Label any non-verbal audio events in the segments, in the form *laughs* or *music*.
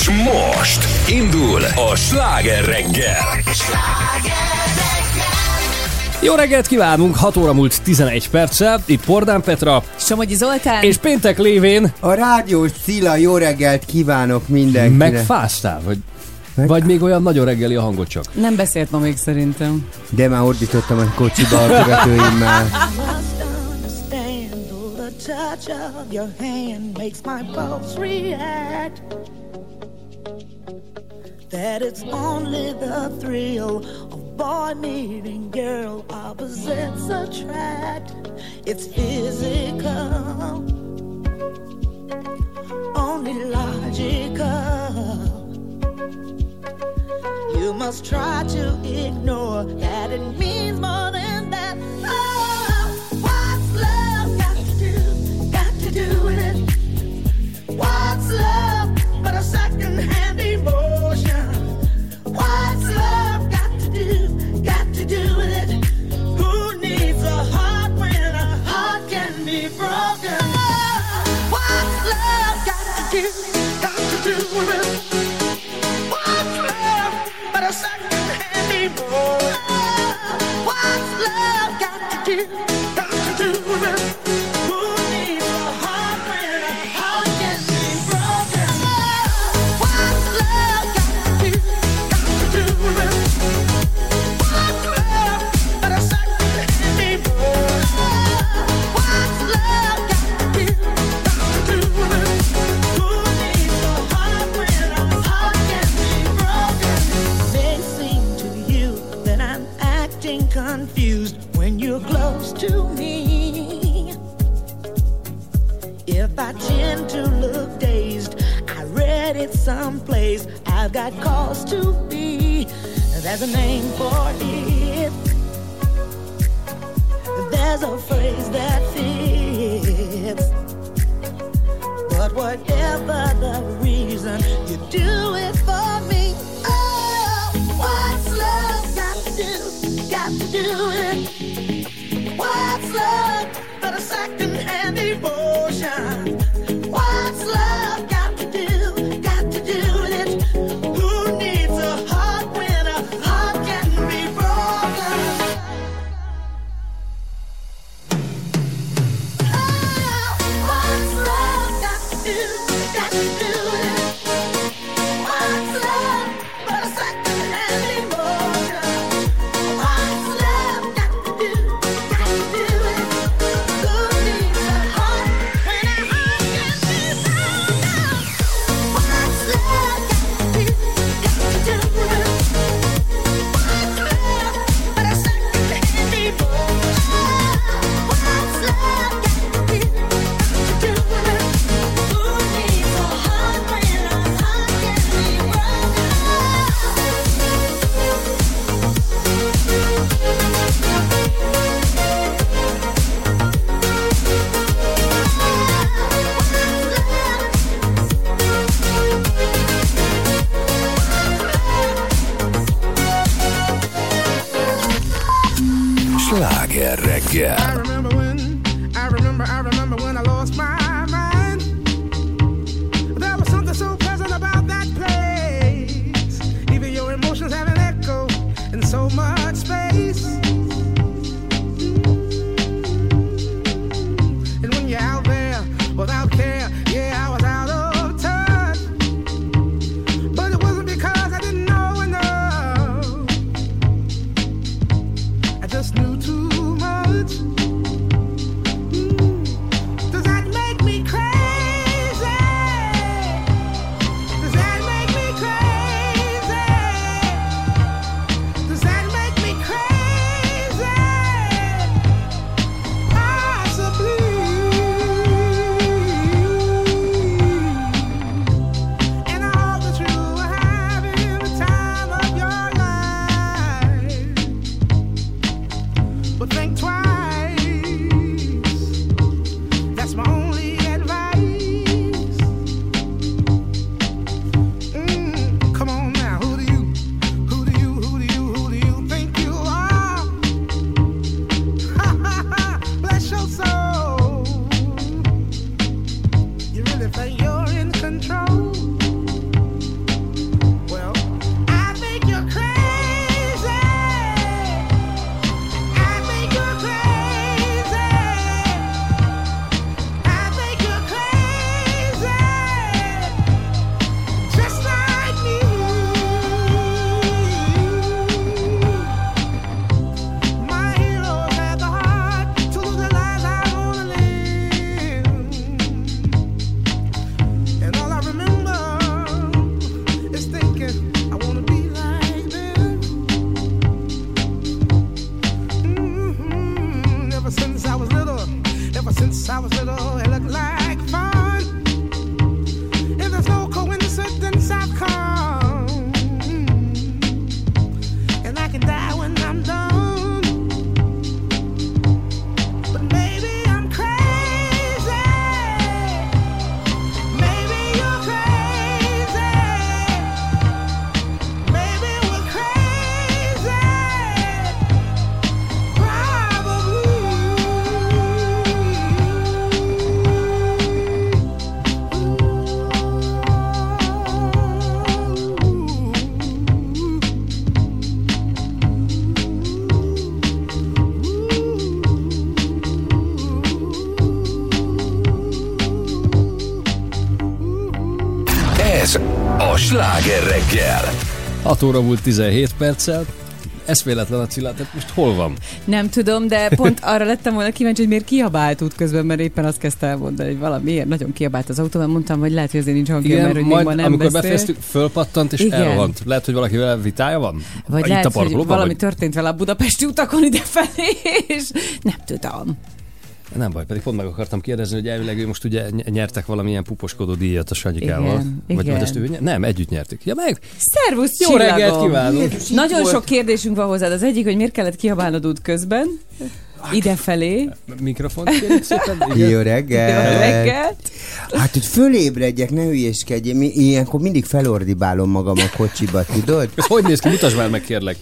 És most indul a sláger reggel. Jó reggelt kívánunk, 6 óra múlt 11 perccel, itt Pordán Petra, Somogyi Zoltán. és péntek lévén A rádiós Cilla, jó reggelt kívánok mindenkinek. megfáztál, vagy, vagy még olyan nagyon reggeli a hangot csak. Nem beszélt ma még szerintem. De már ordítottam a kocsiba a követőimmel. oh, touch of your hand makes my pulse react. That it's only the thrill of boy meeting girl opposites attract. It's physical, only logical. You must try to ignore that it means more than that. Oh, what's love got to do? Got to do with it. What's love What's love got to do? I tend to look dazed, I read it someplace. I've got cause to be. There's a name for it. There's a phrase that fits. But whatever the reason, you do it for me. Oh, what's love got to do? Got to do it. What's love but a emotion? What's love Sláger 6 óra múlt 17 perccel. Ez véletlen a Cilla, tehát most hol van? Nem tudom, de pont arra lettem volna kíváncsi, hogy miért kiabált útközben, mert éppen azt kezdte elmondani, hogy valamiért nagyon kiabált az autó, mert mondtam, hogy lehet, hogy azért nincs hangja, mert hogy majd ma nem amikor beszél. befejeztük, fölpattant és Igen. elrohant. Lehet, hogy valakivel vitája van? Vagy Itt lehet, a hogy valami vagy? történt vele a budapesti utakon idefelé, és nem tudom. Nem baj, pedig pont meg akartam kérdezni, hogy elvileg ő most ugye ny- nyertek valamilyen puposkodó díjat a Sanyikával. Igen, vagy, igen. vagy ezt ő nyer? Nem, együtt nyerték. Ja meg, Szervusz, jó csillagom! reggelt kívánunk! Nagyon sok kérdésünk van hozzád. Az egyik, hogy miért kellett kiabálnod út közben, idefelé. Mikrofont kérjük szépen. Jó Igen. Jó reggel! reggelt! Hát, hogy fölébredjek, ne hülyéskedjél. Mi, ilyenkor mindig felordibálom magam a kocsiba, tudod? Ez *laughs* hogy néz ki? Mutasd már meg, kérlek.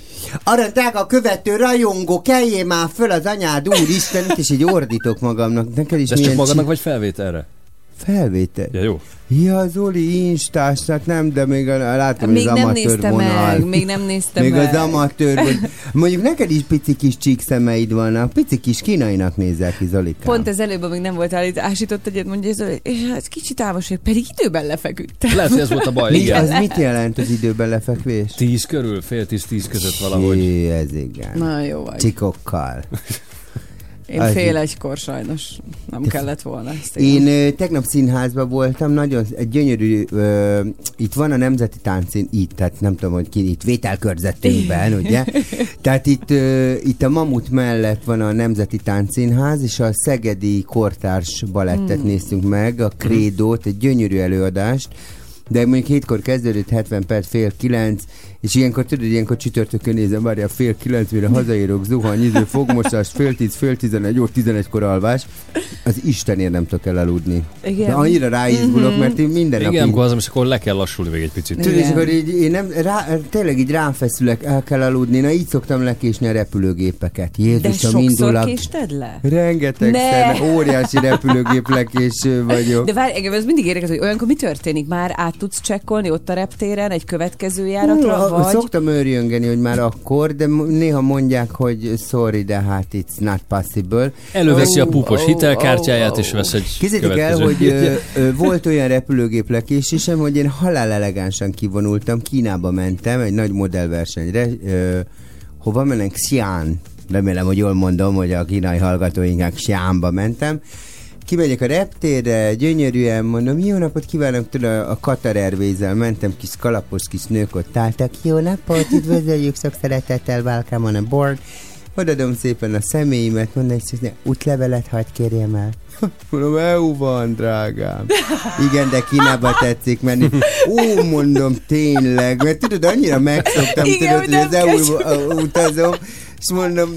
Arra drága követő rajongó, keljél már föl az anyád, úristen, is így ordítok magamnak. Neked is De ez csak magadnak csi- vagy felvételre? Felvétel. Ja, jó. Ja, Zoli Instás, hát nem, de még a, látom, Még az nem amatőr nézte vonal. meg, még nem nézte Még meg. az amatőr, mondjuk neked is pici kis csík szemeid vannak, pici kis kínainak nézel ki, Zolikám. Pont ez előbb, amíg nem voltál itt, ásított egyet, mondja, ez, és hát kicsit vagy, pedig időben lefeküdtem. Lehet, hogy ez volt a baj. Mi, Igen. az mit jelent az időben lefekvés? Tíz körül, fél tíz, tíz között valahogy. Jé, ez igen. Na jó vagy. Csikokkal. Én az fél egykor sajnos nem kellett volna ezt. Én ö, tegnap színházban voltam, nagyon egy gyönyörű, ö, itt van a Nemzeti Táncszín, itt, tehát nem tudom, hogy ki, itt vételkörzetünkben, *laughs* ugye? Tehát itt, ö, itt a Mamut mellett van a Nemzeti Táncszínház, és a Szegedi Kortárs Balettet néztünk meg, a Krédót, egy gyönyörű előadást, de mondjuk hétkor kezdődött, 70 perc, fél kilenc, és ilyenkor tudod, ilyenkor csütörtökön nézem, várja fél kilenc, mire hazaérok, zuhany, izé, fogmosás, fél tíz, fél tizenegy, ó, tizenegykor alvás, az Istenért nem tudok elaludni. Igen. De annyira ráizgulok, Mhm. mert én minden nap Igen, így- és akkor le kell lassulni még egy picit. Igen. Tudod, és akkor így, én nem, rá, tényleg így rám feszülek, el kell aludni. Na így szoktam lekésni a repülőgépeket. De Jézusom, sokszor indulok. késted le? Rengeteg Ne! szer, óriási repülőgép lekéső vagyok. De várj, engem ez mindig érdekel, hogy olyankor mi történik? Már át tudsz csekkolni ott a reptéren egy következő járatra, vagy... Szoktam őrjöngeni, hogy már akkor, de néha mondják, hogy sorry, de hát it's not possible. Előveszi a Ó, púpos ó, hitelkártyáját, ó, és vesz egy Képzeljétek el, hogy ö, *laughs* ö, volt olyan repülőgép lekésésem, hogy én halál elegánsan kivonultam, Kínába mentem egy nagy modellversenyre, ö, hova mennek? Xi'an. Remélem, hogy jól mondom, hogy a kínai hallgatóinknak Xi'anba mentem. Kimegyek a reptérre, gyönyörűen mondom, jó napot kívánok, tudod, a Qatar Airways-el mentem, kis kalapos kis nők ott álltak, jó napot, üdvözöljük, sok szeretettel, welcome on a board. Odadom szépen a személyimet, mondom, hogy útlevelet hagyd kérjem el. *laughs* Mondom, EU van, drágám. Igen, de Kínába tetszik menni. Ó, mondom, tényleg, mert tudod, annyira megszoktam, Igen, tudod, hogy az EU utazom, és mondom,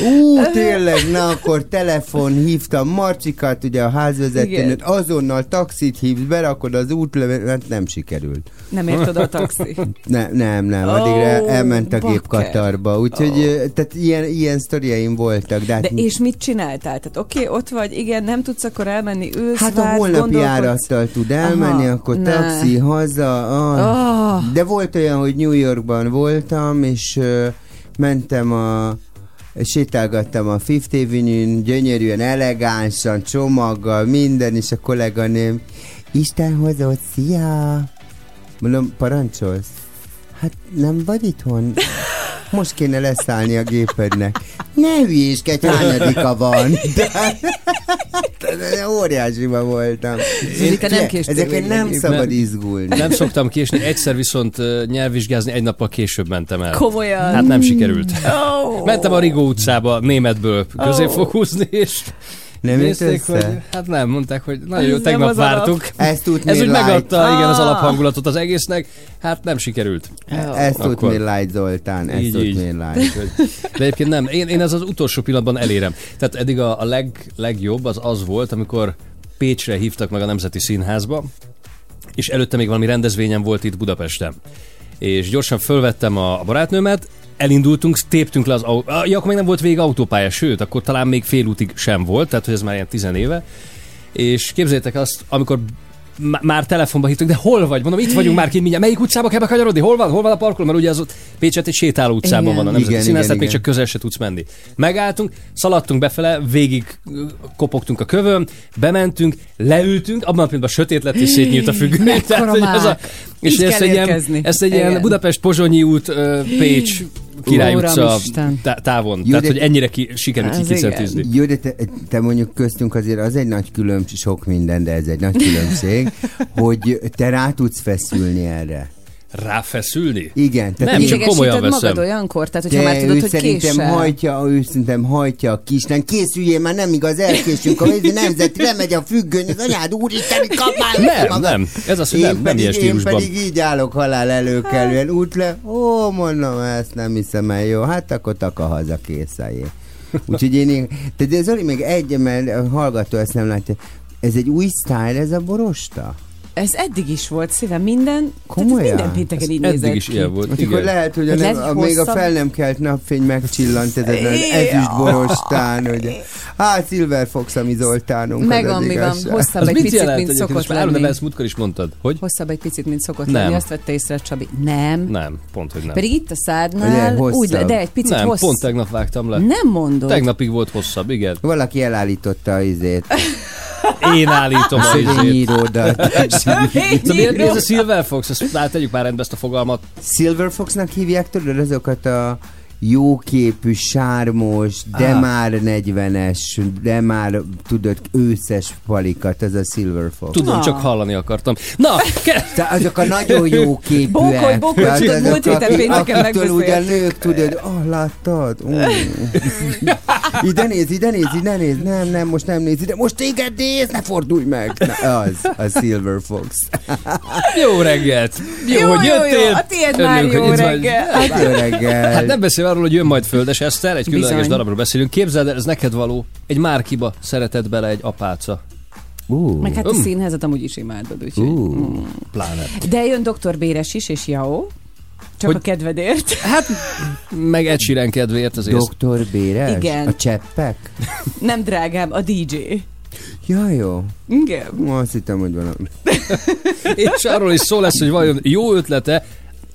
ú, tényleg, na akkor telefon hívtam Marcsikát, ugye a házvezetőnőt, azonnal taxit hívsz, berakod az útlevet, hát nem sikerült. Nem ért oda a taxi. Ne, nem, nem, Ó, addigra elment a gép. Katarba, úgyhogy ö, tehát ilyen, ilyen sztoriaim voltak. De, hát, De és mit csináltál? Tehát oké, ott vagy, igen, nem tudsz akkor elmenni, ülsz, hát a vársz, holnapi járattal tud elmenni, Aha, akkor ne. taxi, haza. Ah. Ah. De volt olyan, hogy New Yorkban voltam, és mentem a sétálgattam a Fifth Avenue-n, gyönyörűen, elegánsan, csomaggal, minden, és a kolléganőm, Isten hozott, szia! Mondom, parancsolsz? Hát nem vagy itthon? *laughs* Most kéne leszállni a gépednek. Ne hülyéskedj, hányadika van? De óriásiba voltam. Te nem késtél nem szabad Nem. izgulni. Nem szoktam késni, egyszer viszont nyelvvizsgázni egy nappal később mentem el. Komolyan. Hát nem sikerült. Oh. Mentem a Rigó utcába németből középfokúzni, és Nem nézték, össze? hogy hát nem, mondták, hogy nagyon jó, tegnap az vártuk. Ezt tudni Ez úgy light. megadta, igen, az Ah. alaphangulatot az egésznek, hát nem sikerült. Ezt Akkor. tudni light, Zoltán. Ezt Így, így. tudni light. De egyébként nem, én, én ez az utolsó pillanatban elérem. Tehát eddig a, a leg, legjobb az az volt, amikor Pécsre hívtak meg a Nemzeti Színházba, és előtte még valami rendezvényem volt itt Budapesten. És gyorsan fölvettem a, a barátnőmet, elindultunk, téptünk le az autó. Ja, akkor még nem volt vége autópálya, sőt, akkor talán még fél útig sem volt, tehát hogy ez már ilyen tizen éve. És képzeljétek azt, amikor m- már telefonba hívtunk, de hol vagy? Mondom, itt vagyunk már kint mindjárt. Melyik utcába kell bekanyarodni? Hol van? Hol van a parkoló? Mert ugye az ott Pécset egy sétáló utcában Igen. van a Nemzeti Igen, Színház, igen, tehát még csak közel se tudsz menni. Megálltunk, szaladtunk befele, végig kopogtunk a kövön, bementünk, leültünk, abban a pillanatban sötét lett és szétnyílt a függöny. Mekkora hogy ez a. és Így ezt kell egy, ilyen, ezt egy ilyen. Budapest-Pozsonyi út, Pécs, Király utca Uramisten. tá- távon. Jó, Tehát, de- hogy ennyire ki, sikerült ki kiszentűzni. Jó, de te, te mondjuk köztünk azért az egy nagy különbség, sok minden, de ez egy nagy különbség, *laughs* hogy te rá tudsz feszülni erre. Ráfeszülni? Igen, tehát Nem, csak komolyan Idegesíted magad veszem. olyankor? Tehát, hogyha de már tudod, ő hogy szerintem késel. hajtja, ő szerintem hajtja a kislány. Készüljél már, nem igaz, elkésünk, a ez nemzeti, lemegy a függöny, az anyád úristen, kap már Nem, nem. Ez az, hogy én nem, nem pedig, ilyen én pedig így állok halál előkelően, út le, ó, mondom, ezt nem hiszem el, jó, hát akkor taka haza készeljé. Úgyhogy én, de, Zoli még egy, mert a hallgató ezt nem látja, ez egy új sztájl, ez a borosta? Ez eddig is volt szívem, minden, Komolyan? minden pénteken így Eddig nézett is ki. ilyen volt. Most akkor Igen. lehet, hogy a, Hogy nem, a, hogy még a fel nem kelt napfény megcsillant ezen az ezüst borostán, ugye. Hát Silver Fox, ami Zoltánunk, Megvan, az az mi van, hosszabb Az egy picit, jelent mint egyébként? szokott Most lenni. ezt múltkor is mondtad. Hogy? Hosszabb egy picit, mint szokott Nem. lenni, azt vette észre Csabi. Nem. Nem, pont, hogy nem. Pedig itt a Ugye, szádnál úgy, de egy picit nem, hosszabb. pont tegnap vágtam le. Nem mondod. Tegnapig volt hosszabb, igen. Valaki elállította az izét, Én állítom a a izét. Szóval miért mi ez a Silver Fox? Ezt már tegyük már rendbe ezt a fogalmat. Silver Foxnak hívják, tudod, azokat a jóképű, sármos, de Á. már 40-es, de már, tudod, őszes palikat, ez a Silver Fox. Tudom, Na. csak hallani akartam. Na, ke- Te azok a nagyon jó képűek. Tehát tudod, azok, múlt héten pénteken ugye nők, tudod, ah, láttad? Mm. *laughs* ide néz, ide néz, ide néz, nem, nem, most nem néz, ide, most téged néz, ne fordulj meg. Na, az, a Silver Fox. *laughs* jó reggelt! Jó, Jó, hogy jó, jó, jöttél! a tiéd már jó reggel. Hát jó reggel. Hát nem beszél arról, hogy jön majd Földes Eszter, egy különleges Bizony. darabról beszélünk. Képzeld el, ez neked való. Egy márkiba szeretett bele egy apáca. Uh, Meg hát a Um. színházat amúgy is imádod, úgyhogy. uh. Pláne. De jön Dr. Béres is, és Jao. Csak Hogy- a kedvedért. *laughs* Hát, meg Ed Sheeran kedvéért azért. Doktor Béres? Igen. A cseppek? Nem drágám, a DJ. Ja, jó. Igen. Azt hittem, hogy valami. *laughs* És arról is szó lesz, hogy vajon jó ötlete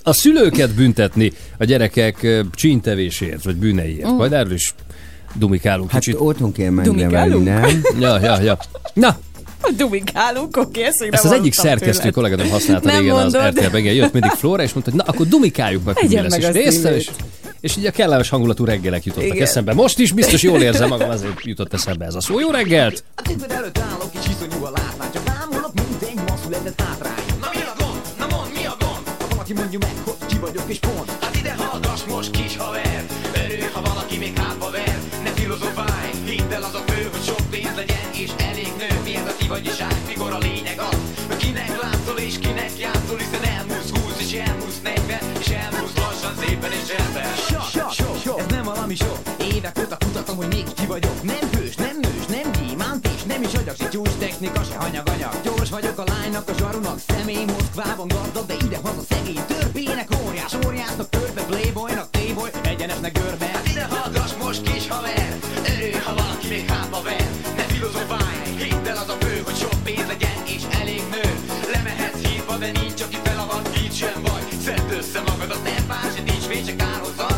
a szülőket büntetni a gyerekek csíntevésért, vagy bűneiért. Majd erről is dumikálunk Hát kicsit. otthon kell megnevelni, nem? *laughs* Ja, ja, ja. Na, dumikálunk, oké, ezt még ezt az egyik szerkesztő tőled. kolléganőm használta Nem régen az mondod. RTL-ben, igen, jött mindig Flóra, és mondta, hogy na, akkor dumikáljuk meg, hogy mi lesz. meg És a nézte, és, és így a kellemes hangulatú reggelek jutottak Igen. eszembe. Most is biztos jól érzem magam, azért jutott eszembe ez a szó. Jó reggelt! A tükör előtt állok és iszonyú a látvány Csak bámulok, mint egy ma született valaki mondja meg, hogy ki vagyok és pont. Hát ide hallgass most kis haver Örülj, ha valaki még hátba ver. Ne filozofálj, hidd el az a fő, hogy sok pénz legyen és elég nő. Miért a ti vagy is át, mikor a lényeg az? Hogy kinek látszol és kinek játszol Hiszen elmúlsz 20 és elmúlsz 40 És elmúlsz lassan szépen és zsebben Sok, sok, sok, ez nem valami sok. Évek óta kutatom, hogy még ki vagyok. Nem hős, nem nem is agyak Se csúcs technika, se hanyag-anyag. Gyors vagyok a lánynak, a zsarunak Személy Moszkvában gazdag, de idehaza szegény Törpének óriás, óriásnak törpe Playboynak téboly, egyenesnek görbe. Hát ide hallgass most kis haver Örülj, ha valaki még hátba ver. Ne filozofálj, hidd el az a fő Hogy sok pénz legyen és elég nő. Lemehetsz hítba, de nincs, aki felavat Így sem vagy, szedd össze magadat Ne bánts, se nincs vége kárhozat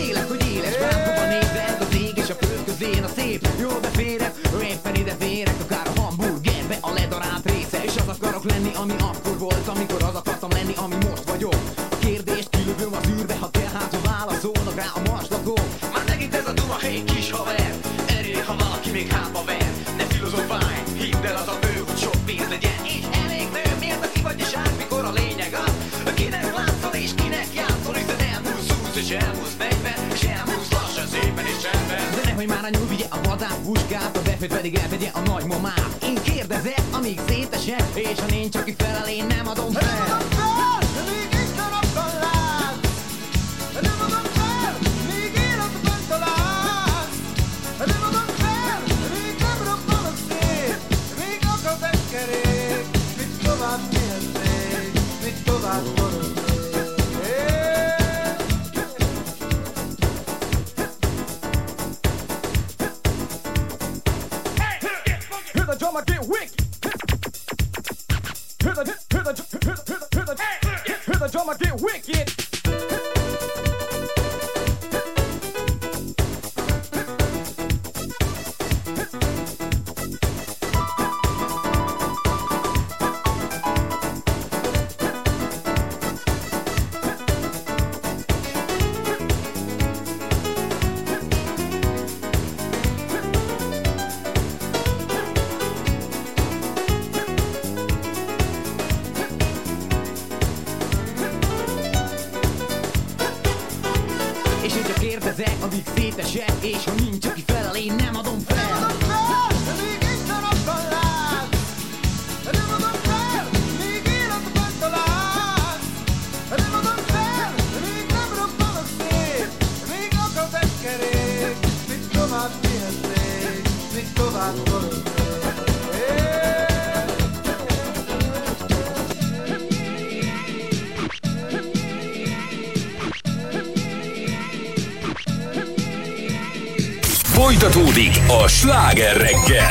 az lenni, ami akkor volt Amikor az akartam lenni, ami most vagyok. A kérdést kilövöm az űrbe Ha kell, hát ha válaszolnak rá a marslakok Már megint ez a duma, hey kis haver. Erő, ha valaki még hátba ver. Ne filozofálj, hidd el az a bő Hogy sok pénz legyen. És elég nő Miért aki vagy és át, mikor a lényeg az? Kinek látszol és kinek játszol Hiszen elmúlsz 20 és elmúlsz 40 És elmúlsz lassan szépen és csendben De nehogy már a nyúl vigye a vadász puskát A befőt pedig elvegye a nagymamát amíg szétesek És ha nincs, aki felel, nem adom fel Sláger reggel!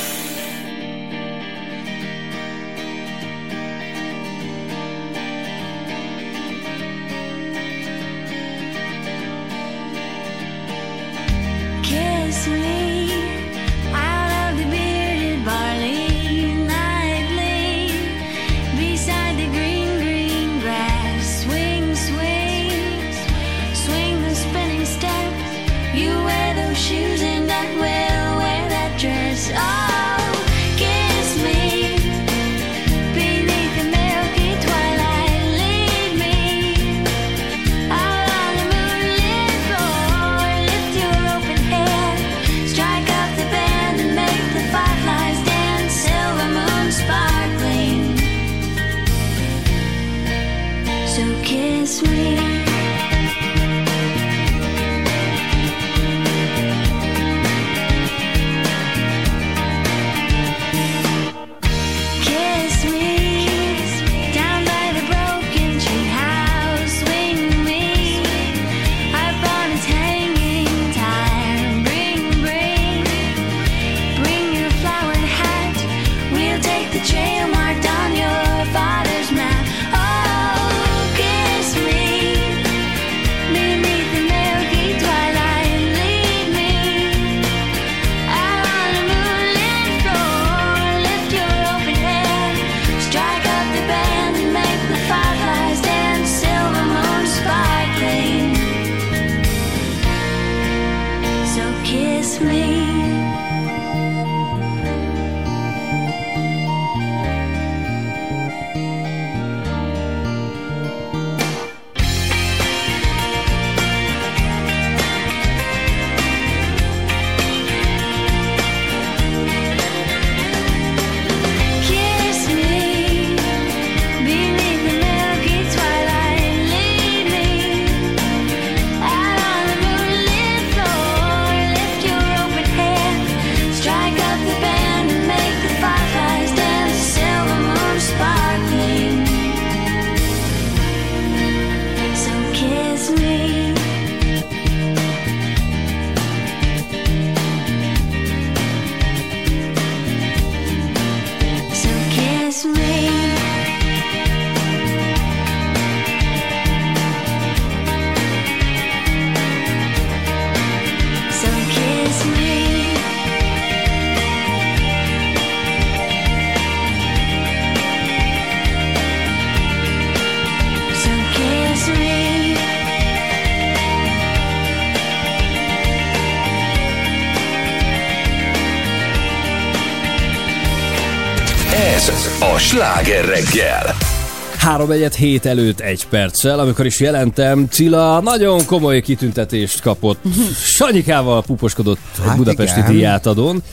3 egyet 7 előtt egy perccel, amikor is jelentem, Cilla nagyon komoly kitüntetést kapott. *laughs* Sanyikával puposkodott egy Hát budapesti igen. díjátadón.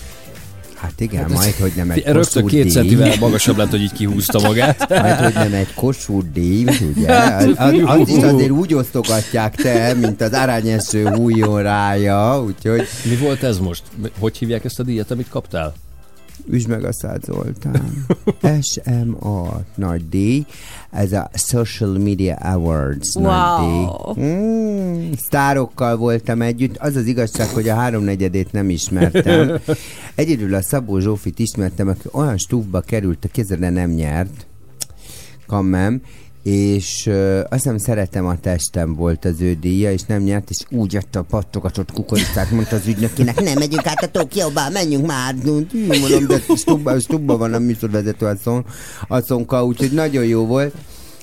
Hát igen, majd, hogy nem egy Rögtön két díj. centivel magasabb lett, hogy így kihúzta magát. *laughs* Majd, hogy nem egy Kossuth díj, ugye? *laughs* Az, az, az is azért úgy osztogatják te, mint az aranyeső hújjon rája, úgyhogy Mi volt ez most? Hogy hívják ezt a díjat, amit kaptál? Üsd meg a Szád Zoltán. SMA nagy díj, ez a Social Media Awards nagy Wow. díj. Mm, sztárokkal voltam együtt, az az igazság, hogy a háromnegyedét nem ismertem. Egyedül a Szabó Zsófit ismertem, aki olyan stúfba került, a kezre nem nyert. Kammem. És uh, azt hiszem szeretem a testem volt az ő díja, és nem nyert, és úgy adta a pattogatott kukoricát, mondta az ügynökének, nem megyünk át a Tokióba, menjünk már. Hű, Mondom, de stubba, stubba van a műsorvezető asszon, asszonka, úgyhogy nagyon jó volt.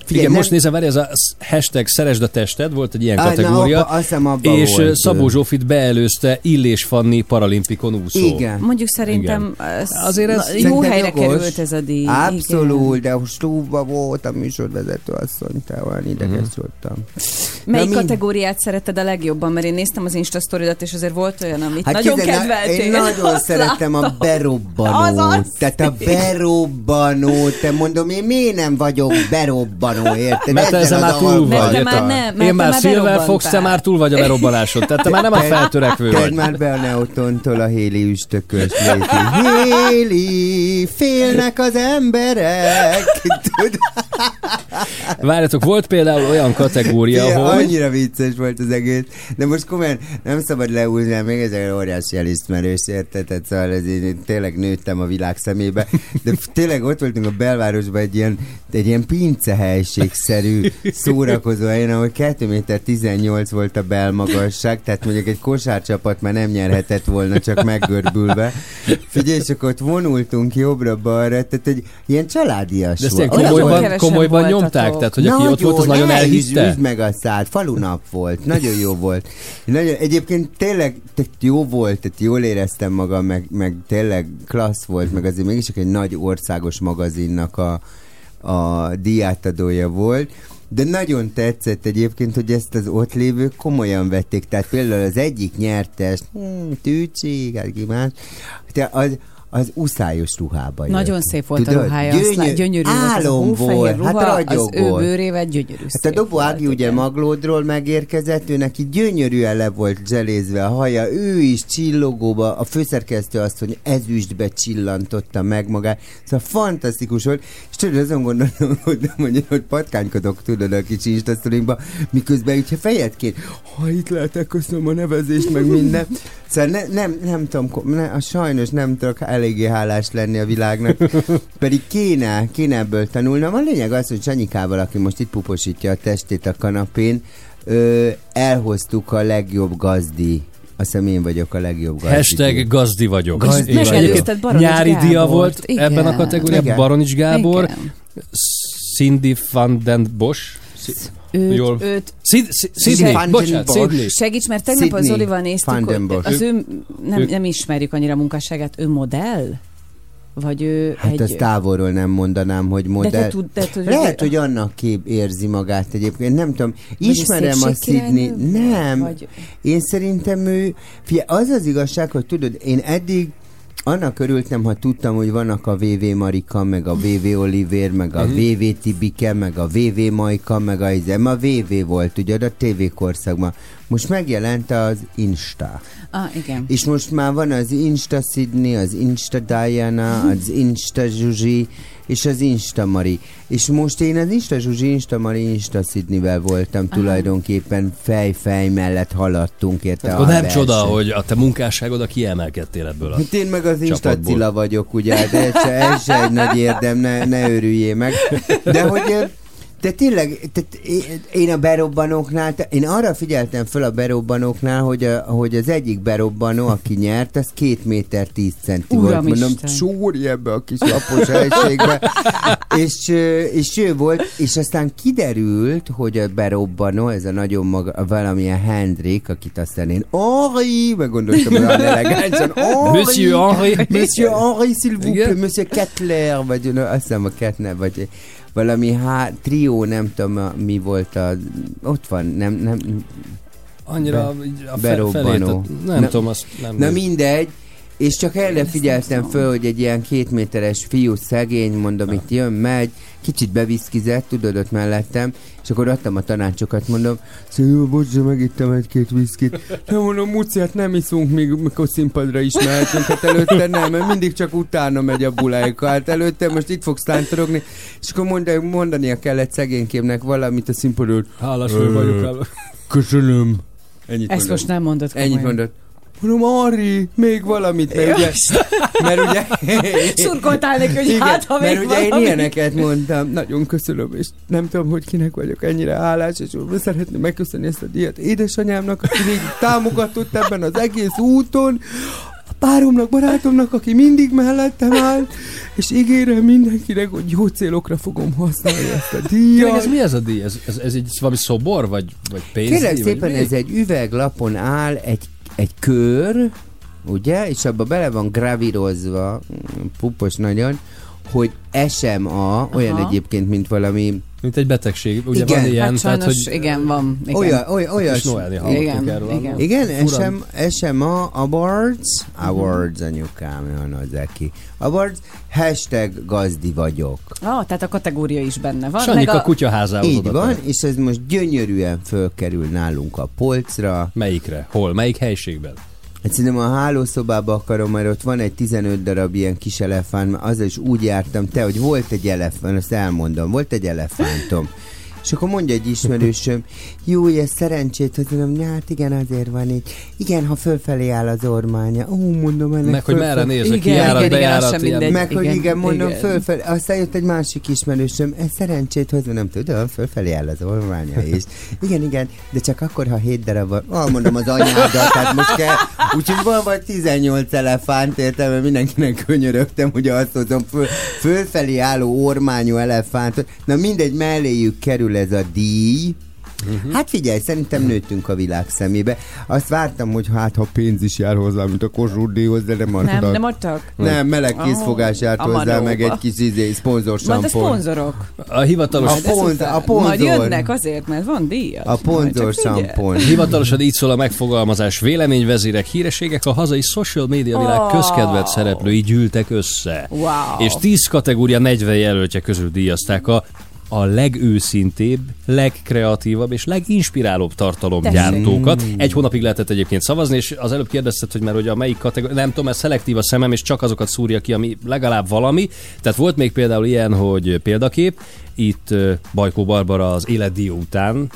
Igen, nem- most nézem, várj, ez a hashtag Szeresd a tested, volt egy ilyen Á, na, kategória, abba- azt hiszem, abba és volt. Szabó Zsófit beelőzte Illés Fanni paralimpikon úszó. Igen. Mondjuk szerintem ez Azért ez na, jó helyre jogos. került ez a díj. Abszolút, de stúbba volt a műsorvezető asszony, te olyan ideges Mhm. voltam. Melyik Na, kategóriát szeretted a legjobban? Mert én néztem az Insta sztoridat, és azért volt olyan, amit Hát nagyon kézzel, kedveltél. Én nagyon Azt szeretem a berobbanót. Tehát a berobbanót. Te mondom, én miért nem vagyok berobbanó, érted? Mert te ezzel az már túl Mert vagy. te érted? már nem, mert Én már Silver Fox, te már túl vagy a berobbanásod. Tehát te már nem a feltörekvő Tedd vagy. már be a Neotontól a Héli üstökös. Héli, félnek az emberek. Várjatok, volt például olyan kategória, hogy... Annyira vicces volt az egész. De most komolyan nem szabad leúzni, még ez egy óriási elismerős, érted? Szóval ez így, én tényleg nőttem a világ szemébe. De tényleg ott voltunk a belvárosban egy ilyen, egy ilyen pincehelyiségszerű *laughs* szórakozó helyen, ahol 2 méter 18 volt a belmagasság, tehát mondjuk egy kosárcsapat már nem nyerhetett volna, csak meggörbülve. Figyelj, csak ott vonultunk jobbra-balra, tehát egy ilyen családias De ezt volt. komolyban, komolyban nyomták? Tehát, hogy aki ott volt, az nagyon elhitte? Üzd meg a szád, falunap volt, nagyon jó volt. Nagyon, egyébként tényleg tehát jó volt, tehát jól éreztem magam, meg, meg tényleg klassz volt, meg azért mégis egy nagy országos magazinnak a, a diátadója volt. De nagyon tetszett egyébként, hogy ezt az ott lévők komolyan vették. Tehát például az egyik nyertes, hmm, Tűcsi, más, de az, az uszályos ruhába jött. Nagyon szép volt Tudod? a ruhája, Gyönyör- lá- gyönyörű volt az álom volt, ruha, hát az ő bőrével gyönyörű Hát a Dobó Ági ugye. Maglódról megérkezett, ő neki gyönyörűen le volt zselézve a haja, ő is csillogóba, a főszerkesztő azt, hogy ezüstbe csillantotta meg magát, szóval fantasztikus volt, és tudod, azon gondolom, *laughs* hogy, hogy, hogy patkánykodok, tudod, a kicsi instasztorinkba, miközben ugye fejet kér, ha itt lehetek, köszönöm a nevezést, meg minden. Szóval ne, nem, nem tudom, ne, a sajnos nem tudok eléggé hálás lenni a világnak, *laughs* pedig kéne, kéne ebből tanulnom. A lényeg az, hogy Sanyikával, aki most itt puposítja a testét a kanapén, ö, elhoztuk a legjobb gazdi. Azt hiszem én vagyok a legjobb gazdi. Hashtag gazdi vagyok. Gazdi És vagyok. Baronics Nyári dia Gábort. volt Igen. ebben a kategóriában. Baronics Gábor, Igen. Cindy van den Bosch. Őt, Jól. őt Sid- Sid- Sydney Sydney, van bocsánat. Segíts, mert tegnap az Sydney Olival néztük, az ő, nem, nem ismerjük annyira a munkásságát, ő modell? Vagy ő Hát egy... ezt távolról nem mondanám, hogy de modell. te tud, de tud, Lehet, hogy annak kép érzi magát egyébként, nem tudom. Ismerem a volt? nem. Vagy- Én szerintem ő, fia, az az igazság, hogy tudod, én eddig annak örültem, ha tudtam, hogy vannak a VV Marika, meg a VV Oliver, meg a VV Tibike, meg a VV Majka, meg a izem. A VV volt, ugye, a TV korszakban. Most megjelent az Insta. Ah, igen. És most már van az Insta Sydney, az Insta Diana, az Insta Zsuzsi, és az Insta Mari. És most én az Insta Zsuzsi, Insta Mari, Insta Sydneyvel voltam tulajdonképpen fej-fej mellett haladtunk érte Akkor a nem csoda, hogy a te munkásságod a kiemelkedtél ebből a... Hát én meg az Insta. Cilla vagyok, ugye, de ez se, ez se egy nagy érdem, ne, ne örüljél meg. De hogy ö, te tényleg, te, én- a berobbanóknál, te, én arra figyeltem föl a berobbanóknál, hogy, a, hogy az egyik berobbanó, aki nyert, az két méter tíz centi volt. Uramisten. Mondom, csúrj ebbe a kis lapos helységbe. *laughs* és, és ő volt, és aztán kiderült, hogy a berobbanó, ez a nagyon maga, valamilyen Hendrik, akit aztán én Henri, meg gondoltam, hogy elegánsan, Henri, Monsieur Henri. Monsieur Henri, s'il vous plaît, Monsieur Kettler, vagy azt hiszem a Kettner, vagy valami há, trió, nem tudom, mi volt a, ott van, nem, nem, Annyira Be- a fe, berobbanó. felé, tehát nem Na- tudom, azt nem... na mindegy, és csak erre figyeltem föl, hogy egy ilyen két méteres fiú szegény, mondom, itt jön, megy, kicsit beviszkizett, tudod, ott mellettem, és akkor adtam a tanácsokat, mondom, szóval jó, bocs, megittem egy-két viszkit. Nem mondom, Muci, hát nem iszunk, még mikor színpadra is mehetünk, hát előtte nem, mert mindig csak utána megy a bulájka, hát előtte most itt fogsz tántorogni, és akkor mondani, mondania kellett szegénykémnek valamit a színpadról. Hálás vagyok. Köszönöm. Ennyit Ezt mondott. most nem mondod komolyan. Ennyit mondott. Mondom, Ari, még valamit, mert ugye, mert ugye, Szurkoltál neki, hogy igen, hát, ha mert még ugye én valami. ilyeneket mondtam, nagyon köszönöm, és nem tudom, hogy kinek vagyok ennyire hálás, és szeretném megköszönni ezt a díjat édesanyámnak, aki még támogatott ebben az egész úton, a páromnak, barátomnak, aki mindig mellettem áll, és ígérem mindenkinek, hogy jó célokra fogom használni ezt a Tényleg ez díjat. mi ez a díj? Ez, ez, ez egy valami szobor, vagy, vagy pénzdíj? Kérlek vagy szépen, mi? ez egy üveglapon áll egy, egy kör, ugye, és abba bele van gravírozva, pupos nagyon, hogy SMA, olyan Aha. egyébként, mint valami Mint egy betegség. Ugye Igen. van ilyen, Hát tehát, sajnos, hogy... igen, van. Igen. olyan, olyan, olyas, És Noelni Igen, erről. igen. igen. SM, SMA Awards, Awards anyukám, olyan hozzá ki. Awards, hashtag gazdi vagyok. Ah, tehát a kategória is benne van. Sanyika a... kutyaházához Így van, és ez most gyönyörűen fölkerül nálunk a polcra. Melyikre? Hol? Melyik helységben? Hát szerintem a hálószobába akarom, mert ott van egy 15 darab ilyen kis elefánt, azzal is úgy jártam te, hogy volt egy elefánt, azt elmondom, volt egy elefántom. És akkor mondja egy ismerősöm, jó, ez szerencsét, hogy mondom, hát igen, azért van így. Igen, ha fölfelé áll az ormánya. Ó, mondom, ennek Meg, hogy fölfelé- merre nézek, Igen, kijárat, igen, igen, az bejárat, sem ilyen. mindegy. meg, hogy Igen, igen, mondom, igen. fölfelé. Aztán jött egy másik ismerősöm, ez szerencsét hozni, nem tudom, fölfelé áll az ormánya is. Igen, igen, de csak akkor, ha 7 darab van. Ah, mondom, az anyádat, tehát most kell. Úgyhogy van vagy 18 elefánt, értem, mert mindenkinek könyörögtem, hogy azt hozom föl, fölfelé álló ormányú elefántot. Na mindegy, melléjük kerül ez a díj, Hát figyelj, szerintem nőttünk a világ szemébe. Azt vártam, hogy hát ha pénz is jár hozzá, mint a Kossuth díjhoz, de nem adtak. Nem, nem adtak? Nem, meleg készfogás járt a hozzá, meg egy kis izé, szponzor Majd a szponzorok. A hivatalos, A pont, a Majd ponzor. jönnek azért, mert van díjat. A Majd ponzor sampon. Hivatalosan így szól a megfogalmazás. Véleményvezérek, hírességek, a hazai social media világ Oh. közkedvelt szereplői gyűltek össze. Wow. És 10 kategória 40 jelöltje közül díjazták a a legőszintébb, legkreatívabb és leginspirálóbb tartalomgyártókat. Egy hónapig lehetett egyébként szavazni, és az előbb kérdezted, hogy már hogy a melyik kategória, nem tudom, ez szelektív a szemem, és csak azokat szúrja ki, ami legalább valami. Tehát volt még például ilyen, hogy példakép, itt Bajkó Barbara az életdió után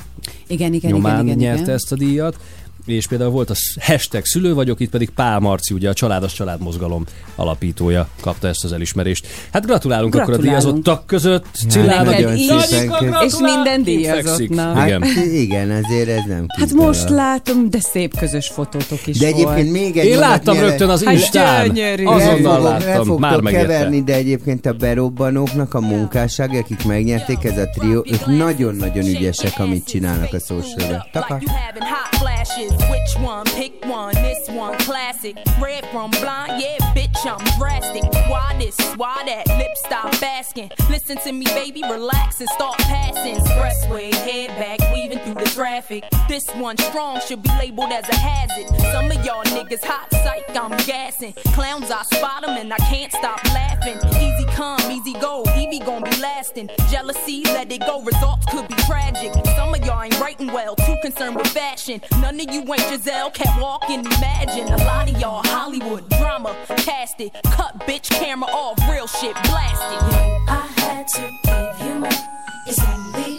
Igen, igen, nyomán igen, igen, nyerte igen. ezt a díjat, és például volt a hashtag szülő vagyok, itt pedig Pál Marci, ugye a Családos Család Mozgalom alapítója kapta ezt az elismerést. Hát gratulálunk, akkor a Gratulálunk. díjazottak között. Nagyika, És minden díjazottnak. Hát Igen. igen, azért ez nem Hát most látom, de szép közös fotótok is De egyébként volt. még egy Én láttam mielőtt- rögtön az Hát Instán. gyönyörű. Azonnal láttam, már megérte. keverni, de egyébként a berobbanóknak a munkásság, akik megnyerték ez a trió, ők nagyon-nagyon ügyesek, amit csinálnak a social Which one? Pick one. This one classic. Red from blind. Yeah, bitch, I'm drastic. Why this? Why that? Lip stop asking. Listen to me, baby. Relax and start passing. Expressway, head back, weaving through the traffic. This one strong should be labeled as a hazard. Some of y'all niggas hot psych, I'm gassing. Clowns, I spot 'em and I can't stop laughing. Easy come, easy go. Evie gon' be lasting. Jealousy, let it go. Results could be tragic. Some of y'all ain't writing well, too concerned with fashion. None of you ain't Giselle, can't walk and imagine. A lot of y'all Hollywood drama, cast it. Cut bitch camera off, real shit blasted. I had to give you more. It's only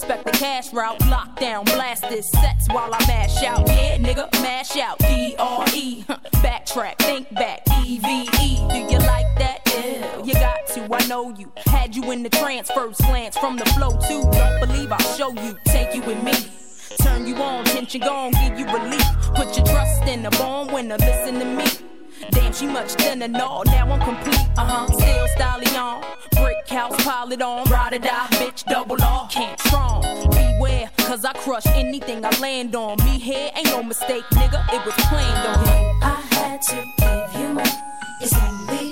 respect the cash route. Lockdown, blast this sets while I mash out. Yeah, nigga, mash out. D R E. Backtrack, think back. E V E. Do you like that? Yeah, you got to. I know you. Had you in the trance, first glance from the flow too. Don't believe I'll show you. Take you with me. Turn you on, tension gone, give you relief. Put your trust in a born winner, listen to me. Damn, she much thinner, no, now I'm complete. Uh huh, still stallion. Brick house, pile it on. Ride or die, bitch, double R. Can't strong. Beware, cause I crush anything I land on. Me here ain't no mistake, nigga, it was planned on. I had to give you more. It's only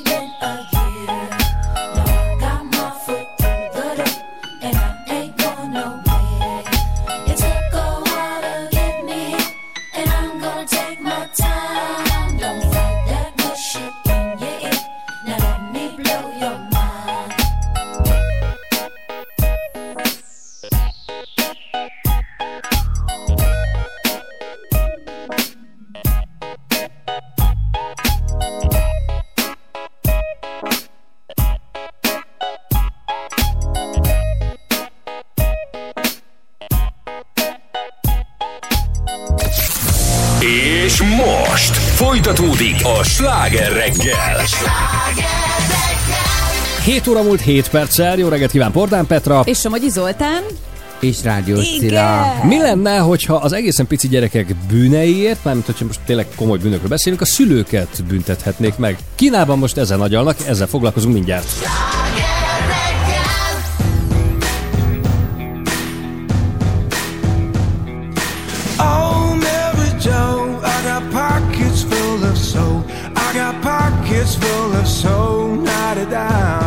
óra múlt 7 perccel, jó reggelt kíván Pordán Petra. És Somogyi Zoltán? És Rádió Cilla. Mi lenne, hogyha az egészen pici gyerekek bűneiért, mármint hogyha most tényleg komoly bűnökről beszélünk, a szülőket büntethetnék meg? Kínában most ezen agyalnak, ezzel foglalkozunk mindjárt. Oh, pockets full of soul. Not it down.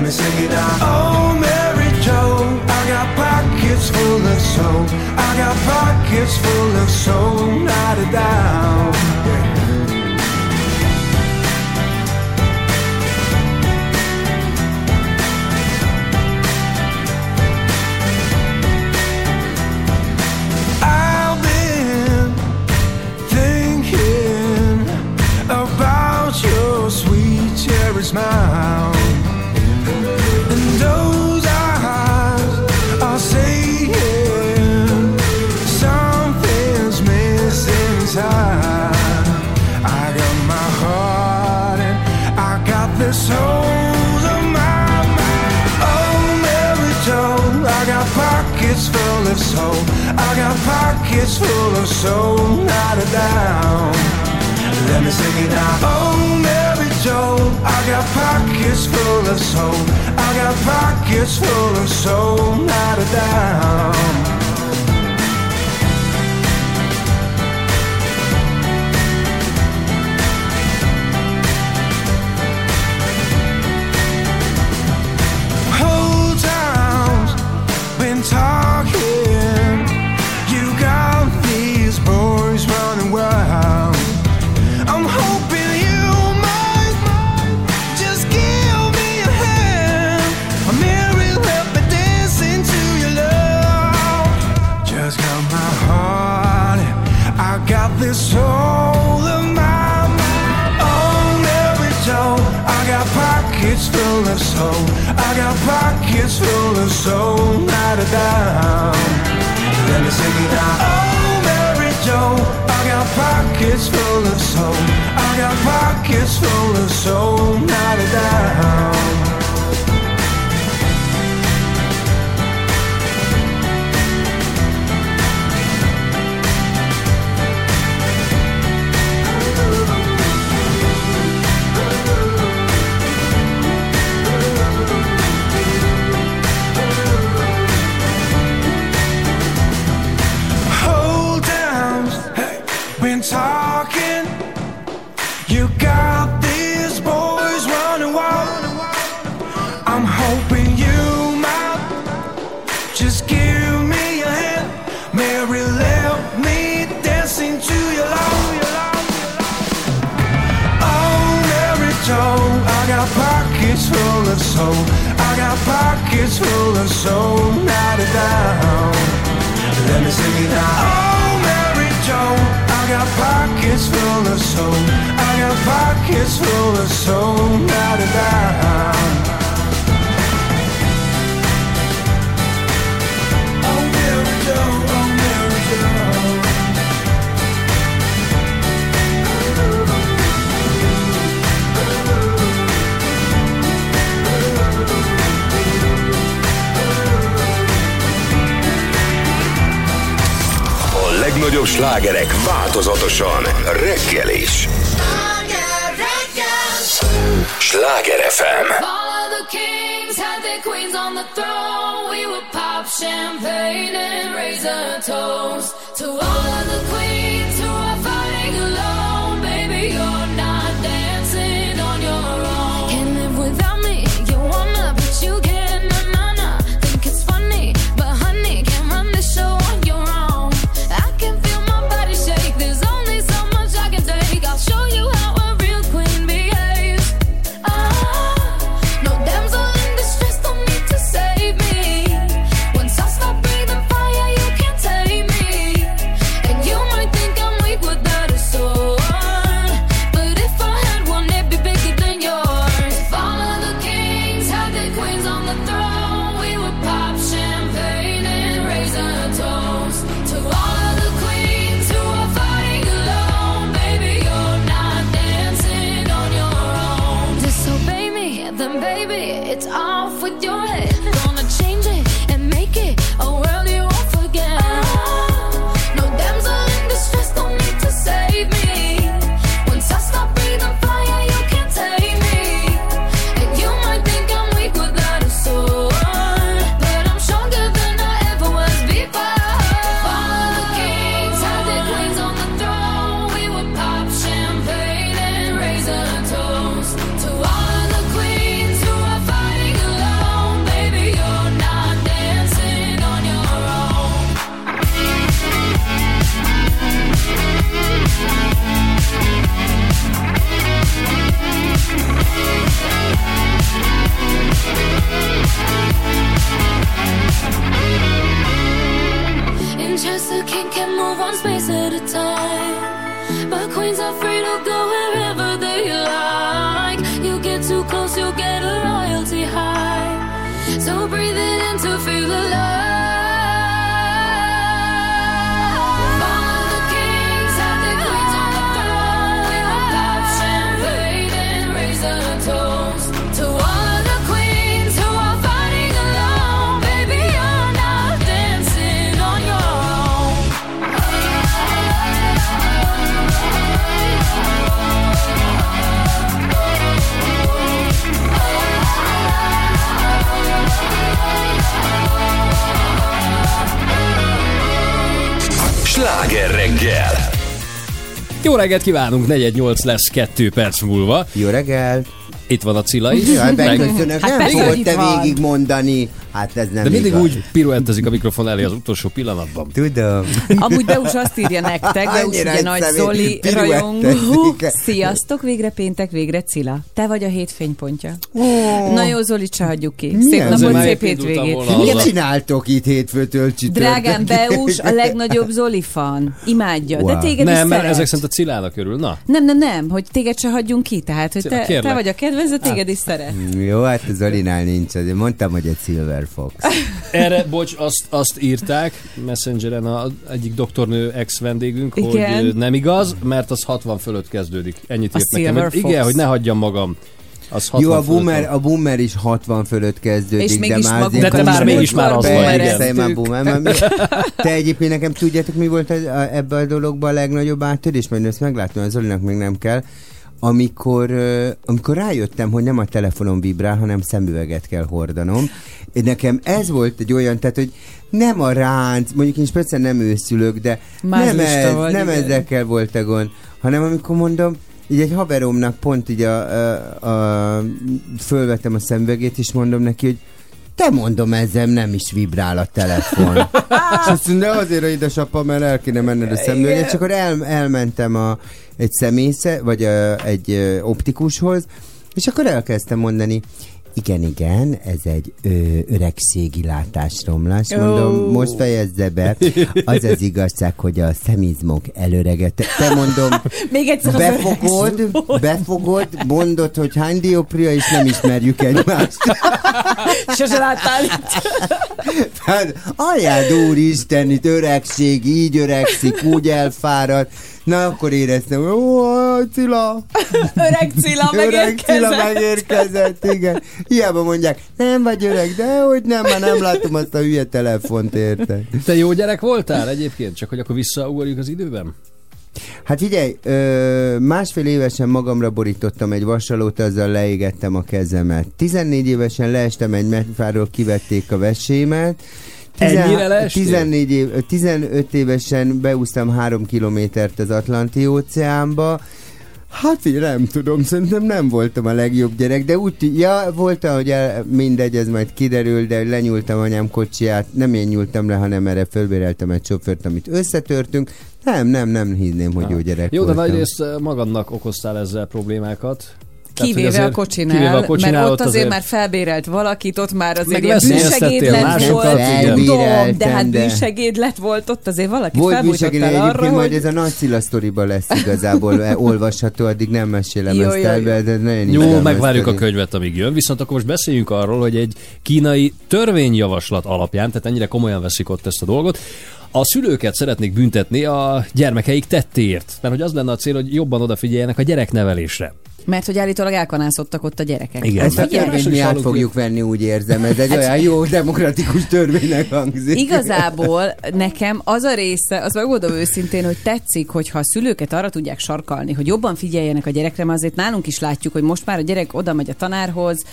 Let me sing it out. Oh, Mary Joe, I got pockets full of soul. I got pockets full of soul, not your sweet cherry smile. Pockets full of soul, not a down. Let me sing it out. Oh, Mary Joe, I got pockets full of soul. I got pockets full of soul, not a down. Pockets full of soul, not a dime. Let me sing it out. Oh, Mary Joe, I got pockets full of soul. I got pockets full of soul, not a dime. Full of soul, down. Let me sing it. Oh, Mary Joe, I got pockets full of soul. I got pockets full of soul, not a legnagyobb slágerek változatosan reggel is. Sláger FM. All of reggelt kívánunk, 418 lesz 2 perc múlva. Jó reggel! Itt van a Cilla is. Jaj, Meg- beköszönök, Hát nem hogy te itt van. végig mondani. Hát ez nem De mindig igaz. úgy piruettezik a mikrofon elé az utolsó pillanatban. Tudom. Amúgy Beus azt írja nektek, Beus ugye nagy Zoli rajongó. Sziasztok, végre péntek, végre Cilla. Te vagy a hét fénypontja. Na jó, Zolit se hagyjuk ki. Szép napot, szép hétvégét. Mit csináltok itt hétfőtől csütörtökig? Drágám Beus, a legnagyobb Zoli fan. Imádja, de Wow. téged Nem, is mert szeret. ezek szerint a Cilának örül. Na, Nem, nem, nem, hogy téged se hagyjunk ki, tehát, hogy te, te vagy a kedvező, téged is szeret. Jó, hát Zolinál nincs, azért mondtam, hogy egy Silver Fox. *laughs* erre, bocs, azt, azt írták Messengeren a egyik doktornő ex-vendégünk, Igen. hogy nem igaz, mert az 60 fölött kezdődik. Ennyit A írt nekem. Silver Hogy igen, hogy ne hagyjam magam. Az 60 Jó, a boomer, a boomer is 60 fölött kezdődik, És de mégis már De te már is mégis már az vagy, igen. Persze, én már boomer. Már mi- Te egyébként nekem tudjátok, mi volt ez, a, ebbe a dologban a legnagyobb áttörés, mert ezt meglátom, az Zolinak még nem kell. Amikor, amikor rájöttem, hogy nem a telefonom vibrál, hanem szemüveget kell hordanom. Nekem ez volt egy olyan, tehát, hogy nem a ránc, mondjuk én speciál nem őszülök, de nem, Mázlista ez, vagy, nem igen. ezekkel volt a gond, hanem amikor mondom, így egy haveromnak pont így a, a, a, fölvettem a szemüvegét, és mondom neki, hogy te mondom, ezzel nem is vibrál a telefon. *laughs* és azt mondja, azért, hogy édesapa, mert el kéne menned a szemüveget, és akkor el, elmentem a, egy szemésze, vagy a, egy optikushoz, és akkor elkezdtem mondani, igen, igen, ez egy ö, öregségi látásromlás. Mondom, Ó. most fejezze be. Az az igazság, hogy a szemizmok előreget. Te mondom, *laughs* Még egyszer befogod, befogod, mondod, hogy hány dioptria, és nem ismerjük egymást. *laughs* Sose láttál itt. Hát, anyád úristen, itt öregség, így öregszik, úgy elfárad. Na, akkor éreztem, hogy ó, Cilla, *laughs* Öreg Cilla öreg Cilla megérkezett. megérkezett, igen. Hiába mondják, nem vagy öreg, de hogy nem, már nem látom azt a hülye telefont, érted? Te jó gyerek voltál egyébként? Csak hogy akkor visszaugorjuk az időben? Hát figyelj, ö, másfél évesen magamra borítottam egy vasalót, azzal leégettem a kezemet. 14 évesen leestem egy megfáról, kivették a vesémet. Ennyire leestél? 14 év, 15 évesen beúztam három kilométert az Atlanti óceánba. Hát figyelj, nem tudom, szerintem nem voltam a legjobb gyerek, de úgy, ja, volt, hogy el, mindegy, ez majd kiderül, de lenyúltam anyám kocsiját, nem én nyúltam le, hanem erre fölbéreltem egy sofőrt, amit összetörtünk. Nem, nem, nem hinném, hogy jó gyerek Jó, de voltam. nagyrészt ö, magadnak okoztál ezzel problémákat. Tehát, hogy Kivéve a azért- kocsinál, kivéve a kocsinál, mert ott azért már felbérelt valakit, ott már azért Meg ilyen bűsegédlet másokat, volt. Tudom, de hát de- bűsegédlet volt ott, azért valakit Volt felbújtottál arra, egyébként majd hogy... ez a nagy Cilla sztoriba lesz igazából e, olvasható, addig nem mesélem Jó, ezt jó, el, de nagyon Jó, megvárjuk a könyvet, amíg jön, viszont akkor most beszéljünk arról, hogy egy kínai törvényjavaslat alapján, tehát ennyire komolyan veszik ott ezt a dolgot, a szülőket szeretnék büntetni a gyermekeik tettéért. Mert hogy az lenne a cél, hogy jobban odafigyeljenek a gyereknevelésre. Mert hogy állítólag elkanászottak ott a gyerekek. Igen. Ezt a Hát törvényt mi át fogjuk venni, úgy érzem. Ez egy olyan jó demokratikus törvénynek hangzik. Igazából nekem az a része, az megmondom őszintén, hogy tetszik, hogyha a szülőket arra tudják sarkalni, hogy jobban figyeljenek a gyerekre, mert azért nálunk is látjuk, hogy most már a gyerek oda megy a tanárhoz,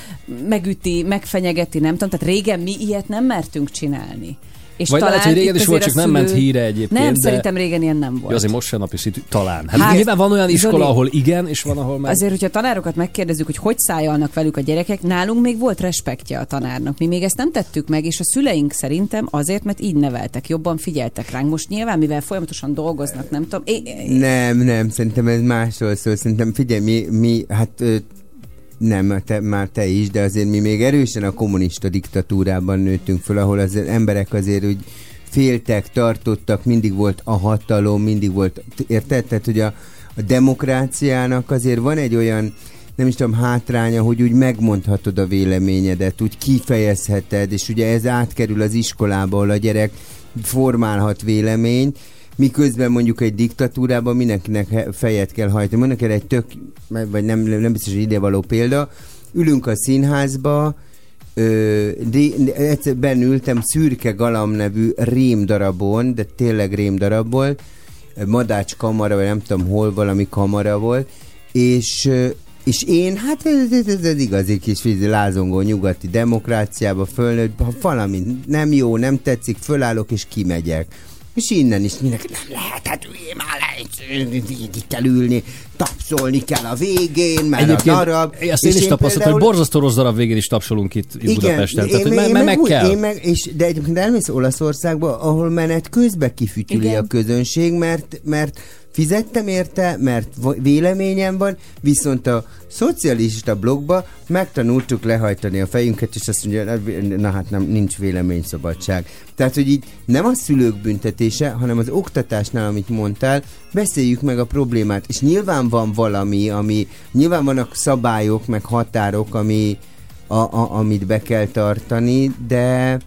megüti, megfenyegeti, nem tudom, tehát régen mi ilyet nem mertünk csinálni. És Vagy lehet, hogy régen is volt, azért csak nem ment híre egyébként, Nem, de- szerintem régen ilyen nem volt. Ja, azért most sem napi szintű, talán. Hát, Hát, nyilván van olyan iskola, Zoli, ahol igen, és van, ahol meg... Azért, hogyha a tanárokat megkérdezzük, hogy hogy szájalnak velük a gyerekek, nálunk még volt respektje a tanárnak. Mi még ezt nem tettük meg, és a szüleink szerintem azért, mert így neveltek, jobban figyeltek ránk. Most nyilván, mivel folyamatosan dolgoznak, nem tudom. É, é, Nem, nem, szerintem ez másról szól. Szerintem figyelj, mi, mi hát nem, te, már te is, de azért mi még erősen a kommunista diktatúrában nőttünk föl, ahol az emberek azért úgy féltek, tartottak, mindig volt a hatalom, mindig volt, érted? Tehát, hogy a, a demokráciának azért van egy olyan, nem is tudom, hátránya, hogy úgy megmondhatod a véleményedet, úgy kifejezheted, és ugye ez átkerül az iskolába, ahol a gyerek formálhat véleményt, miközben mondjuk egy diktatúrában mindenkinek fejet kell hajtani. Mondok erre egy tök, vagy nem, nem biztos, hogy idevaló példa, ülünk a színházba, Ö, de, egyszer benn ültem Szürke Galam nevű rémdarabon, de tényleg rémdarab volt, Madács kamara, vagy nem tudom hol valami kamara volt, és és én, hát ez, ez, ez, ez igazi kis lázongó nyugati demokráciába fölnőtt, ha valami nem jó, nem tetszik, fölállok és kimegyek. És innen is mindenki, nem lehet, hát üljél már le, így kell ülni, tapsolni kell a végén, mert a darab. ezt én És is tapasztaltam, például- hogy borzasztó rossz darab végén is tapsolunk itt, itt Budapesten. én, Tehát, hogy meg- me- én me- meg, meg úgy- kell. Én meg, és, de egyébként elmész Olaszországba, ahol menet közbe kifütyüli Igen. a közönség, mert, mert fizettem érte, mert véleményem van, viszont a szocialista blogba megtanultuk lehajtani a fejünket, és azt mondja, na hát nem, nincs véleményszabadság. Tehát, hogy így nem a szülők büntetése, hanem az oktatásnál, amit mondtál, beszéljük meg a problémát, és nyilván van valami, ami, nyilván vannak szabályok, meg határok, ami, a, a, amit be kell tartani, de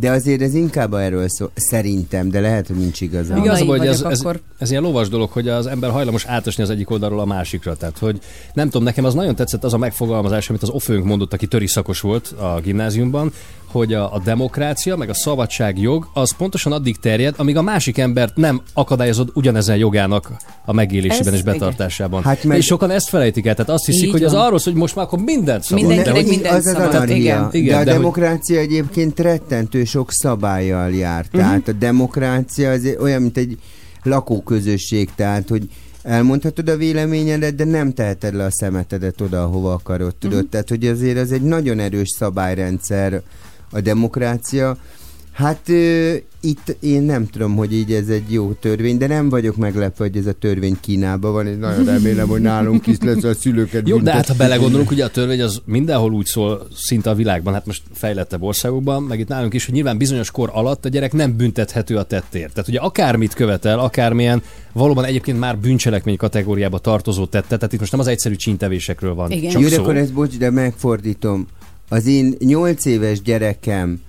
de azért ez inkább erről szól, szerintem, de lehet, hogy nincs igazam. Igen. Igaz, hogy ez, ez, akkor- ez ilyen lovas dolog, hogy az ember hajlamos átesni az egyik oldalról a másikra. Tehát, hogy nem tudom, nekem az nagyon tetszett az a megfogalmazás, amit az Ofőnk mondott, aki töri szakos volt a gimnáziumban, hogy a, a demokrácia, meg a szabadságjog az pontosan addig terjed, amíg a másik embert nem akadályozod ugyanezen jogának a megélésében Ez- és betartásában. Hát Hát meg- És sokan ezt felejtik el, tehát azt hiszik, Így hogy az van. arról szól, hogy most már akkor mindent szabad. Mindenkinek De minden az az szabad. anarchia. Igen. Igen, de a de hogy- demokrácia egyébként rettentő sok szabályjal jár. Mhm. Tehát a demokrácia az olyan, mint egy lakóközösség, tehát hogy elmondhatod a véleményedet, de nem teheted le a szemetedet oda, ahova akarod, tudod? Mhm. Tehát, hogy azért az egy nagyon erős szabályrendszer a demokrácia. Hát ö, itt én nem tudom, hogy így ez egy jó törvény, de nem vagyok meglepve, hogy ez a törvény Kínában van, és nagyon remélem, hogy nálunk is lesz a szülőket Jó, de hát ha belegondolunk, ugye a törvény az mindenhol úgy szól szinte a világban, hát most fejlettebb országokban, meg itt nálunk is, hogy nyilván bizonyos kor alatt a gyerek nem büntethető a tettért. Tehát ugye akármit követel, akármilyen valóban egyébként már bűncselekmény kategóriába tartozó tette, tehát itt most nem az egyszerű csíntevésekről van Igen. csak Jó, de szó. akkor ezt bocs, de megfordítom. Az én nyolc éves gyerekem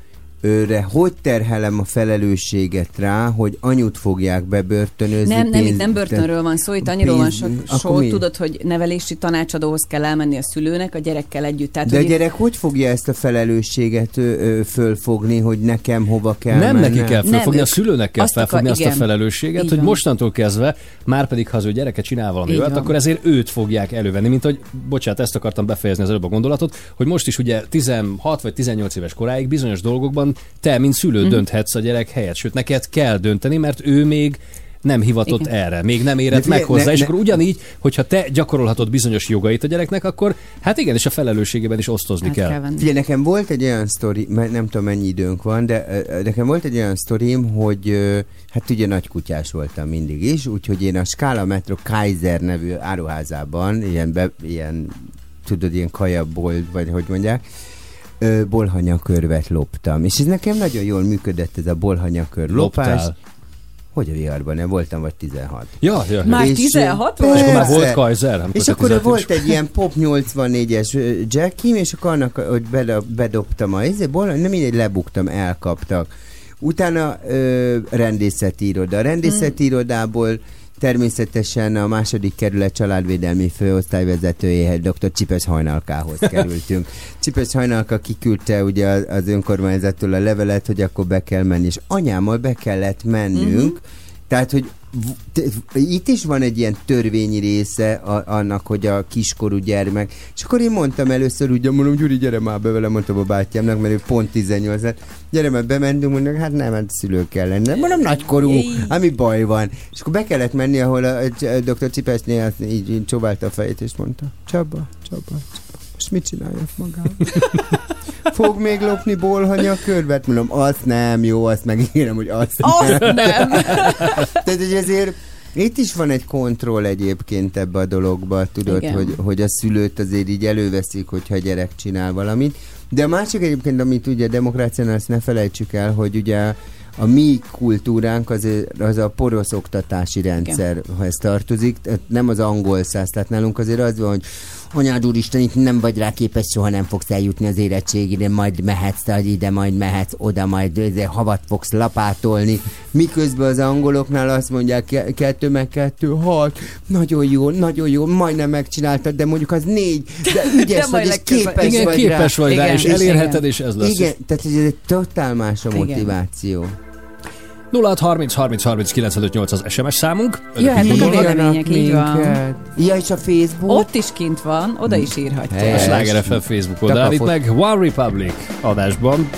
őre hogy terhelem a felelősséget rá, hogy anyut fogják bebörtönözni? Nem, nem, itt pénz- nem börtönről van szó, itt annyiról van sok, szó, mi? tudod, hogy nevelési tanácsadóhoz kell elmenni a szülőnek, a gyerekkel együtt. Tehát, De a gyerek hogy fogja ezt a felelősséget ö, ö, fölfogni, hogy nekem hova kell nem mennem? neki kell Nem, felfogni, a szülőnek kell azt felfogni akar- azt a igen. felelősséget, Így hogy van. mostantól kezdve, már pedig ha az ő gyereke csinál valami Így olyat, van. akkor ezért őt fogják elővenni, mint hogy, bocsánat, ezt akartam befejezni az előbb a gondolatot, hogy most is ugye 16 vagy 18 éves koráig bizonyos dolgokban te, mint szülő Mhm. dönthetsz a gyerek helyett, sőt, neked kell dönteni, mert ő még nem hivatott Igen. erre, még nem De érett figyelj, meg hozzá, ne- és ne- akkor ugyanígy, hogyha te gyakorolhatod bizonyos jogait a gyereknek, akkor hát igen, és a felelősségében is osztozni át kell. kell. Figyelj, nekem volt egy olyan sztori, mert nem tudom mennyi időnk van, de nekem volt egy olyan sztorim, hogy hát ugye nagy kutyás voltam mindig is, úgyhogy én a Skála Metro Kaiser nevű áruházában, ilyen, be, ilyen tudod, ilyen kajabolt, vagy hogy mondják, ö, bolhanyakörvet loptam. És ez nekem nagyon jól működött ez a bolhanyakör lopás. Loptál. Hogy a viharban, nem voltam, vagy 16. Ja, ja, ja. Már És, 16 ö, volt? És akkor már volt Kaiser? És akkor 16 volt egy ilyen Pop 84-es ö, Jackim, és akkor annak, hogy bedob, bedobtam a izéból, nem mindegy, lebuktam, elkaptak. Utána ö, rendészeti iroda. A rendészeti irodából természetesen a második kerület családvédelmi főosztályvezetőjéhez, dr. Csipes Hajnalkához kerültünk. *laughs* Csipes Hajnalka kiküldte ugye az- önkormányzattól a levelet, hogy akkor be kell menni, és anyámmal be kellett mennünk, tehát, hogy itt is van egy ilyen törvényi része a, annak, hogy a kiskorú gyermek, és akkor én mondtam először, ugye mondom, Gyuri, gyere már be vele, mondtam a bátyámnak, mert ő pont 18 lett, gyere már bementünk, mondom, hát nem, hát szülő kell lenni. Mondom, nagykorú, ami baj van. És akkor be kellett menni, ahol a, a, a dr. Csipesnél azt így, így csóválta a fejét, és mondta, Csaba, Csaba, Csaba, és mit csináljak magam? Fog még lopni bolhanya a körvet? Mondom, azt nem, jó, azt megígérem, hogy azt, azt nem. Tehát, hogy ezért itt is van egy kontroll egyébként ebbe a dologba, tudod, hogy, hogy a szülőt azért így előveszik, hogyha a gyerek csinál valamit. De a másik egyébként, amit ugye a demokráciánál ezt ne felejtsük el, hogy ugye a mi kultúránk az, az a porosz oktatási rendszerhez tartozik, nem az angol száz, tehát nálunk azért az van, hogy Anyád úristen, itt nem vagy rá képes, soha nem fogsz eljutni az érettségére, majd mehetsz, hogy ide, majd mehetsz, oda, majd öze, havat fogsz lapátolni. Miközben az angoloknál azt mondják, kettő meg kettő, hat, nagyon jó, nagyon jó, majdnem megcsináltad, de mondjuk az négy, de *laughs* ügyes de vagy, és képes igen, vagy képes rá. vagy rá, igen, és elérheted, igen. és ez lesz. Igen, tehát ez egy totál más a motiváció. Igen. 0 30 30 30 95 az SMS számunk. Jöhetnek a vélemények, így van. Ja, és a Facebook? Ott is kint van, oda is hm. írhatja. A Sláger FM Facebook oldalán, itt meg One Republic adásban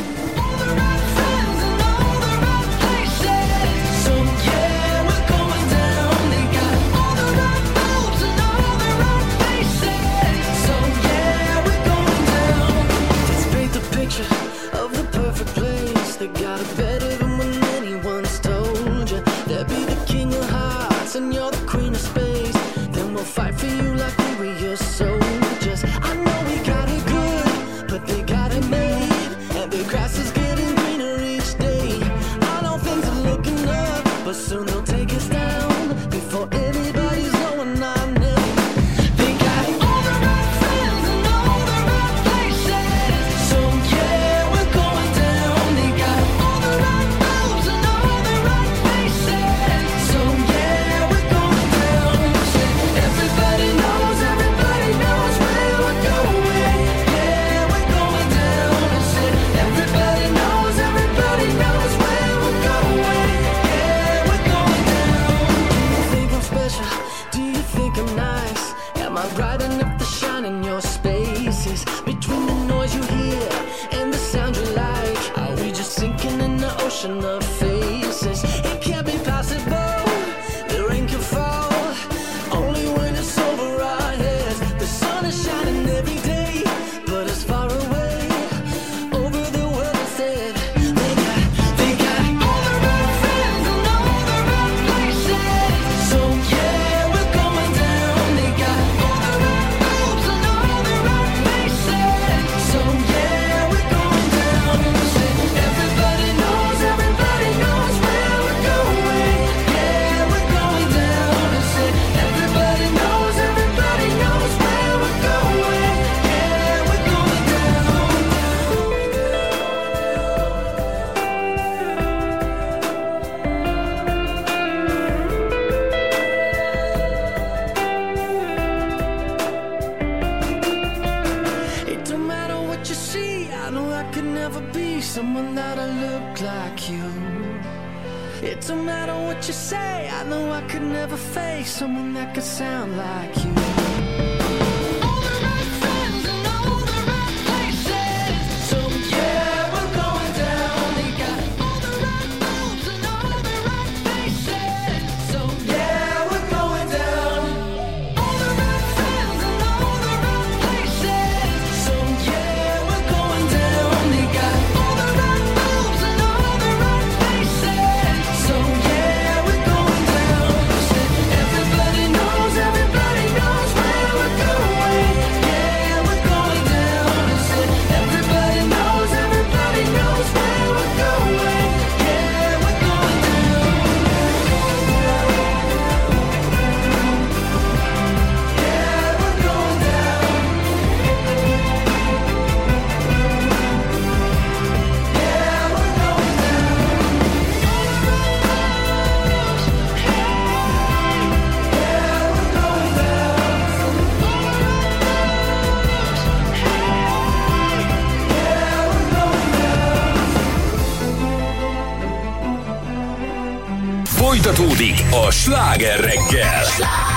folytatódik a sláger reggel. Sláger!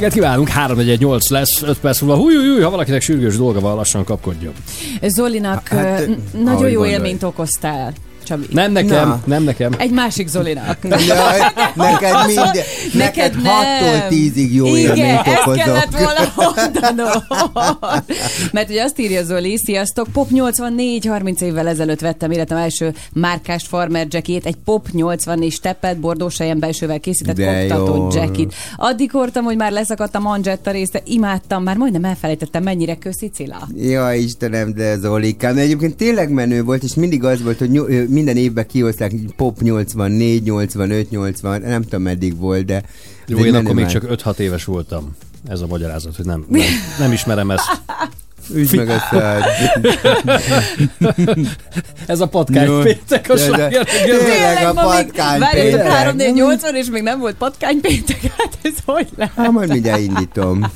Reggelt kívánunk, 3 lesz, 5 perc múlva. Húj, húj, ha valakinek sürgős dolga van, lassan kapkodjon. Zolinak Hát, ahogy nagyon jó gondolj. élményt okoztál. Csabi. Nem nekem, Na. nem nekem. Egy másik Zolinak. *laughs* Jaj, neked minden, neked nem. 6-tól 10-ig jó Igen, élményt ezt okozok. kellett volna mondanom. Mert ugye azt írja Zoli, sziasztok, Pop 84, 30 évvel ezelőtt vettem életem első márkás farmer jackét, egy Pop 84 steppet, bordósejem belsővel készített De koptatott jó. jackit. Addig hordtam, hogy már leszakadt a manzsetta része, imádtam, már majdnem elfelejtettem, mennyire köszi Cilla. Ja, Istenem, de Zolikám. De egyébként tényleg menő volt, és mindig az volt, hogy nyol- ö, minden évben kihozták Pop 84, 85, 80, nem tudom meddig volt, de... Jó, egy én akkor még már. csak 5-6 éves voltam. Ez a magyarázat, hogy nem, *laughs* nem, nem ismerem ezt. Üsd meg a szád. Ez a patkány péntek a sláger Tényleg a patkány péntek. 3 4 80 és még nem volt patkány péntek, hát ez hogy lehet? Hát majd mindjárt indítom.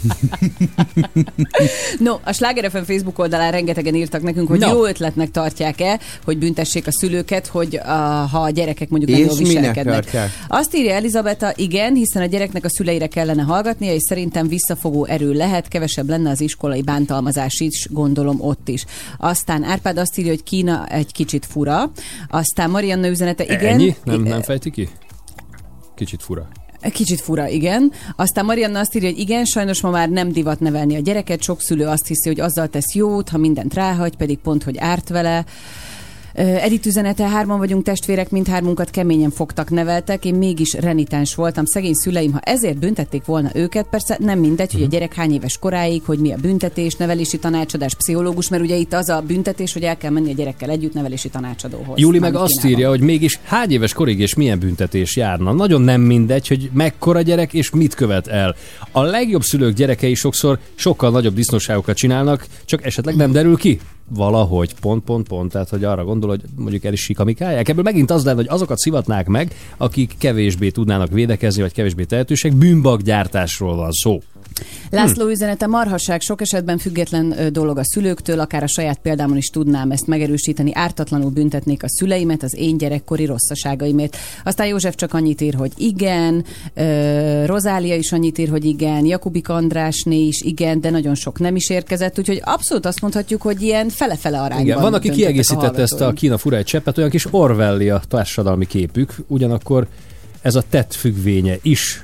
No, a Sláger FM Facebook oldalán rengetegen írtak nekünk, hogy Na. jó ötletnek tartják-e, hogy büntessék a szülőket, hogy a, ha a gyerekek mondjuk nem jól viselkednek. Azt írja Elizabeta, igen, hiszen a gyereknek a szüleire kellene hallgatnia, és szerintem visszafogó erő lehet, kevesebb lenne az iskolai bántalmazás is, gondolom ott is. Aztán Árpád azt írja, hogy Kína egy kicsit fura. Aztán Marianna üzenete, igen. Ennyi? Nem, nem fejti ki? Kicsit fura. Kicsit fura, igen. Aztán Marianna azt írja, hogy igen, sajnos ma már nem divat nevelni a gyereket. Sok szülő azt hiszi, hogy azzal tesz jót, ha mindent ráhagy, pedig pont, hogy árt vele. Ö, Edith üzenete, hárman vagyunk testvérek, mindhármunkat keményen fogtak, neveltek, én mégis renitáns voltam. Szegény szüleim, ha ezért büntették volna őket, persze nem mindegy, hogy a gyerek hány éves koráig, hogy mi a büntetés, nevelési tanácsadás, pszichológus, mert ugye itt az a büntetés, hogy el kell menni a gyerekkel együtt nevelési tanácsadóhoz. Júli meg azt Kínában. írja, hogy mégis hány éves korig és milyen büntetés járna. Nagyon nem mindegy, hogy mekkora gyerek és mit követ el. A legjobb szülők gyerekei sokszor sokkal nagyobb disznóságokat csinálnak, csak esetleg nem derül ki. Valahogy, pont, pont, pont, tehát hogy arra gondol, hogy mondjuk el is sikamikálják. Ebből megint az lenne, hogy azokat szivatnák meg, akik kevésbé tudnának védekezni, vagy kevésbé tehetősek, bűnbakgyártásról van szó. László üzenete marhasság, sok esetben független dolog a szülőktől, akár a saját példámon is tudnám ezt megerősíteni, ártatlanul büntetnék a szüleimet az én gyerekkori rosszaságaimért. Aztán József csak annyit ír, hogy igen, Rozália is annyit ír, hogy igen, Jakubik Andrásné is igen, de nagyon sok nem is érkezett, úgyhogy abszolút azt mondhatjuk, hogy ilyen fele-fele arányban. Igen, van, aki kiegészítette ezt a. Kína fura egy cseppet, olyan kis Orwelli a társadalmi képük, ugyanakkor ez a tett függvénye is.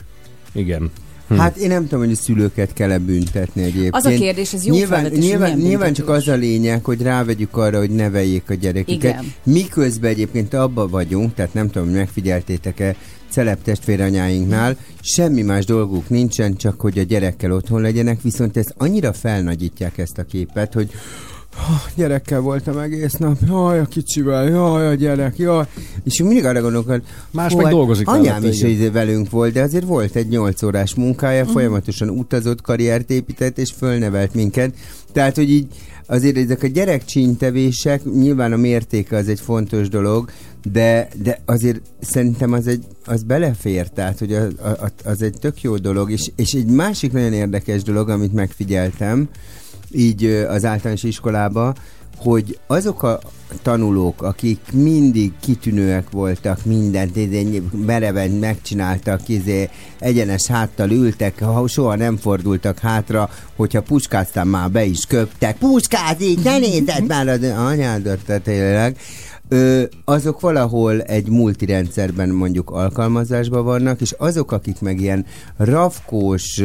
Igen. Hm. Hát én nem tudom, hogy a szülőket kell-e büntetni egyébként. Az a kérdés, ez jó nyilván, nyilván, nyilván csak az a lényeg, hogy rávegyük arra, hogy neveljék a gyereküket. Igen. Miközben egyébként abba vagyunk, tehát nem tudom, hogy megfigyeltétek-e celeb testvéranyáinknál, semmi más dolguk nincsen, csak hogy a gyerekkel otthon legyenek, viszont ezt annyira felnagyítják ezt a képet, hogy "Ah, gyerekkel voltam egész nap, jaj, a kicsivel, jaj, a gyerek, jaj. És mindig arra gondolok, hogy Más meg hát dolgozik Anyám is igen. izé velünk volt, de azért volt egy 8 órás munkája, Mhm. folyamatosan utazott, karriert épített, és fölnevelt minket. Tehát, hogy így azért ezek a gyerekcsíntevések, nyilván a mértéke az egy fontos dolog, de, de azért szerintem az, egy, az belefér, tehát hogy az, az, az egy tök jó dolog, és, és egy másik nagyon érdekes dolog, amit megfigyeltem, így az általános iskolába, hogy azok a tanulók, akik mindig kitűnőek voltak, mindent izé, mereven megcsináltak, izé, egyenes háttal ültek, ha soha nem fordultak hátra, hogyha puskáztam már be is köptek, puskázik, ne nézed már az anyádat, tényleg. Ö, azok valahol egy multirendszerben mondjuk alkalmazásban vannak, és azok, akik meg ilyen rafkós,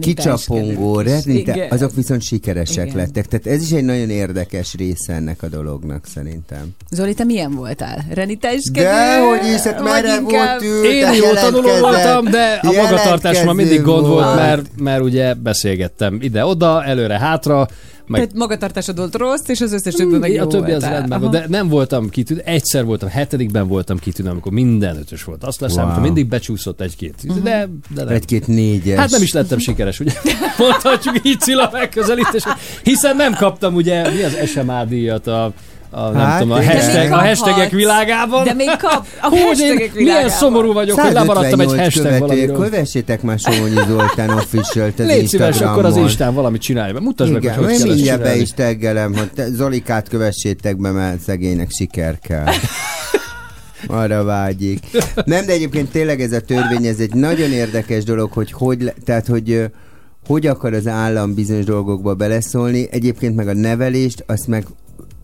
kicsapongó, renite, Igen. azok viszont sikeresek Igen. lettek. Tehát ez is egy nagyon érdekes része ennek a dolognak szerintem. Zoli, te milyen voltál? Reniteskedő? De, hogy is, hát merre inkább- volt Én jó tanuló voltam, de a magatartásban mindig gond volt, Jelentkező mert, mert ugye beszélgettem ide-oda, előre-hátra, meg Tehát magatartásod volt rossz, és az összes többi meg jó a többi az rendben volt, de nem voltam kitűnő. Egyszer voltam, hetedikben voltam kitűnő, amikor minden ötös volt. Azt leszámoltam, Wow. mindig becsúszott egy-két. Mhm. De, de nem. Egy-két négyes. Hát nem is lettem sikeres, ugye? *laughs* Mondhatjuk így Cilla megközelítés. Hiszen nem kaptam ugye, mi az SMA díjat a, a nem Hát tudom, a hashtag, a hashtagek világában. De még kap a Hú, de én hashtagek milyen szomorú vagyok, hogy lemaradtam egy 158 hashtag valamiről. Kövessétek már Somogyi Zoltán official-t az Légy szíves, akkor az. Instán valamit csinálj be. Mutasd meg, hogy hogy kell mindjárt be is teggelem, hogy te Zolikát kövessétek be, mert szegénynek siker kell. Arra vágyik. Nem, de egyébként tényleg ez a törvény, ez egy nagyon érdekes dolog, hogy hogy, tehát hogy hogy akar az állam bizonyos dolgokba beleszólni, egyébként meg a nevelést, azt meg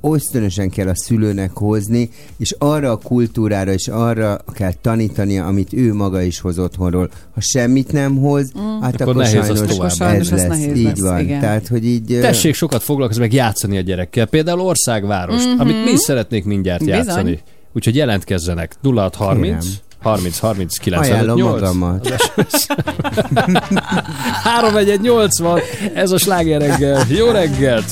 ösztönösen kell a szülőnek hozni, és arra a kultúrára és arra kell tanítania, amit ő maga is hoz otthonról. Ha semmit nem hoz, mm. hát Akkor akkor, sajnos, tovább. ez Sajnos az lesz. nehéz Így lesz, van. igen. Tehát, hogy így... Tessék sokat foglalkozni, meg játszani a gyerekkel. Például országvárost, Mhm. amit mi is szeretnék mindjárt Bizony. játszani. Úgyhogy jelentkezzenek. 0630 Kérem. 30 30 Ajánlom 95 magamat. *laughs* 3 80 ez a sláger reggel. Jó reggelt!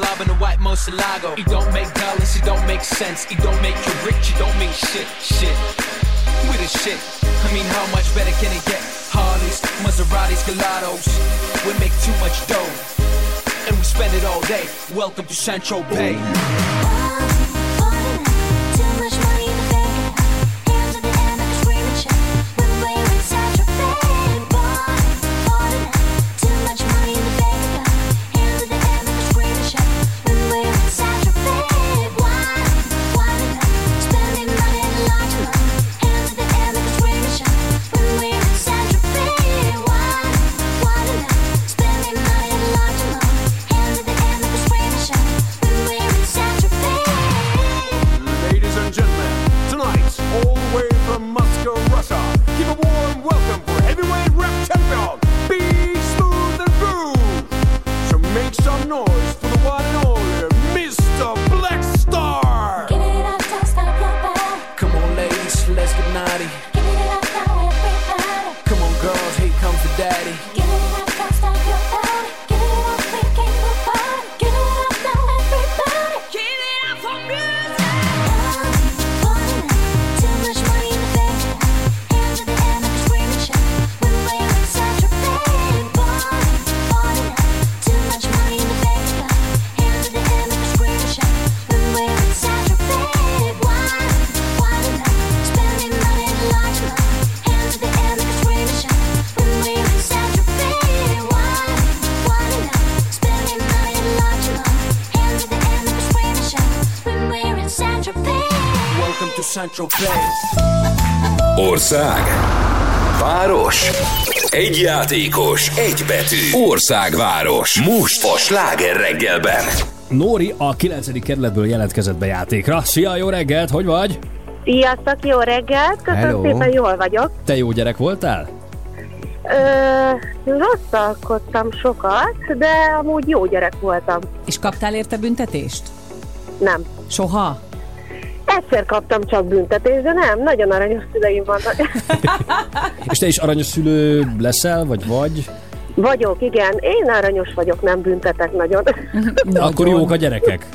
A in a white Moselago. It don't make dollars, it don't make sense. It don't make you rich, it don't mean shit, shit. With a shit. I mean, how much better can it get? Harleys, Maseratis, Gelatos. We make too much dough and we spend it all day. Welcome to Central Bay. Egy játékos. Egy betű. Országváros. Most a sláger reggelben. Nóri a 9. kerületből jelentkezett be játékra. Szia, jó reggelt, hogy vagy? Sziasztok, jó reggelt! Köszönöm Hello. szépen, jól vagyok. Te jó gyerek voltál? Ö, rosszalkodtam sokat, de amúgy jó gyerek voltam. És kaptál érte büntetést? Nem. Soha? Egyszer kaptam csak büntetést, de nem, nagyon aranyos szüleim vannak. *laughs* És te is aranyos szülő leszel, vagy vagy? vagyok, igen. Én aranyos vagyok, nem büntetek nagyon. *laughs* Akkor jók a gyerekek.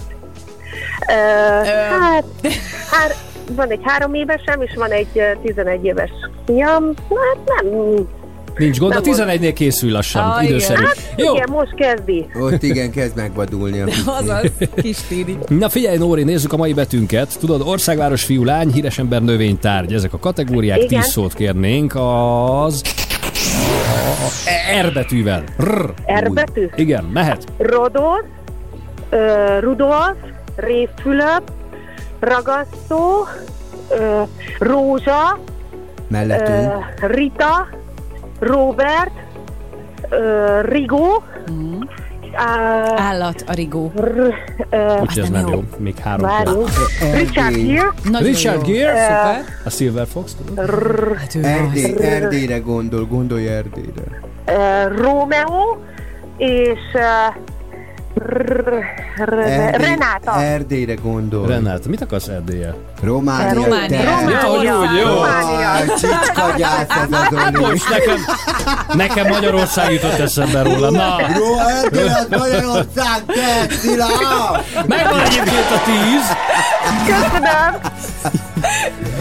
Ö, hát, hár, van egy három évesem, és van egy ö, 11 éves fiam. Hát nem... Nincs gond, a Nem 11-nél készül lassan, Ah, időszerű. igen. Hát Jó, igen, most kezdi. Ott igen, kezd megvadulni a *laughs* pici. kis tíri. Na figyelj, Nóri, nézzük a mai betűnket. Tudod, országváros, fiú, lány, híres ember, növénytárgy. Ezek a kategóriák, Igen. 10 szót kérnénk az... R betűvel. R. R betű? Igen, mehet. Rodosz, ö, Rudolf, Révfülöp, Ragasztó, ö, Rózsa, Mellettünk. Rita, Robert, ö, Rigó, á, Állat, a rigó. r, ö, Úgyhogy ez nem jó. Még három. Várjunk. Richard Gere, Nagyon Richard jó. Gere, szuper. A Silver Fox, tudod? Hát Erdély. Erdélyre gondol, gondolj Erdélyre. ö, Rómeó, és R- Renáta. Erdélyre gondol. Renát, mit akarsz Erdélye? Románia. Románia. te- Románia. Ja, úgy, jó. Románia. Aj, Csicskagyász ez az Oli. Most nekem, nekem Magyarország jutott eszembe róla. Na, Ró, Erdély az Magyarország, te, Szila! megvan egyébként a tíz. Köszönöm.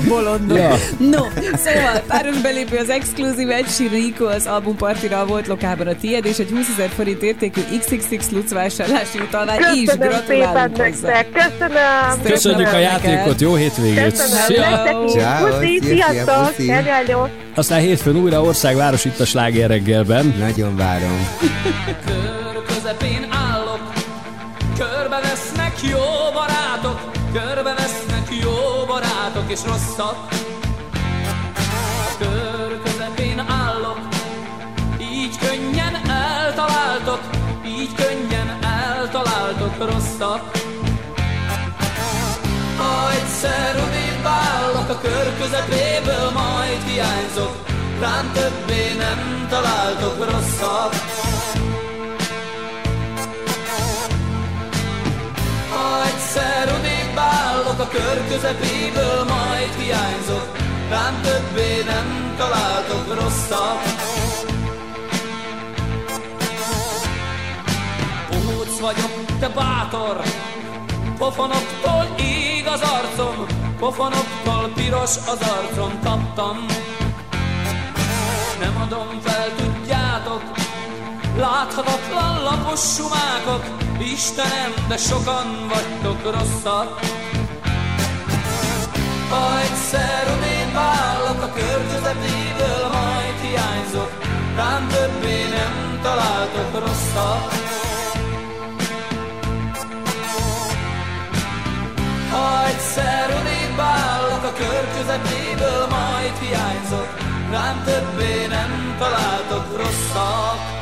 Bolondok. Ja. No, szóval páros belépő az exkluzív Sheeran Rico az albumpartira volt lokában a tied, és egy 20 ezer forint értékű XXX Lutz vásárlási utalvány is gratulálunk hozzá. Köszönöm. Köszönjük a játékot, jó hétvégét. Köszönöm. Sziasztok. Aztán hétfőn újra országváros itt a Sláger reggelben. Nagyon várom. Kör közepén barátok és rosszak. Kör közepén állok, így könnyen eltaláltok, így könnyen eltaláltok rosszak. Ha egyszer odébb állok a kör közepéből, majd hiányzok, rám többé nem találtok rosszat. Ha egyszer odébb állok a kör közepéből, majd hiányzok, rám többé nem találtok rosszat. Póc vagyok, te bátor, pofonoktól ég az arcom, pofonoktól piros az arcom, kaptam. Nem adom fel, tudjátok, Láthatatlan lapos sumákok, Istenem, de sokan vagytok rosszak. Ha egyszer odébb állok a kör közepéből, majd hiányzok, rám többé nem találtok rosszak. Ha egyszer odébb állok a kör közepéből, majd hiányzok, rám többé nem találtok rosszak.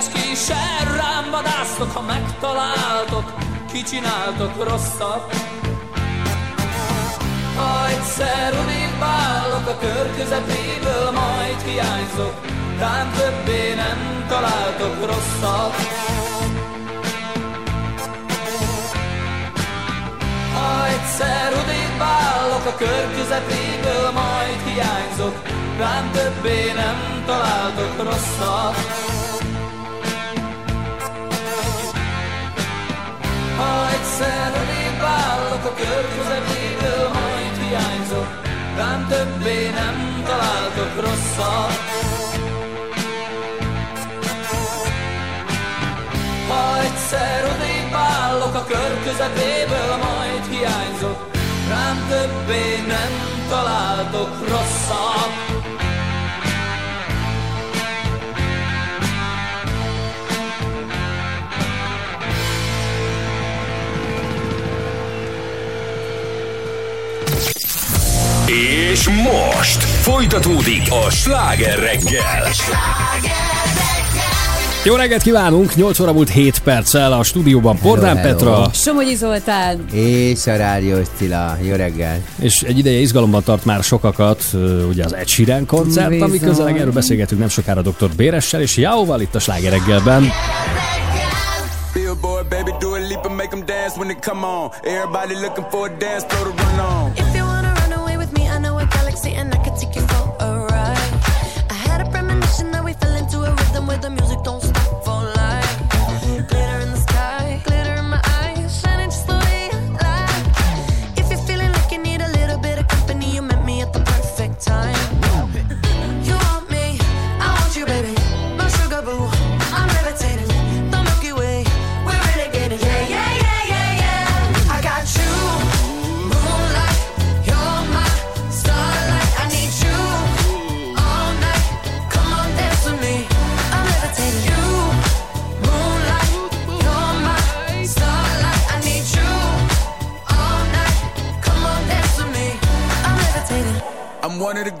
Éles késsel rám vadásztok, ha megtaláltok, kicsináltok rosszat. Ha egyszer odébb a kör közepéből, majd hiányzok, rám többé nem találtok rosszat. Ha egyszer odébb állok a kör közepéből, majd hiányzok, rám többé nem találtok rosszat. Rám többé nem találtok rosszat. Ha egyszer odébb állok a kör közepéből, majd hiányzok, rám többé nem találtok rosszat. És most folytatódik a sláger reggel. Jó reggelt kívánunk! 8 óra múlt 7 perccel a stúdióban Bordán Hello, hello. Petra, Somogyi Zoltán, És a Rádiós Cilla. Jó reggel. és egy ideje izgalomban tart már sokakat, ugye az Ed Sheeran koncert, Bizony. ami közeleg, erről beszélgetünk nem sokára dr. Béressel és Jáóval itt a Sláger reggelben. Billboard, baby, do a leap and make them dance when they come on. Everybody looking for a dance floor to run on. A rhythm where the music don't stop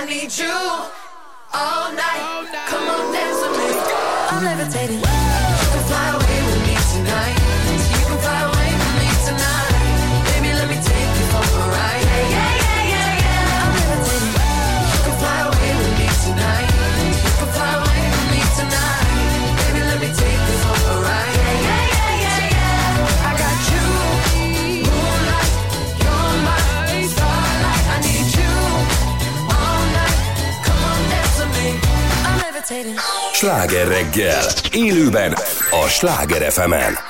I need you all night. Come on, dance with me. I'm levitating. Sláger reggel, élőben a Sláger fm -en.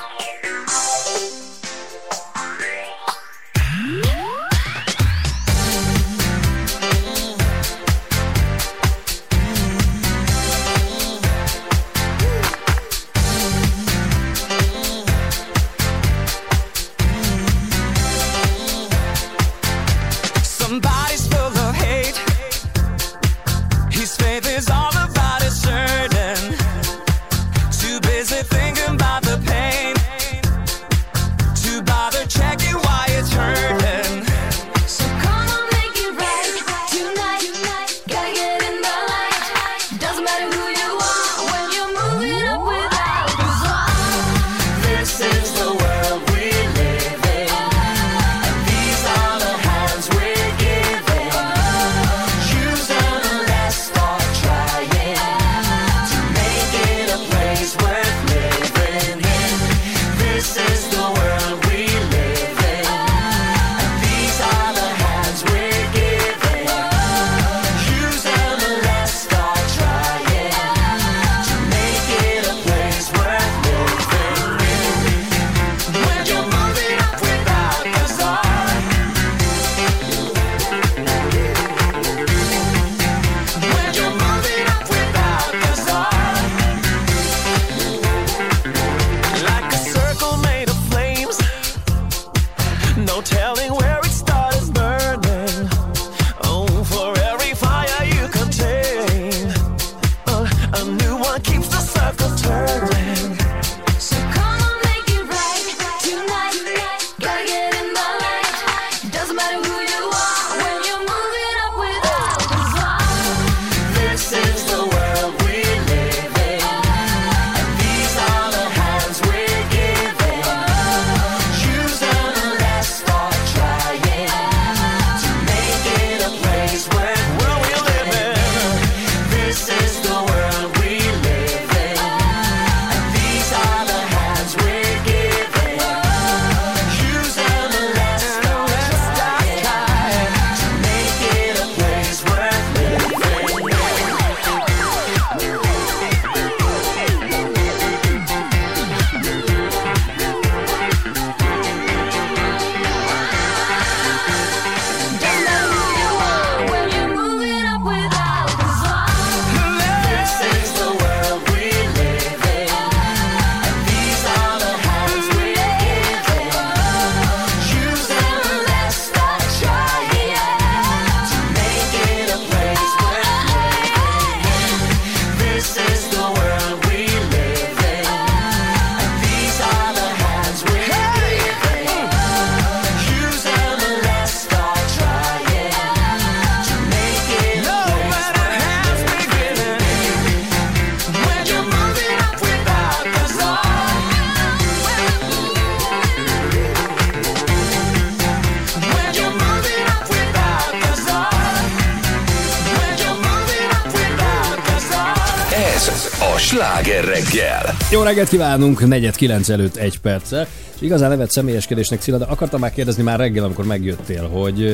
Reggelt kívánunk, negyed kilenc előtt egy perccel. És igazán nevet személyeskedésnek Cilla, de akartam már kérdezni már reggel, amikor megjöttél, hogy ö,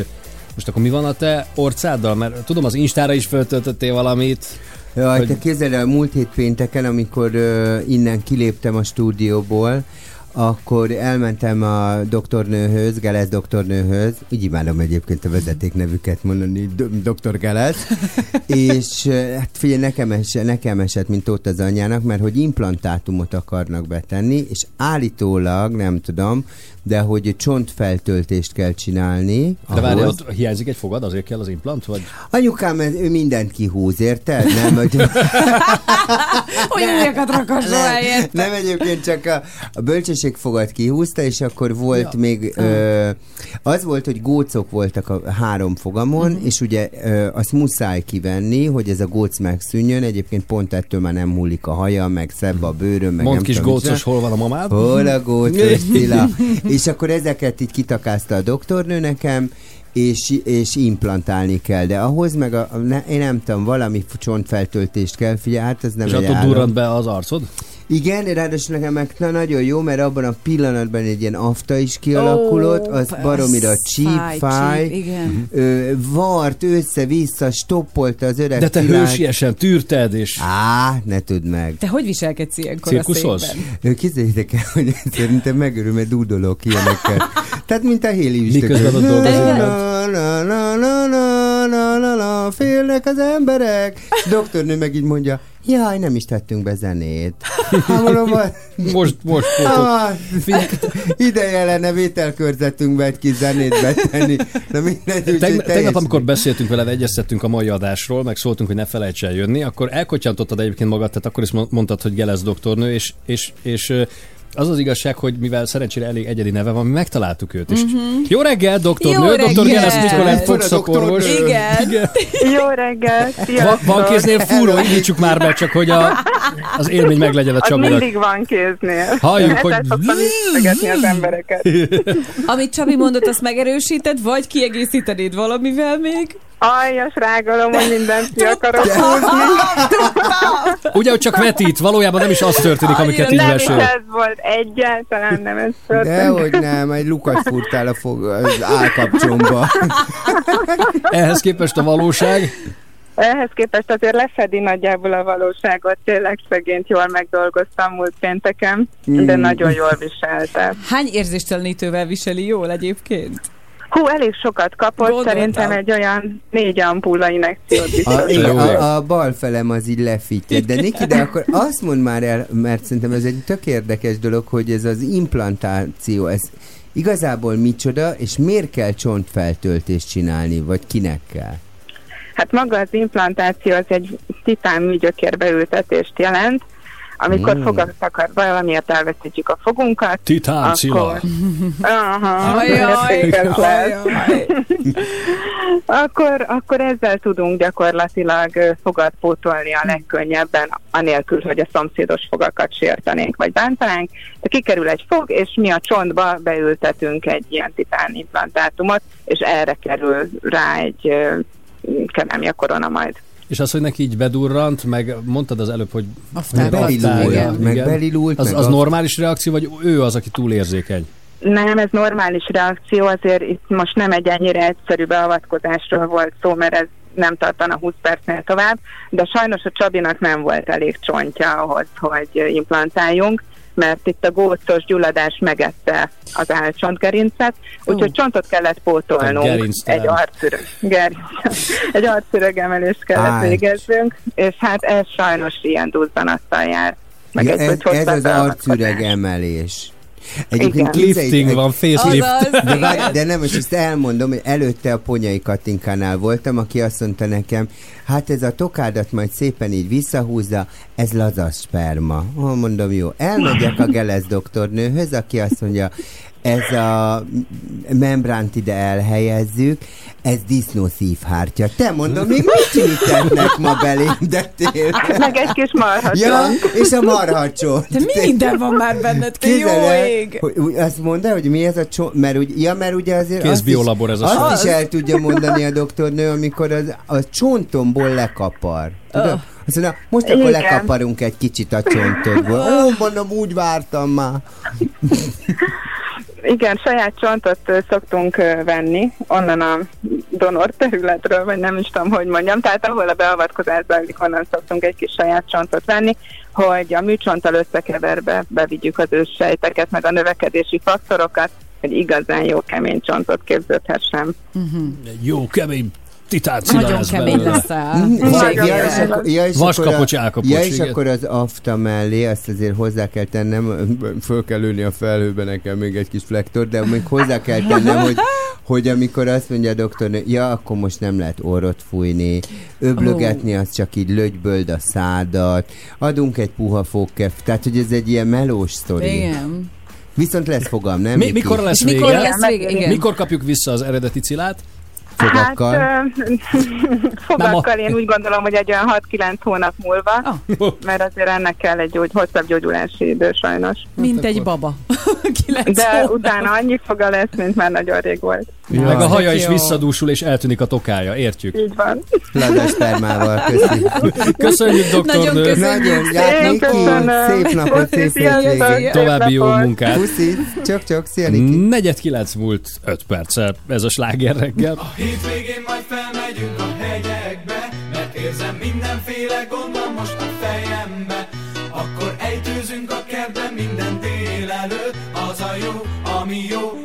most akkor mi van a te orcáddal? Mert tudom, az Instára is föltöltöttél valamit. Jaj, Hogy- te képzeld el, múlt hét pénteken, amikor uh, innen kiléptem a stúdióból, akkor elmentem a doktornőhöz, Gelesz doktornőhöz, így imádom egyébként a vezetéknevüket mondani, do- doktor Gelesz, *laughs* és uh, hát figyelj, nekem, es, nekem esett, mint ott az anyjának, mert hogy implantátumot akarnak betenni, és állítólag, nem tudom, de hogy csontfeltöltést kell csinálni. De várj, ott hiányzik egy fogad, azért kell az implant? Vagy? Anyukám, ő mindent kihúz, érted? Nem, hogy... *laughs* Hogy ujjakat rakasson helyett. Nem egyébként csak a, a bölcsességfogat kihúzta, és akkor volt ja. még, ö, az volt, hogy gócok voltak a három fogamon, uh-huh. és ugye ö, azt muszáj kivenni, hogy ez a góc megszűnjön, egyébként pont ettől már nem múlik a haja, meg szebb a bőröm, meg Mondd nem kis tudom, gócos, hol van a mamád? Hol a gócos? *laughs* és akkor ezeket így kitakázta a doktornő nekem, és, és implantálni kell, de ahhoz meg a, ne, én nem tudom, valami csontfeltöltést kell, figyelj, hát ez nem És egy attól durrant be az arcod? Igen, ráadásul nekem meg na, nagyon jó, mert abban a pillanatban egy ilyen afta is kialakulott, Ó, az baromira csíp, fáj, fáj, csíp, igen. Ö, vart össze-vissza, stoppolta az öreg De te Tilát. hősiesen tűrted, és... Á, ne tudd meg. Te hogy viselkedsz ilyenkor Cirkuszolsz? a székben? Képzeljétek el, hogy *laughs* szerintem megörül, mert dúdolok ilyenekkel. Tehát, mint a Héli Miközben ott dolgozol Na, na, na, na, na, na, na, na, félnek az emberek. Doktornő meg így mondja, jaj, nem is tettünk be zenét. Hát mondom, "Vad- Most, most Ah, ideje lenne vételkörzetünkbe egy kis zenét betenni. Na mindegy, Teg- teljes- tegnap, amikor beszéltünk veled, egyeztettünk a mai adásról, meg szóltunk, hogy ne felejts el jönni, akkor elkocsantottad egyébként magad, tehát akkor is mo- mondtad, hogy Gelesz doktornő, és, és, és az az igazság, hogy mivel szerencsére elég egyedi neve van, mi megtaláltuk őt is. Mhm. Jó reggel, doktornő, doktor Nikolett Mekkora fogszakorvos. doktornő? Igen. Jó reggel, Va- sziasztok! van kéznél fúró, indítsuk már be, csak hogy a, az élmény meglegyen a Az Csabinak. mindig van kéznél. Halljuk, hogy- az embereket. Amit Csabi mondott, azt megerősíted, vagy kiegészítenéd valamivel még? Aljas rágalom, hogy mindent ki akarok húzni. Ugye, hogy csak vetít, valójában nem is az történik, amiket így Nem is mesél. ez volt egyáltalán, nem ez történt. Dehogy nem, egy lukat furtál a fog, az állkapcsomba. Ehhez képest a valóság. Ehhez képest azért lefedi nagyjából a valóságot. Tényleg szegényt jól megdolgoztam múlt pénteken, de Mm. nagyon jól viselte. Hány érzéstelenítővel viseli jól egyébként? Hú, elég sokat kapott, Gondoltam. szerintem egy olyan négy ampulla injekciót A, biztos. a, a bal felem az így lefittyed. De Niki, de akkor azt mondd már el, mert szerintem ez egy tök érdekes dolog, hogy ez az implantáció, ez igazából micsoda, és miért kell csontfeltöltést csinálni, vagy kinek kell? Hát maga az implantáció az egy titán műgyökérbe ültetést jelent, amikor Mm. fogat akar, valamiért elveszítjük a fogunkat, Titán Cilla. akkor... Aha, Ajaj, *laughs* akkor, akkor ezzel tudunk gyakorlatilag fogat pótolni a legkönnyebben, anélkül, hogy a szomszédos fogakat sértenénk vagy bántanánk. De kikerül egy fog, és mi a csontba beültetünk egy ilyen titán implantátumot, és erre kerül rá egy kerámia korona majd. És az, hogy neki így bedurrant, meg mondtad az előbb, hogy Aztán Belilult, igen, meg igen. belilult, Az, meg az az- normális reakció, vagy ő az, aki túlérzékeny? Nem, ez normális reakció, azért itt most nem egy ennyire egyszerű beavatkozásról volt szó, mert ez nem tartana 20 percnél tovább, de sajnos a Csabinak nem volt elég csontja ahhoz, hogy implantáljunk, mert itt a gócos gyulladás megette az álcsontgerincet, úgyhogy csontot kellett pótolnunk. gerinctelen. Egy arcüreg, egy arcüreg *laughs* emelést kellett Áj. végeznünk, és hát ez sajnos ilyen duzzanattal jár. Meg Ja, ez, ez hosszabb az arcüreg beavatkozás. Emelés. Igen. Lifting van, facelift. Azaz. De, várj, de nem, most ezt elmondom, hogy előtte a Ponyai Katinkánál voltam, aki azt mondta nekem, hát ez a tokádat majd szépen így visszahúzza, ez lazas sperma. Oh, mondom, jó. Elmegyek a Gelesz doktornőhöz, aki azt mondja, ez a membránt ide elhelyezzük, ez disznó szívhártya. Te mondom, még mit ültetnek ma belém, de tényleg. Meg egy kis marhacsont. Ja, és a marhacsont. De minden van már benned, te jó Képzeld el, ég! hogy azt mondta, hogy mi ez a csont, mert, úgy, ja, mert ugye azért azt Kézbiolabor ez a azt is el tudja mondani a doktornő, amikor az, a csontomból lekapar. Tudod? Azt mondja, most akkor Igen. lekaparunk egy kicsit a csontodból. Ó, mondom, úgy vártam már. *laughs* Igen, saját csontot szoktunk venni onnan a donor területről, vagy nem is tudom, hogy mondjam. Tehát ahol a beavatkozás zajlik, onnan szoktunk egy kis saját csontot venni, hogy a műcsonttal összekeverve bevigyük az őssejteket, meg a növekedési faktorokat, hogy igazán jó kemény csontot képződhessen. Egy jó kemény titán Nagyon lesz kemény leszel. Mhm. Ja, és akkor, ja, és Vaskapocs akkor Ja, és akkor az afta mellé, azt azért hozzá kell tennem, föl kell lőni a felhőbe nekem még egy kis flektor, de még hozzá kell tennem, hogy, hogy amikor azt mondja a doktornő, ja, akkor most nem lehet orrot fújni, öblögetni, az csak így lögyböld a szádat, adunk egy puha fogkef, tehát hogy ez egy ilyen melós sztori. Igen. Viszont lesz fogam, nem? Mi, mikor lesz És mikor vége? lesz vége? Igen. Mikor kapjuk vissza az eredeti cilát? Fogakkal? Hát, *laughs* fogakkal én úgy gondolom, hogy egy olyan 6-9 hónap múlva, mert azért ennek kell egy gyógy, hosszabb gyógyulási idő sajnos. Mint egy baba. *laughs* De hónap. utána annyi foga lesz, mint már nagyon rég volt. Meg a tök haja is jó. visszadúsul, és eltűnik a tokája, értjük? Így van. Ladaspermával, köszi. *laughs* Köszönjük, Nagyon doktornő! köszönjük. Nagyon, ját, Én Niki, köszönöm. szép napot, Puszi, szép hétvégét. További jó munkát! Puszi, csak-csak, szia Niki. Negyed kilenc múlt öt perccel ez a sláger reggel. Hétvégén majd felmegyünk a hegyekbe, mert érzem mindenféle gond van most a fejembe. Akkor ejtőzünk a kertben minden délelőtt, az a jó, ami jó,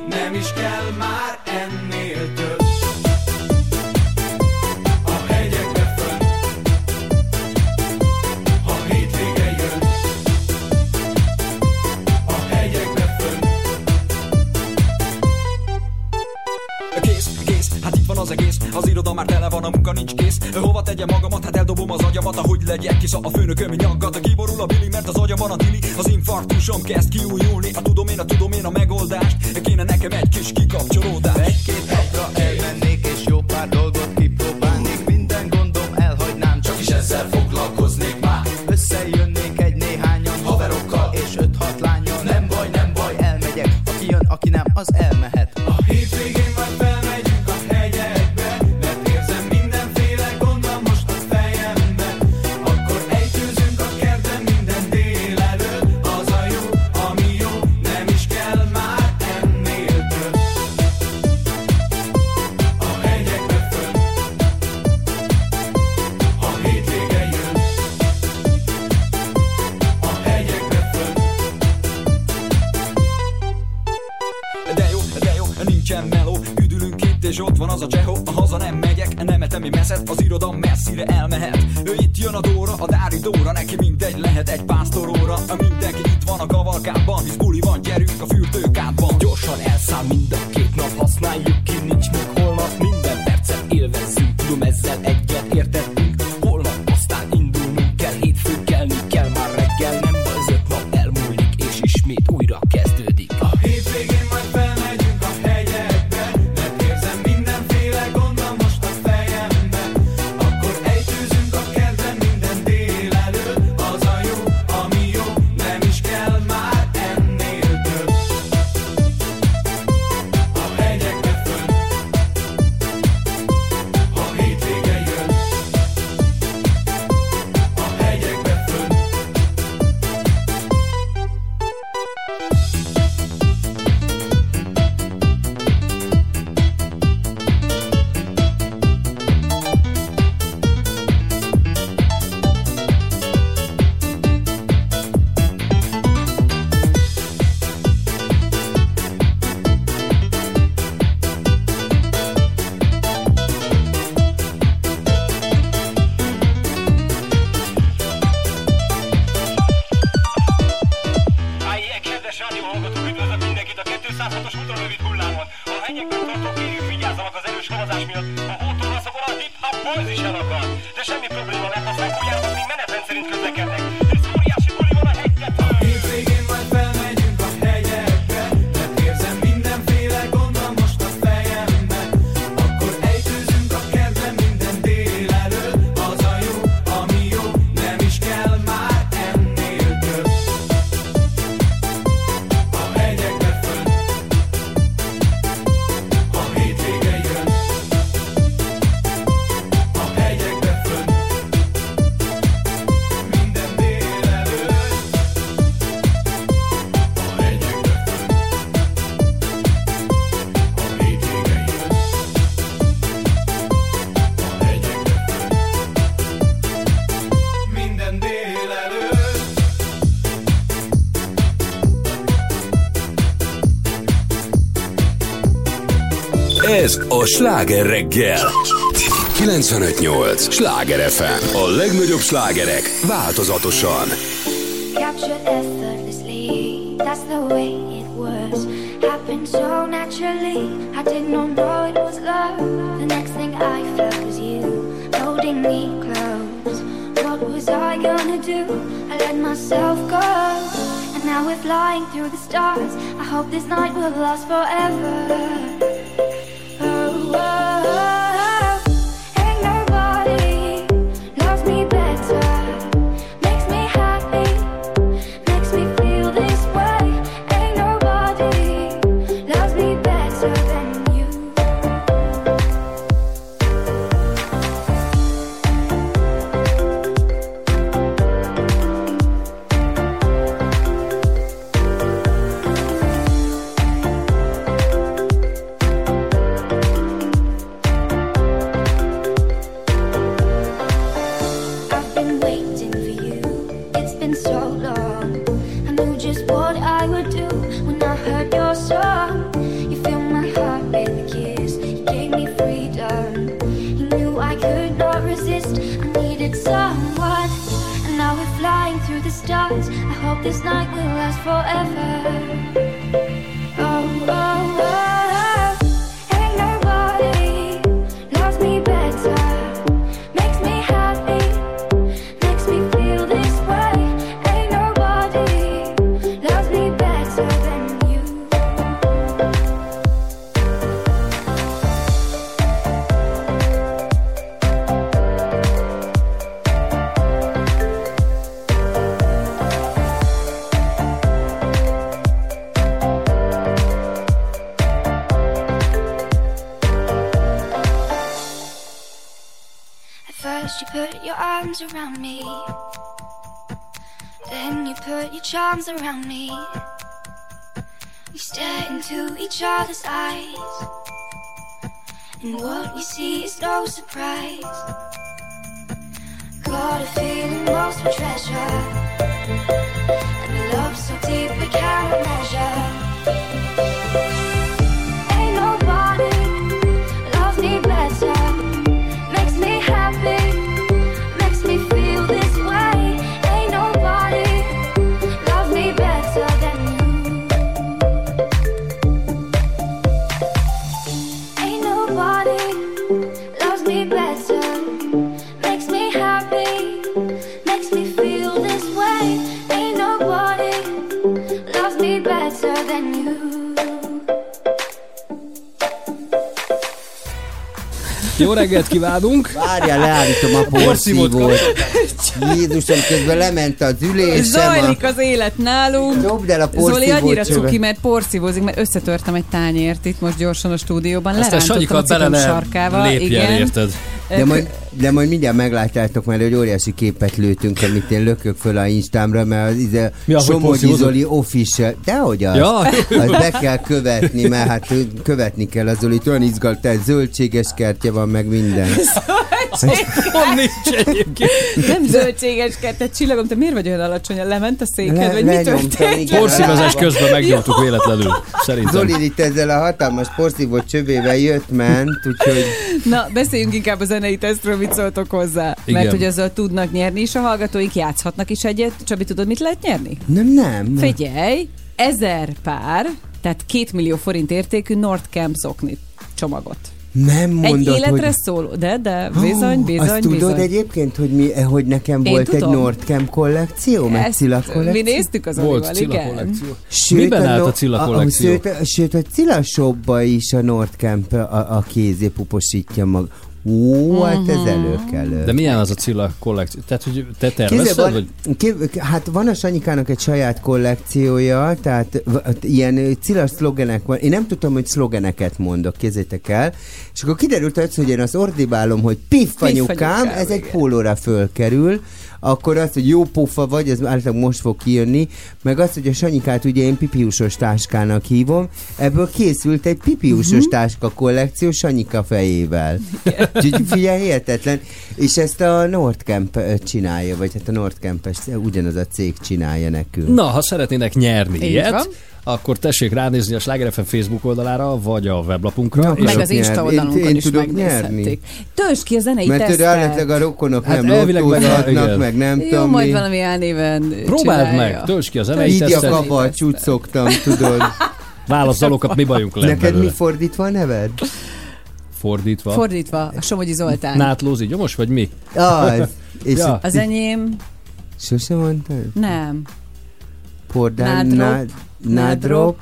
az egész. Az iroda már tele van, a munka nincs kész. Hova tegyem magamat, hát eldobom az agyamat Ahogy legyek. Kis a főnököm nyaggat Kiborul a bili, mert az agyamban a tili Az infarktusom kezd kiújulni. A tudom én, a tudom én a megoldást. Kéne nekem egy kis kikapcsolódás. Egy-két napra elmennék és jó pár dolgot kipróbálnék. Minden gondom elhagynám, csak is ezzel foglalkoznék már. Összejönnék egy néhányan haverokkal és öt-hat lányal Nem baj, nem baj, elmegyek. Aki jön, aki nem, az elmehet. A hétvégén a Sláger reggel. 95.8. Sláger FM. A legnagyobb slágerek változatosan. Now we're flying through the stars. I hope this night will last forever. Is no surprise. Got a feeling lost for treasure. And a love so deep we can't measure. Jó reggelt kívánunk! Várjál, leállítom a Porszívót. Jézusom, közben lement az ülésem. Zajlik a... az élet nálunk. Dobd el a Zoli porszívót annyira csöve. cuki, mert porszívózik, mert összetörtem egy tányért itt most gyorsan a stúdióban. Aztán Lerántottam a bele sarkával. lépjen, igen. érted? De majd, de majd mindjárt meglátjátok már, hogy óriási képet lőtünk, amit én lökök föl a Instámra, mert az ide az, hogy Somogyi? Zoli official, dehogy az, Ja. azt be kell követni, mert hát követni kell az Zolit, olyan izgalt, zöldséges kertje van, meg minden. *laughs* Pont nincs egyébként. Nem zöldséges kertet, csillagom, te miért vagy olyan alacsony? Lement a széked, Le- vagy mi történt? igen. Porszívozás közben megnyomtuk véletlenül. Szerintem. Zoli itt ezzel a hatalmas porszívó csövével jött, ment, úgyhogy Na, beszéljünk inkább a zenei tesztről, mit szóltok hozzá. Igen. Mert hogy azzal tudnak nyerni is a hallgatóink, játszhatnak is egyet. Csabi, tudod, mit lehet nyerni? nem, nem. Figyelj, ezer pár, tehát két millió forint értékű Nordcamp zokni csomagot. Nem Egy mondod, életre hogy... szóló, de, de, bizony, bizony, Azt tudod bizony. egyébként, hogy, mi, hogy nekem Én volt tudom. egy Nordcamp kollekció, meg Ezt Cilla kollekció? mi néztük az Volt Olival, Cilla igen. kollekció. Miben állt a Cilla kollekció? Sőt, a- sőt, a Cilla shopba is a Nordcamp a, a kézé puposítja Ú, hát ez előkelő. De milyen az a Cilla kollekció? Tehát, hogy te tervezted, van, vagy? kép, hát van a Sanyikának egy saját kollekciója, tehát v- ilyen Cilla szlogenek van. Én nem tudtam, hogy szlogeneket mondok, kézzétek el. És akkor kiderült az, hogy én azt ordibálom, hogy piff anyukám, ez egy igen. pólóra fölkerül, akkor az, hogy jó pofa vagy, az általában most fog kijönni, meg az, hogy a Sanyikát ugye én pipiusos táskának hívom, ebből készült egy pipiusos Mhm. táska kollekció Sanyika fejével. Úgyhogy figyelj, hihetetlen. És ezt a Nordcamp csinálja, vagy hát a Nordcamp ugyanaz a cég csinálja nekünk. Na, ha szeretnének nyerni Így ilyet, van. Akkor tessék ránézni a Sláger FM Facebook oldalára, vagy a weblapunkra. Meg az Insta oldalunkon Én- én is tudok nyerni. Töltsd ki a zenei Mert tesztet. eredetileg a rokonok Hát nem lottózhatnak, meg nem Jó, tudom majd mi. valami elnéven Próbáld csinálja. meg, töltsd ki a zenei Így a tesztet. kabacs, úgy szoktam, tudod. Válaszolókat mi bajunk lesz Neked mi belőle? fordítva a neved? Fordítva. Fordítva, a Somogyi Zoltán. Nátlózi gyomos, vagy mi? Az. És Ja. Az enyém Sose mondtad? nem. Pordán, Nádrop. Nád, nádrop,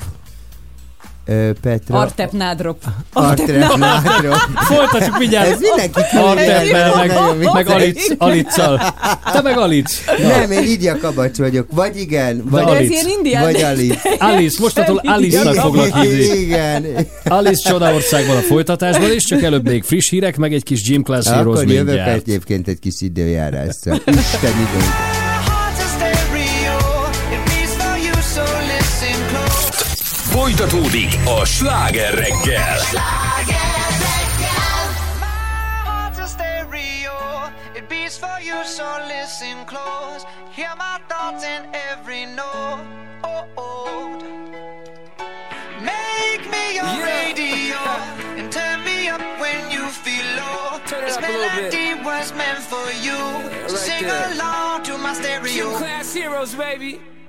Petra. Artep Nádrop. Artrep nádrop. Folytatjuk mindjárt. Ez mindenki Arteppel, meg, meg vicces. Alic, Alicccal. Te meg Alic. Na. Nem, én így a kabacs vagyok. Vagy igen, vagy De ez Alic. ilyen indián Vagy. Alic. Alice, mostantól Alice-nak foglak hívni. Igen. Alice Csodaországban a folytatásban, és csak előbb még friss hírek, meg egy kis Gym Class Heroes Akkor jövök mindjárt. egyébként egy kis időjárással. Isten idő. Folytatódik a sláger reggel. heart's a stereo. It beats for you, so listen close. Hear my thoughts in every note. Make me your radio and turn me up when you feel low. this up a little bit. melody was meant for you. so right sing there. along to my stereo. Gym class heroes, baby.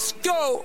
Let's go.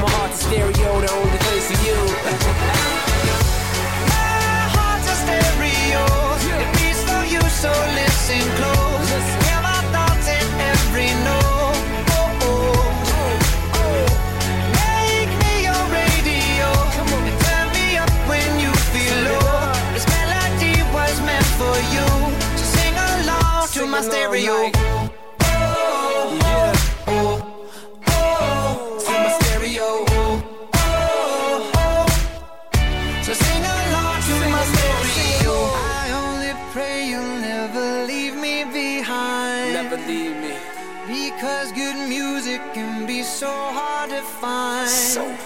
my heart's a stereo, the only place for you. *laughs* my heart's a stereo. It beats for you, so listen close. Hear my thoughts in every note. Oh, oh. Make me your radio and turn me up when you feel low. This melody was meant for you, so sing along to my stereo. To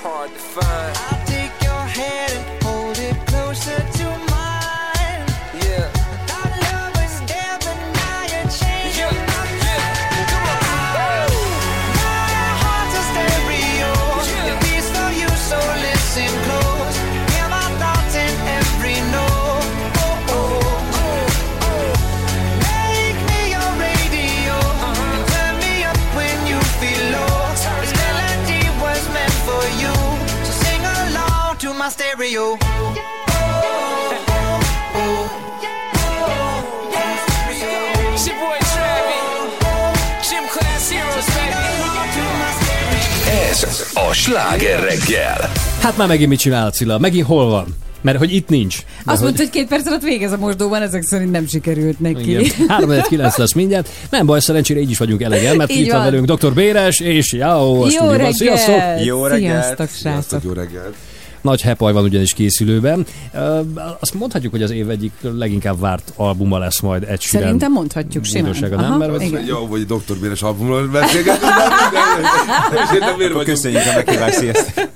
hard to find. Ez a sláger reggel. Hát már megint mit csinál Cilla? Megint hol van? Mert hogy itt nincs. De Azt mondta, hogy két perc alatt végez a mosdóban, ezek szerint nem sikerült neki. Igen. *laughs* 3 9 lesz mindjárt. Nem baj, szerencsére így is vagyunk elegen, mert Így itt van velünk Dr. Béres, és Jó, a Jó stúdióban. reggel! Sziasztok! Jó reggelt! Sziasztok, Sziasztok, srácok! jó reggelt! Nagy hepaj van ugyanis készülőben. Azt mondhatjuk, hogy az év egyik leginkább várt albuma lesz majd Ed Sheeran. Szerintem mondhatjuk simán. Bújdossága, nem? Aha, Mert igen. Jó, vagy Dr. Béres albumról beszélgetünk. *laughs* Köszönjük a meghívást, sziasztok!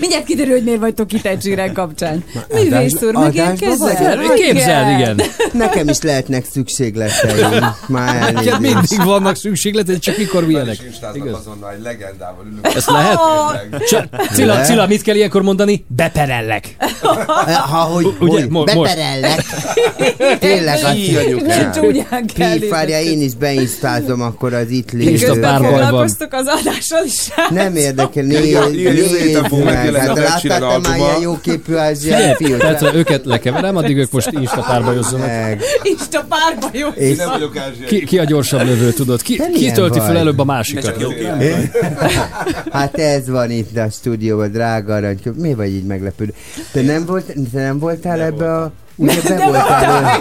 Mindjárt kiderül, hogy miért vagytok zsírek kapcsán. Művész úr, Adásban megérkezel? vagy? Képzeld, igen. Nekem is lehetnek szükségleteim. Már elnézést. mindig vannak szükségleted, csak mikor milyenek. instáznak Igaz? azonnal, egy legendával ülünk. Ezt lehet? Cilla? Cilla, mit kell ilyenkor mondani? Beperellek. Ha, hogy, Ugye, hogy mo- most. beperellek. Tényleg azt Így anyukám. Csúnyán kell Pi, várjál, én is beinstázom akkor az itt lévő. Insta Közben párbaj van. foglalkoztok az adással is. Nem érdekel, nézd, nézd fog meg. megjelenni Hát láttál te már ilyen jó képű ázsiai fiút? tehát ha őket lekeverem, addig ők most Insta párbajozzanak. Meg. Ista párba jó. És Nem vagyok ázsiai. Ki, ki a gyorsabb lövő, tudod? Ki, ki tölti fel előbb a másikat? *laughs* hát ez van itt a stúdióban, drága arany. Mi vagy így meglepődő? Te nem, volt, te nem voltál ebbe a... Ugye be voltál?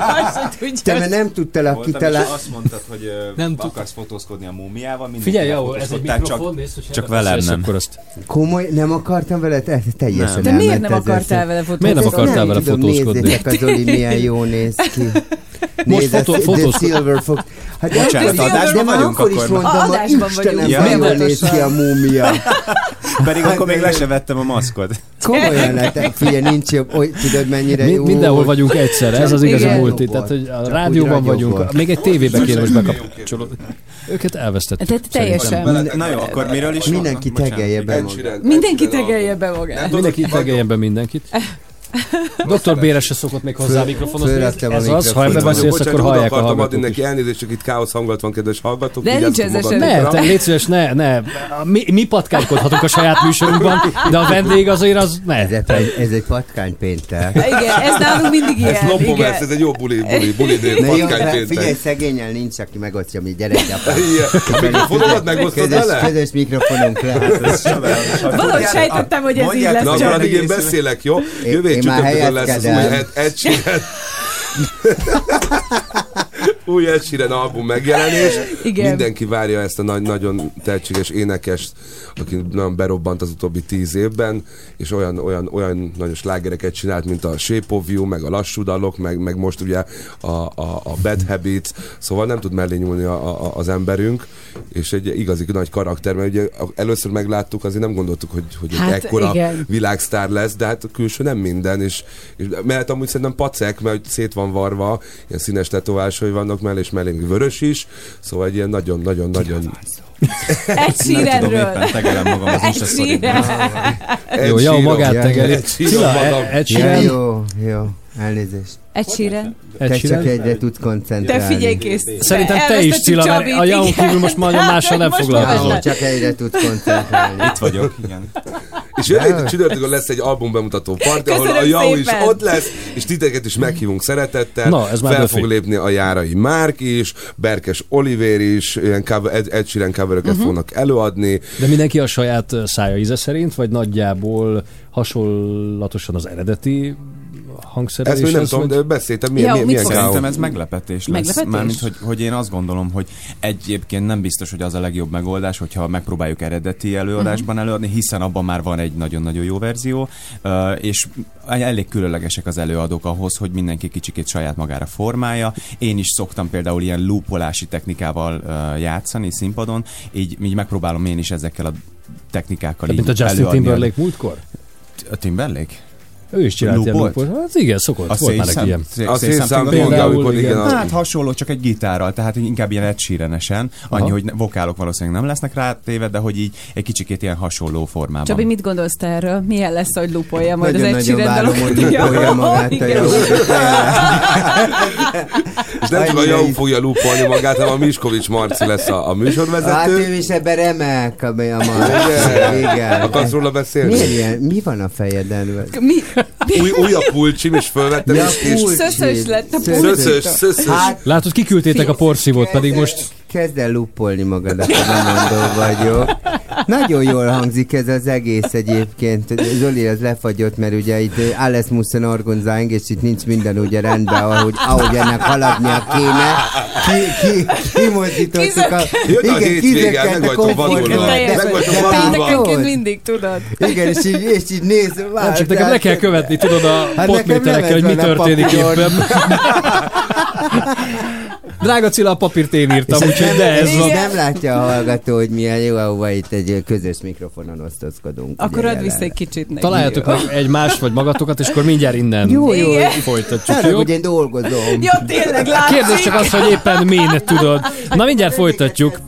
Te mert nem tudtál a kitalálni. azt mondtad, hogy Nem nem akarsz fotózkodni a múmiával, Figyelj, jó, ez egy mikrofon, csak, csak velem nem. akkor azt... Komoly, nem akartam vele? Te, teljesen De miért nem akartál vele fotózni? Miért nem akartál vele fotózkodni? Nézzétek, az Oli milyen jó néz ki. *laughs* Most fotó- a, The Silver Fox. Hát Bocsánat, adásban vagyunk akkor is mondtam, hogy Adásban Istenem, Ja, jól néz ki a múmia. *laughs* Pedig akkor még le se vettem a maszkot. Komolyan, figyelj, nincs jobb, tudod mennyire jó. mindenhol vagyunk egyszerre, ez az igazi multi. Tehát, hogy a rádióban vagyunk, még egy tévébe kéne most bekapcsolódni. Őket elvesztettük. Tehát teljesen. Na jó, akkor miről is? Mindenki tegelje be magát. Mindenki tegelje be magát. Mindenki tegeljen be mindenkit. Dr. Béres se szokott még hozzá a mikrofonhoz. fölraktam a Ez az, ha ebbe beszélsz, akkor hallják a akartam adni hallgatók neki elnézést, csak itt káosz hangulat van, kedves hallgatók. De nincs ez magatokra. Ne, te légy szíves, ne, ne. Mi, mi patkánykodhatunk a saját műsorunkban, de a vendég azért az ne. Ez egy, ez egy patkánypéntek. Igen, ez nálunk mindig Ez ilyen. lopom Igen. ezt, ez egy jó buli, buli, buli dél, Na jó, patkány hát figyelj, szegényel nincs, aki megosztja mi gyerekgyapát. Igen. A mikrofonomat megosztod vele? közös mikrofonunk lehet. Valahogy sejtettem, hogy ez így lesz. Na, addig én beszélek, jó? Jövő már csütörtökön lesz az *laughs* új. *laughs* *laughs* új Ed Sheeran album megjelenés. Igen. Mindenki várja ezt a nagy, nagyon tehetséges énekest, aki nagyon berobbant az utóbbi tíz évben, és olyan, olyan, olyan nagyon slágereket csinált, mint a Shape of You, meg a Lassú dalok, meg, meg most ugye a, a, a Bad Habits, szóval nem tud mellé nyúlni a, a, az emberünk, és egy igazi nagy karakter, mert ugye először megláttuk, azért nem gondoltuk, hogy, hogy Hát, ekkora igen. világsztár lesz, de hát a külső nem minden, és, és mert amúgy szerintem pacek, mert szét van varva, ilyen színes tetovásai vannak mellé, és mellé még vörös is, szóval egy ilyen nagyon-nagyon-nagyon... Egy Nem tudom, sírenről. éppen tegelem magam az Egy síren. Jó, jó, magát tegeli. Ja, Sheeran, jó, jó, elnézést. Egy síren. Te csak egyre tudsz Te koncentrálni. figyelj kész. Szerintem te is, Cilla, mert a Jaun kívül most nagyon mással nem foglalkozol. már *laughs* Csak egyre tudsz koncentrálni. Itt vagyok, igen. És jövő csütörtökön lesz egy album bemutató parti, ahol a Jau is ott lesz, és titeket is meghívunk szeretettel. Na, ez már Fel fog lépni a Járai Márk is, Berkes Oliver is, ilyen cover, Ed, Ed Sheeran coveröket Mhm. fognak előadni. De mindenki a saját szája íze szerint, vagy nagyjából hasonlatosan az eredeti hangszerelés? Ezt még nem tudom, de beszéltem, milyen, Ja, milyen, milyen. Szerintem ez meglepetés lesz. Meglepetés? Mármint, hogy, hogy én azt gondolom, hogy egyébként nem biztos, hogy az a legjobb megoldás, hogyha megpróbáljuk eredeti előadásban Mhm. előadni, hiszen abban már van egy nagyon-nagyon jó verzió, és elég különlegesek az előadók ahhoz, hogy mindenki kicsikét saját magára formálja. Én is szoktam például ilyen loopolási technikával játszani színpadon, így, így megpróbálom én is ezekkel a technikákkal Tehát, így mint a Justin előadni Timberlake múltkor? A Timberlake? Ő is csinált ilyen loopot. Hát igen, szokott. A volt már ilyen. A szélszám Például, igen. igen, a- Hát hasonló, csak egy gitárral, tehát inkább ilyen egysírenesen. Annyi, Aha. hogy vokálok valószínűleg nem lesznek rá téve, de hogy így egy kicsikét ilyen hasonló formában. Csabi, mit gondolsz te erről? Milyen lesz, hogy lupolja majd az egy Nagyon-nagyon síren várom, hogy lupolja magát. És nem csak a Annyira Jau is- fogja lúpolni magát, hanem a Miskovics Marci lesz a, a Hát műsorvezető. ő is ebben remek, a a ma. Igen. Akarsz róla beszélni? Mi van a fejeden? Mi? Új, új a pulcsim, és fölvettem, Ja, és, és. Szöszös lett a Szöszös, szöszös. Hát, Látod, kiküldtétek a porszívót, pedig most kezd el luppolni magadat, nem mondó vagyok. Nagyon jól hangzik ez az egész egyébként. Zoli, ez lefagyott, mert ugye itt alles mussen organizálni, és itt nincs minden ugye rendben, ahogy, ahogy ennek haladnia kéne. Ki, ki, kimozdítottuk a... Jön a hétvége, meg. Meg vagytok vadulva. Mindig tudod. Igen, és így, és így néz, Nem, csak nekem le kell követni, tudod, a Hát potméterekkel, hogy mi a történik éppen. *laughs* Drága Cilla, a papírt én írtam, úgyhogy nem, de ez van. nem látja a hallgató, hogy milyen jó, ahova itt egy közös mikrofonon osztozkodunk. Akkor add vissza egy kicsit neki. Találjátok meg egy más vagy magatokat, és akkor mindjárt innen Jó, jó. Folytatjuk, Arra, jó? hogy én dolgozom. Ja, tényleg látszik. Kérdés csak az, hogy éppen min, tudod. Na mindjárt folytatjuk.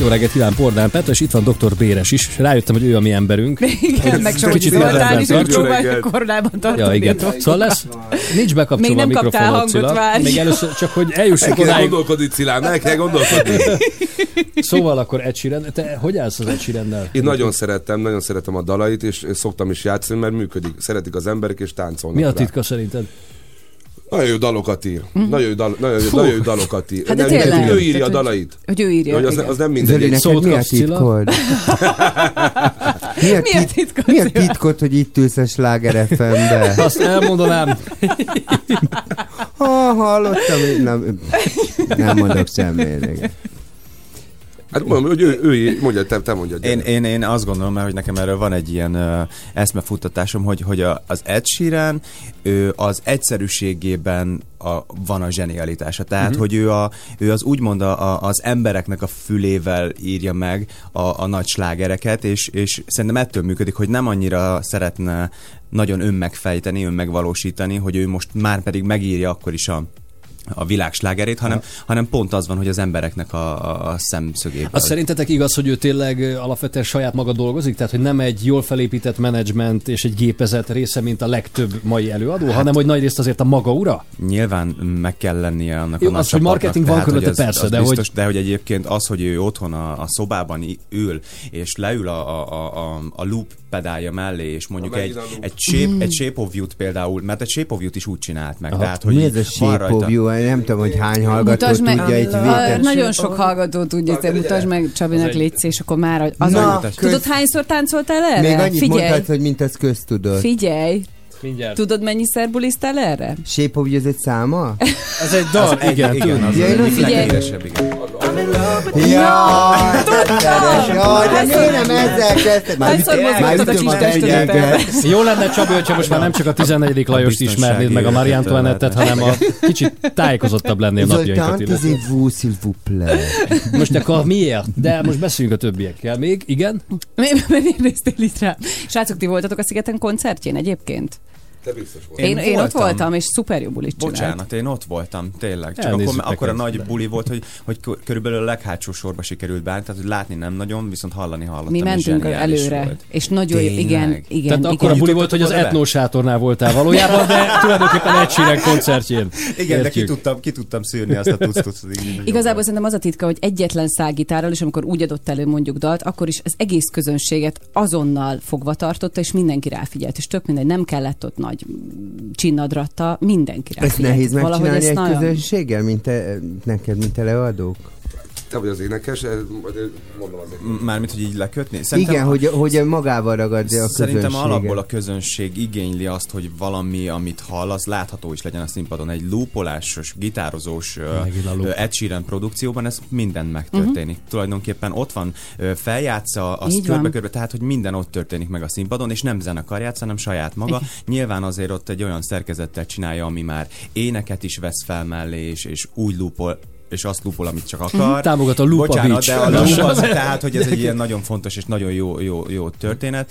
Jó reggelt, Hilán Pordán Petra, és itt van dr. Béres is. Rájöttem, hogy ő a mi emberünk. Igen, meg sok Kicsit Zoltán is, próbálja koronában tartani. Ja, igen. Szóval lesz, nincs bekapcsolva Még nem a kaptál hangot, Cilla. várj. Még először csak, hogy El eljussunk kell odáig. gondolkodni, Cilán, el kell gondolkodni. Szóval akkor Ed Sheeran, te hogy állsz az Ed Sheerannel? Én nagyon szerettem, nagyon szeretem a dalait, és szoktam is játszani, mert működik. Szeretik az emberek, és táncolnak Mi a rá. titka szerinted? Nagyon jó dalokat ír. Nagyon jó, dal, nagyon, jó- nagyon jó dalokat ír. Hát de nem, mindenki, ő írja a dalait. Hogy ő írja, Hogy az, az nem mindegy. neked mi a titkod? *laughs* Mi a, Mi a tit- titkod, mi a titkod, hogy itt ülsz a Sláger FM-be? *laughs* Azt elmondanám. Ha, hallottam, én nem, nem mondok semmit. Hát mondom, hogy ő, ő mondja, te, te mondjad. Én, én, én azt gondolom, mert hogy nekem erről van egy ilyen uh, eszmefuttatásom, hogy, hogy a, az Ed Sheeran ő az egyszerűségében a, van a zsenialitása. Tehát, uh-huh. hogy ő, a, ő az úgymond a, a, az embereknek a fülével írja meg a, a nagy slágereket, és, és szerintem ettől működik, hogy nem annyira szeretne nagyon önmegfejteni, önmegvalósítani, hogy ő most már pedig megírja akkor is a a világ slágerét, hanem, hanem pont az van, hogy az embereknek a, a, szemszögéből. Az szerintetek igaz, hogy ő tényleg alapvetően saját maga dolgozik? Tehát, hogy nem egy jól felépített menedzsment és egy gépezet része, mint a legtöbb mai előadó, hát, hanem hogy nagyrészt azért a maga ura? Nyilván meg kell lennie annak Jó, a nagy az, hogy marketing van tehát, hogy körülötte, persze, az de hogy- biztos, de hogy egyébként az, hogy ő otthon a, a szobában ül, és leül a, a, a, a loop pedálja mellé, és mondjuk egy, egy, shape, Mm. egy shape of you-t például, mert egy shape of you-t is úgy csinált meg. Aha. Tehát, hogy Mi ez a shape of you? Nem tudom, hogy hány hallgató Mutasd meg, tudja itt a, vétel. nagyon sok hallgató tudja, te mutasd meg Csabinak létsz, és akkor már az Na, a, köz- Tudod, hányszor táncoltál erre? Még annyit Figyelj, mondtad, hogy mint az köztudott. figyelj. Mindjárt. Tudod, mennyiszer buliztál erre? Shape of you, ez egy száma? Ez egy dal, Az egy- igen. igen, tudom. az Ja, az én igen. Jaj, jaj, de miért nem ezzel kezdted? Már ütöm- a tengelyeket. Jó lenne, Csabi, hogyha most már nem csak a 14. Lajost ismernéd meg a Marie Antoinettet, hanem a kicsit tájékozozottabb lennél napjainkat illetve. Most akkor miért? De most beszéljünk a többiekkel. Még? Igen? Mi- Miért néztél itt rá? Srácok, ti voltatok a Szigeten koncertjén egyébként? Te biztos vagy. Én, én, ott voltam, és szuper jó bulit csinált. Bocsánat, én ott voltam, tényleg. Csak Elnézzük akkor, akkor a nagy buli volt, hogy, hogy kö- körülbelül a leghátsó sorba sikerült beállni, tehát hogy látni nem nagyon, viszont hallani hallottam. Mi mentünk előre, Volt. és nagyon Tényleg? igen, igen. Tehát igen. akkor a buli volt, hogy az Jutottatok oda Etno sátornál voltál valójában, de *laughs* tulajdonképpen egy Sheeran koncertjén. Igen, de ki Értjük. tudtam, ki tudtam szűrni azt a tuctot. Igazából szerintem az a titka, hogy egyetlen szágitárral, és amikor úgy adott elő mondjuk dalt, akkor is az egész közönséget azonnal fogva tartotta, és mindenki ráfigyelt, és tök mindegy, nem kellett ott nagy mm, csinnadratta, mindenki Ezt nehéz megcsinálni egy nagyon- közönséggel, mint te, neked, mint előadók? Te vagy az énekes, majd mondom azért. Mármint, hogy így lekötni? Igen, hogy, hogy magával ragadja a Szerintem közönséget. alapból a közönség igényli azt, hogy valami, amit hall, az látható is legyen a színpadon. Egy lúpolásos, gitározós ö, Ed Sheeran produkcióban ez minden megtörténik. Uh-huh. Tulajdonképpen ott van, ö, feljátsza, az Így van. körbe-körbe, tehát hogy minden ott történik meg a színpadon, és nem zenekar játsz, hanem saját maga. Igen. Nyilván azért ott egy olyan szerkezettel csinálja, ami már éneket is vesz fel mellé, és, és úgy lúpol, és azt lúpol, amit csak akar. Támogat a Lupa Bocsánat, Beach. de a loop az, tehát, hogy ez egy ilyen nagyon fontos és nagyon jó, jó, jó történet.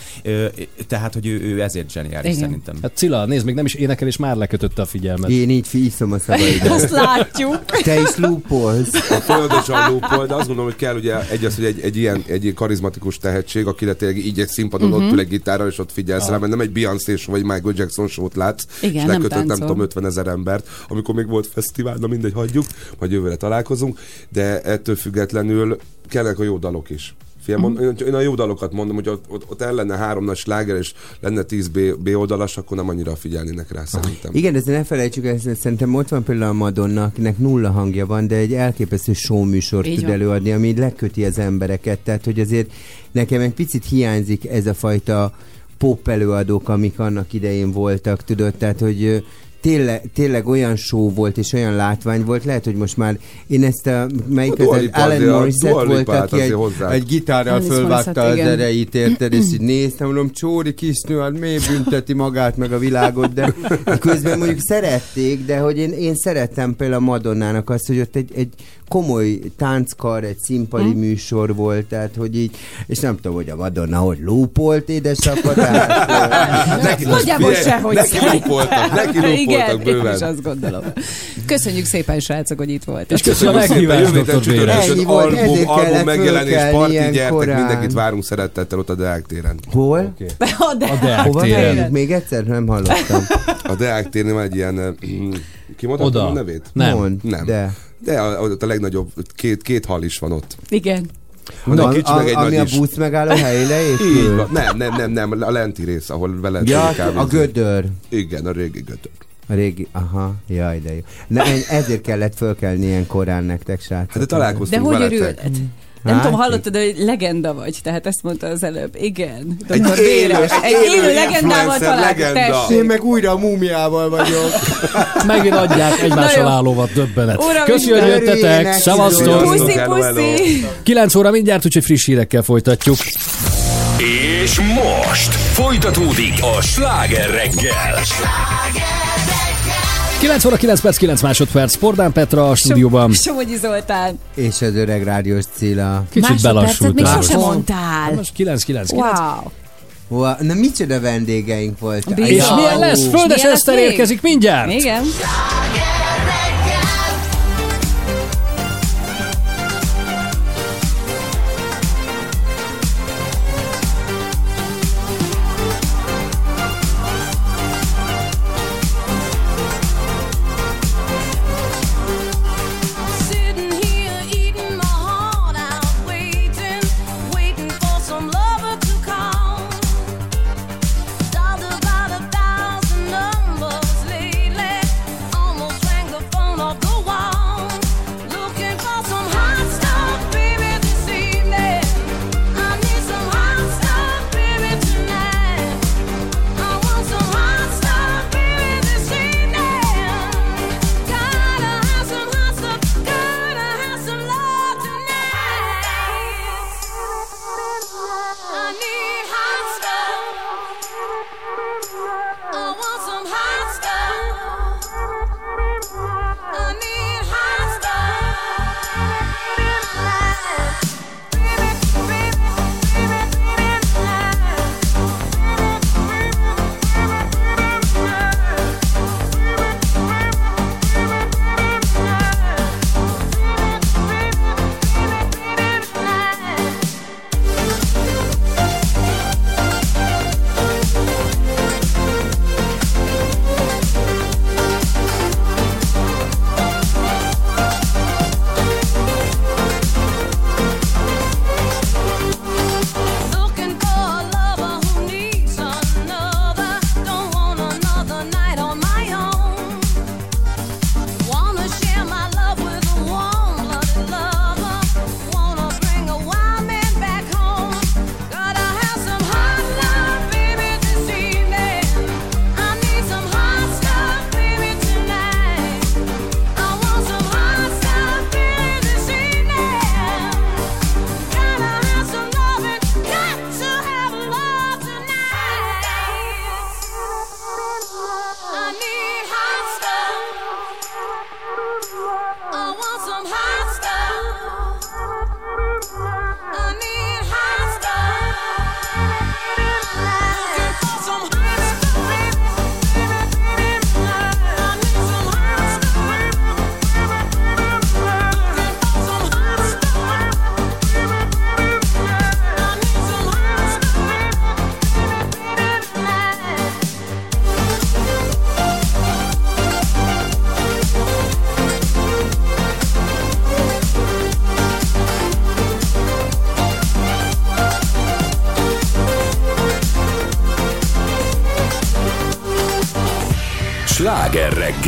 Tehát, hogy ő, ő ezért zseniális Igen. szerintem. Hát Cilla, nézd, még nem is énekel, és már lekötötte a figyelmet. Én így iszom a szavaidat. *laughs* Azt látjuk. Te is lúpolsz. A folyamatosan lúpol, de azt gondolom, hogy kell ugye egy az, hogy egy, egy ilyen egy ilyen karizmatikus tehetség, akire tényleg így egy színpadon Mhm. ott ül egy gitárral, és ott figyelsz rá, mert nem egy Beyoncé vagy Michael Jackson show-t látsz, Igen, és nem lekötött nem, táncol. tudom 50 ezer embert, amikor még volt fesztivál, na mindegy, hagyjuk, majd jövőre találkozunk, de ettől függetlenül kellenek a jó dalok is. Mhm. mond, én a jó dalokat mondom, hogy ott, ott, ott el lenne három nagy sláger, és lenne 10 B, B oldalas, akkor nem annyira figyelnének rá szerintem. Igen, de ne felejtsük, ezt, szerintem ott van például a Madonna, akinek nulla hangja van, de egy elképesztő show műsort Így tud van. előadni, ami leköti az embereket. Tehát, hogy azért nekem egy picit hiányzik ez a fajta pop előadók, amik annak idején voltak, tudod, tehát, hogy tényleg, tényleg olyan show volt, és olyan látvány volt, lehet, hogy most már én ezt a, melyik A az, az Alan Morissette volt, Lipát aki egy, hozzá. egy gitárral fölvágta az erejét, érted, és így néztem, mondom, Csóri kisnő, hát miért bünteti magát, meg a világot, de közben mondjuk szerették, de hogy én, én szerettem például a Madonnának azt, hogy ott egy, egy komoly tánckar, egy színpadi Hm. műsor volt, tehát hogy így, és nem tudom, hogy a Madonna hogy lúpolt édesapa, tehát *laughs* Neki, Nagyjából sehogy Neki lúpoltak, neki Igen. voltak én is bőven. azt gondolom. Köszönjük szépen, srácok, hogy itt volt. És köszönjük a meghívást, Jövő héten Dr. Ennyi volt, album, album megjelenés, parti, gyertek, korán. mindenkit várunk szeretettel ott a Deák téren. Hol? *laughs* A Deák Hova téren. Még egyszer nem hallottam. A Deák téren van egy ilyen, *clears throat* kimondhatom a nevét? Nem. Mond, nem. de. De a, ott a legnagyobb, két, két hal is van ott. Igen. Van egy kicsi, meg egy ami nagy a busz megálló helyére *laughs* épül? Nem, nem, nem, nem, a lenti rész, ahol vele Ja, a gödör. Igen, a régi gödör. A régi, aha, jaj, de jó. Na, ezért kellett fölkelni ilyen korán nektek, srácok. Hát de találkoztunk De hogy veletek. örülhet? Nem Hát, tudom, hallottad, hogy legenda vagy, tehát ezt mondta az előbb. Igen, Egy Dr. élő- Béres. egy Egy élő élő legendával találkozunk. legenda. Én meg újra a múmiával vagyok. *laughs* Megint adják egymással állóvat, döbbenet. Uram, Köszönjük, hogy jöttetek. Szevasztok. Puszi, puszi. 9 óra mindjárt, úgyhogy friss hírekkel folytatjuk. És most folytatódik a sláger reggel. 9 óra 9 perc 9 másodperc. Spordán Petra a stúdióban. Somogyi Zoltán. És az öreg rádiós Cilla. Kicsit belassultál. még sosem Most- mondtál. Most 9 9 9. Wow. Wow, na micsoda vendégeink voltak. És milyen lesz? És Földes Eszter érkezik mindjárt. Igen.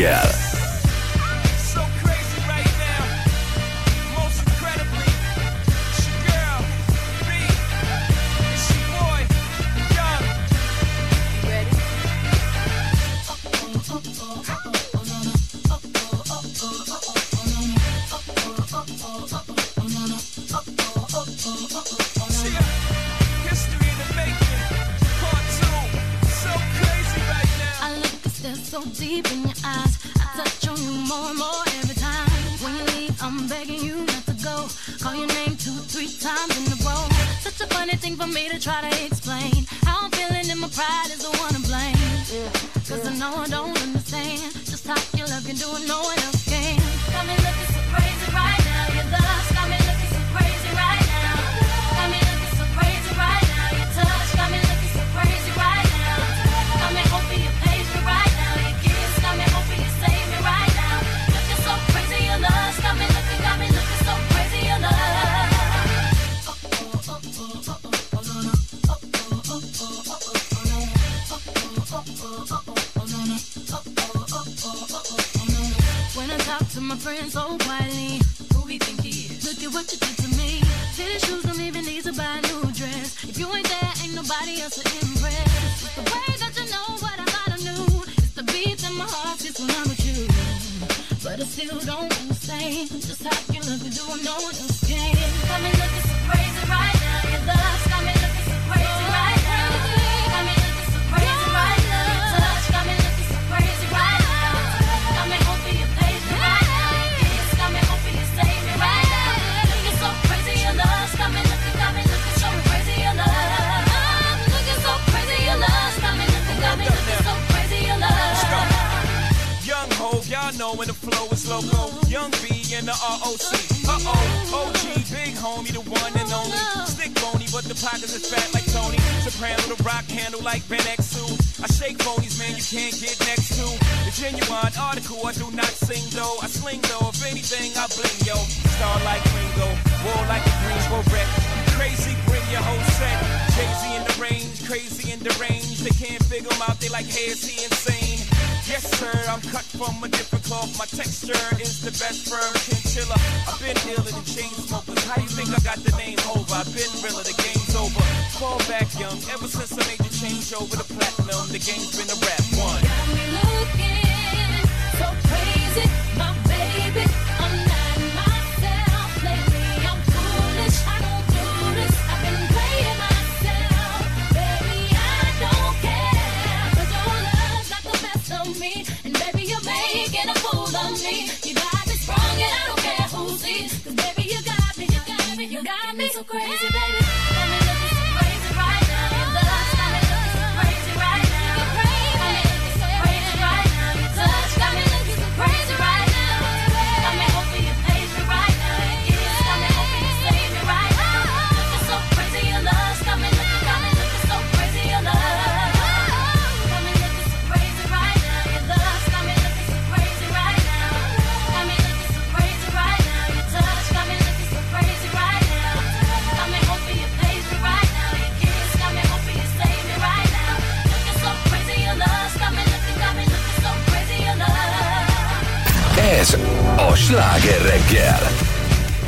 Sláger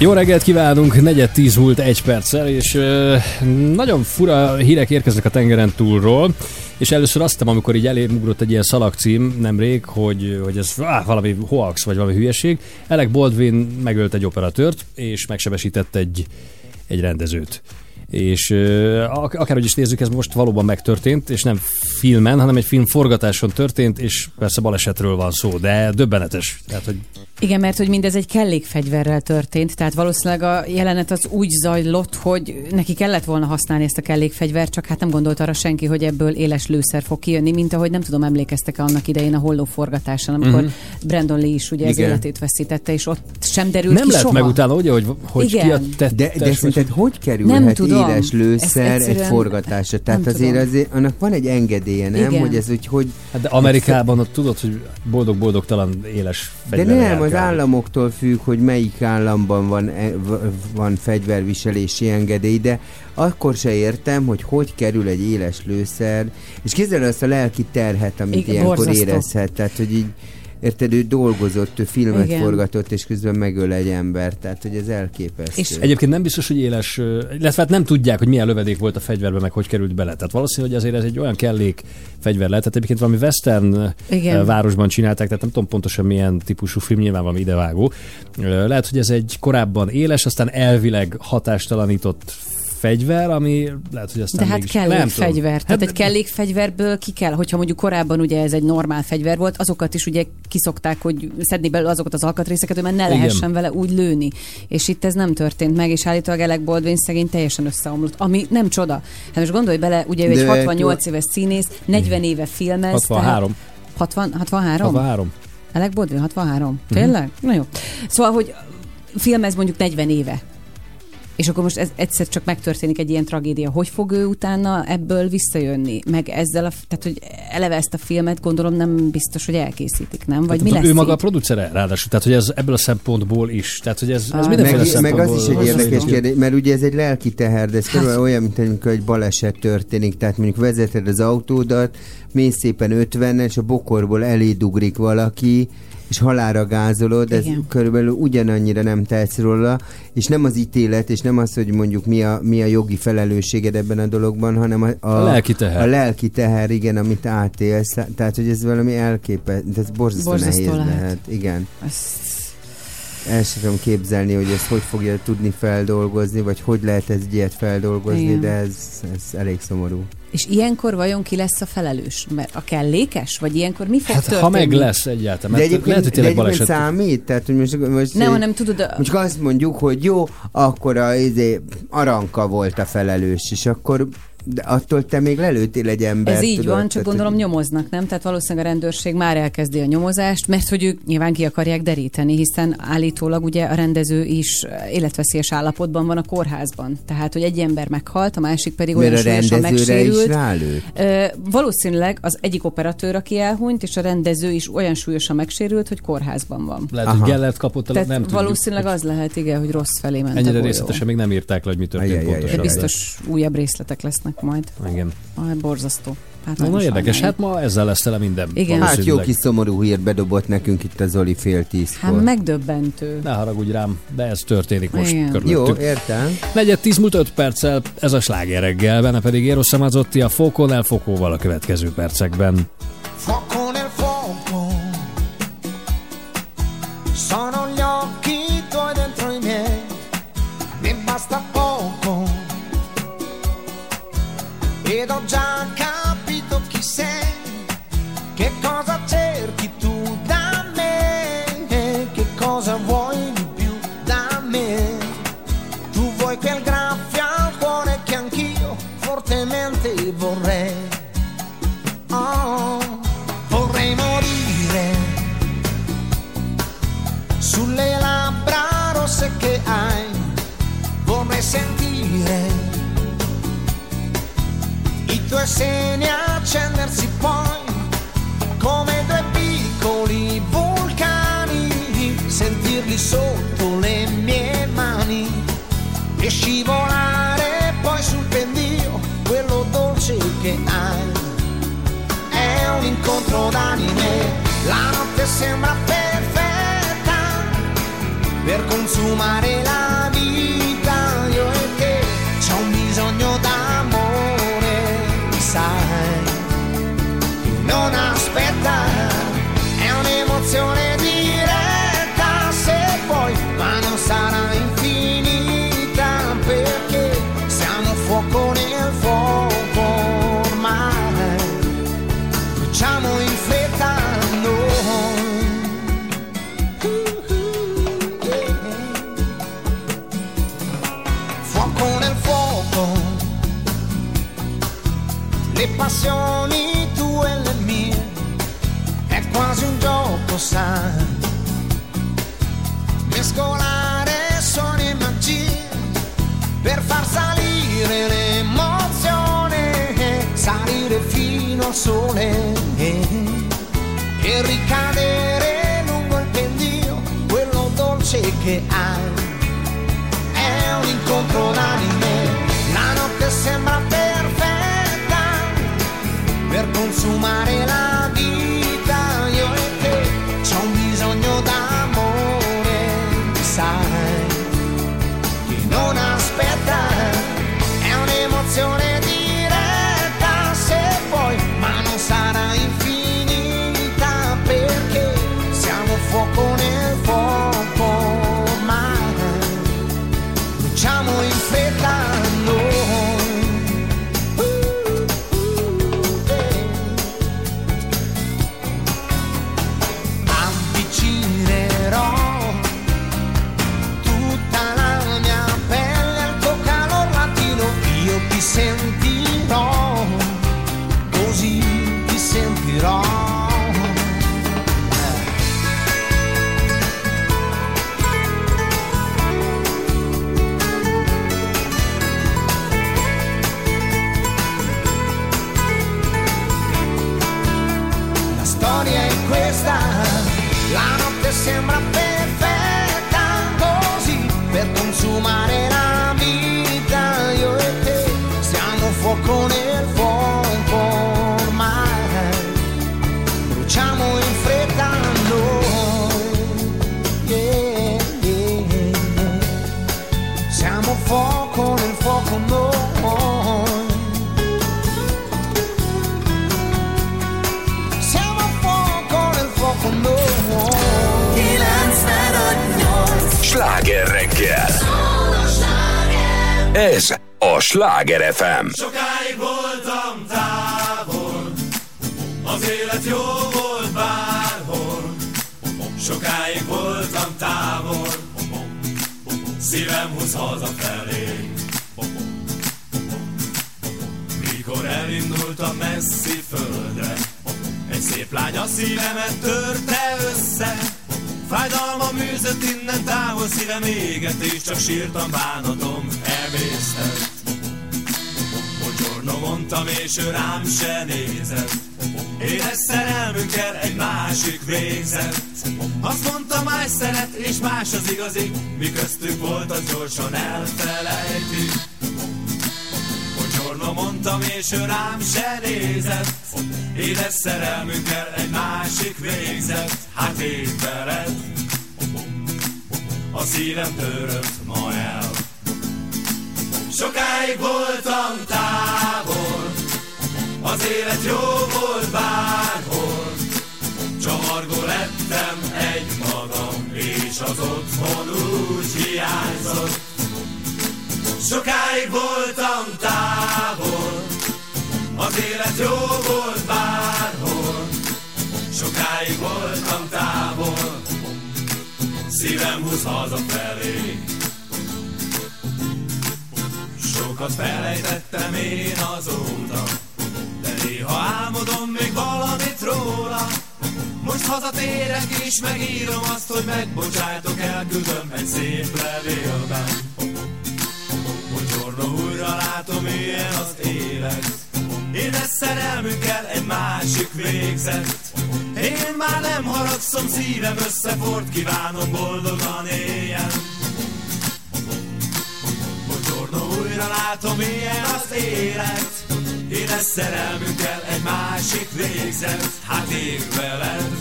Jó reggelt kívánunk, negyed tíz múlt egy perccel, és ö, nagyon fura hírek érkeznek a tengeren túlról, és először azt hittem, amikor így elém ugrott egy ilyen szalagcím nemrég, hogy, hogy ez áh, valami hoax, vagy valami hülyeség. Alec Baldwin megölt egy operatőrt, és megsebesített egy, egy rendezőt. És ak- akárhogy is nézzük, ez most valóban megtörtént, és nem filmen, hanem egy film forgatáson történt, és persze balesetről van szó, de döbbenetes. Tehát, hogy Igen, mert hogy mindez egy kellékfegyverrel történt, tehát valószínűleg a jelenet az úgy zajlott, hogy neki kellett volna használni ezt a kellékfegyvert, csak hát nem gondolt arra senki, hogy ebből éles lőszer fog kijönni, mint ahogy nem tudom, emlékeztek-e annak idején a holló forgatáson, amikor Mhm. Brandon Lee is ugye az Igen. életét veszítette, és ott sem derült nem ki lett soha. meg utána, ugye, hogy, hogy ki a Igen. tettes, De, de szerinted hogy Nem kerülhet tudom. éles lőszer egy forgatásra? Tehát nem azért, tudom. azért annak van egy engedélye, nem? Igen. Hogy ez úgy, hogy... Hát de Amerikában ott tudod, hogy boldog-boldogtalan éles De fegyverrel nem, az járkálni. államoktól függ, hogy melyik államban van, e- van fegyverviselési engedély, de akkor se értem, hogy hogy kerül egy éles lőszer, és képzeld el azt a lelki terhet, amit Igen, ilyenkor borzasztó. érezhet, tehát hogy így Érted, ő dolgozott, ő filmet Igen. forgatott, és közben megöl egy embert, tehát hogy ez elképesztő. És egyébként nem biztos, hogy éles, illetve hát nem tudják, hogy milyen lövedék volt a fegyverben, meg hogy került bele. Tehát valószínű, hogy azért ez egy olyan kellék fegyver lehet. Tehát egyébként valami western Igen. városban csinálták, tehát nem tudom pontosan milyen típusú film, nyilván valami idevágó. Lehet, hogy ez egy korábban éles, aztán elvileg hatástalanított fegyver, ami lehet, hogy aztán De hát mégis... nem tudom. kellékfegyver. Tehát egy kellékfegyverből ki kell, hogyha mondjuk korábban ugye ez egy normál fegyver volt, azokat is ugye kiszokták, hogy szedni belőle azokat az alkatrészeket, hogy már ne Igen. lehessen vele úgy lőni. És itt ez nem történt meg, és állítólag Alec Baldwin szegény teljesen összeomlott. Ami nem csoda. Hát most gondolj bele, ugye ő egy De- 68 éves színész, 40 éve filmez. 63. tehát- 60, 63? 63. Alec Baldwin, 63. Tényleg? Na jó. Szóval, hogy filmez mondjuk 40 éve. És akkor most ez egyszer csak megtörténik egy ilyen tragédia. Hogy fog ő utána ebből visszajönni? Meg ezzel a, tehát hogy eleve ezt a filmet gondolom nem biztos, hogy elkészítik, nem? Vagy Tehát mi lesz ő maga a így? producere, ráadásul. Tehát, hogy ez ebből a szempontból is. Tehát, hogy ez, ez Ah. mindenféle Meg, meg az is egy érdekes kérdés, mert ugye ez egy lelki teher, de ez Hát- olyan, mint amikor egy baleset történik, tehát mondjuk vezeted az autódat, mész szépen 50 és a bokorból eléd ugrik valaki, és halára gázolod, ez Igen. körülbelül ugyanannyira nem tetsz róla, és nem az ítélet, és nem az, hogy mondjuk mi a, mi a jogi felelősséged ebben a dologban, hanem a, a, A lelki teher. A lelki teher, igen, amit átélsz. Tehát, hogy ez valami elképesztő, ez borzasztó, Borzasztó nehéz lehet. lehet. Igen. Ezt El sem tudom képzelni, hogy ezt hogy fogja tudni feldolgozni, vagy hogy lehet ez ilyet feldolgozni, Igen. de ez, ez elég szomorú. És ilyenkor vajon ki lesz a felelős? Mert a kellékes? Vagy ilyenkor mi fog Hát, történni? ha meg lesz egyáltalán. De egyébként, lehet, hogy de tényleg egyébként baleset. számít? Tehát, hogy most, most Nem, hanem tudod, a- Most azt mondjuk, hogy jó, akkor a izé, Aranka volt a felelős, és akkor de attól te még lelőttél egy embert. Ez így tudod? van, csak Tehát, gondolom hogy- nyomoznak, nem? Tehát valószínűleg a rendőrség már elkezdi a nyomozást, mert hogy ők nyilván ki akarják deríteni, hiszen állítólag ugye a rendező is életveszélyes állapotban van a kórházban. Tehát, hogy egy ember meghalt, a másik pedig olyan súlyosan rendezőre is megsérült. rálőtt? Ö, valószínűleg az egyik operatőr, aki elhunyt, és a rendező is olyan súlyosan megsérült, hogy kórházban van. Lehet, hogy Gellert kapott, a- Tehát nem tudjuk. valószínűleg az lehet, igen, hogy rossz felé ment a Ennyire részletesen még nem írták le, hogy mi történt pontosan. Biztos újabb részletek lesznek majd. Igen. Ah, borzasztó. Hát Na, nagyon na érdekes, hát ma ezzel lesz tele minden. Igen. Hát jó kis szomorú hírt bedobott nekünk itt a Zoli fél tízkor. Hát megdöbbentő. Ne haragudj rám, de ez történik most Igen. körülöttünk. Jó, értem. Negyed tíz múlt öt perccel, ez a sláger reggel, benne pedig Eros Samazotti a Fokon el Fokóval a következő percekben. Fuoco don't John. Tuoi seni accendersi poi come due piccoli vulcani, sentirli sotto le mie mani e scivolare poi sul pendio quello dolce che hai è un incontro d'anime. La notte sembra perfetta per consumare la gioco, sai. Mescolare suoni e magie per far salire l'emozione, salire fino al sole e ricadere lungo il pendio, quello dolce che hai. È un incontro d'anime, la notte sembra perfetta per consumare la Ez a Sláger FM. Sokáig voltam távol, az élet jó volt bárhol. Sokáig voltam távol, szívem húz hazafelé. Mikor elindultam messzi földre, egy szép lány a szívemet törte össze. Fájdalmam műzött innen távol, szívem éget, és csak sírtam bánatom, elvésztem. Buongiorno mondtam, és ő rám se nézett. Édes szerelmünkkel egy másik végzett. Azt mondta, más szeret, és más az igazi. Mi köztük volt, az gyorsan elfelejti. Buongiorno mondtam, és ő rám se nézett. Édes szerelmünkkel egy másik végzett. Hát én veled. A szívem törött ma el. Sokáig voltam távol, az élet jó volt bárhol. Csavargó lettem egy magam, és az otthon úgy hiányzott. Sokáig voltam távol, az élet jó volt bárhol. Sokáig voltam távol, szívem húz hazafelé. Sokat felejtettem én azóta, de néha álmodom még valamit róla. Most hazatérek és megírom azt, hogy megbocsájtok, elküldöm egy szép levélben. Buongiorno újra látom, ilyen az élet. Édes szerelmünkkel egy másik végzett. Én már nem haragszom, szívem összefort, kívánom boldogan éljen. Buongiorno újra látom, ilyen az élet. Édes szerelmünkkel egy másik végzett. Hát én veled,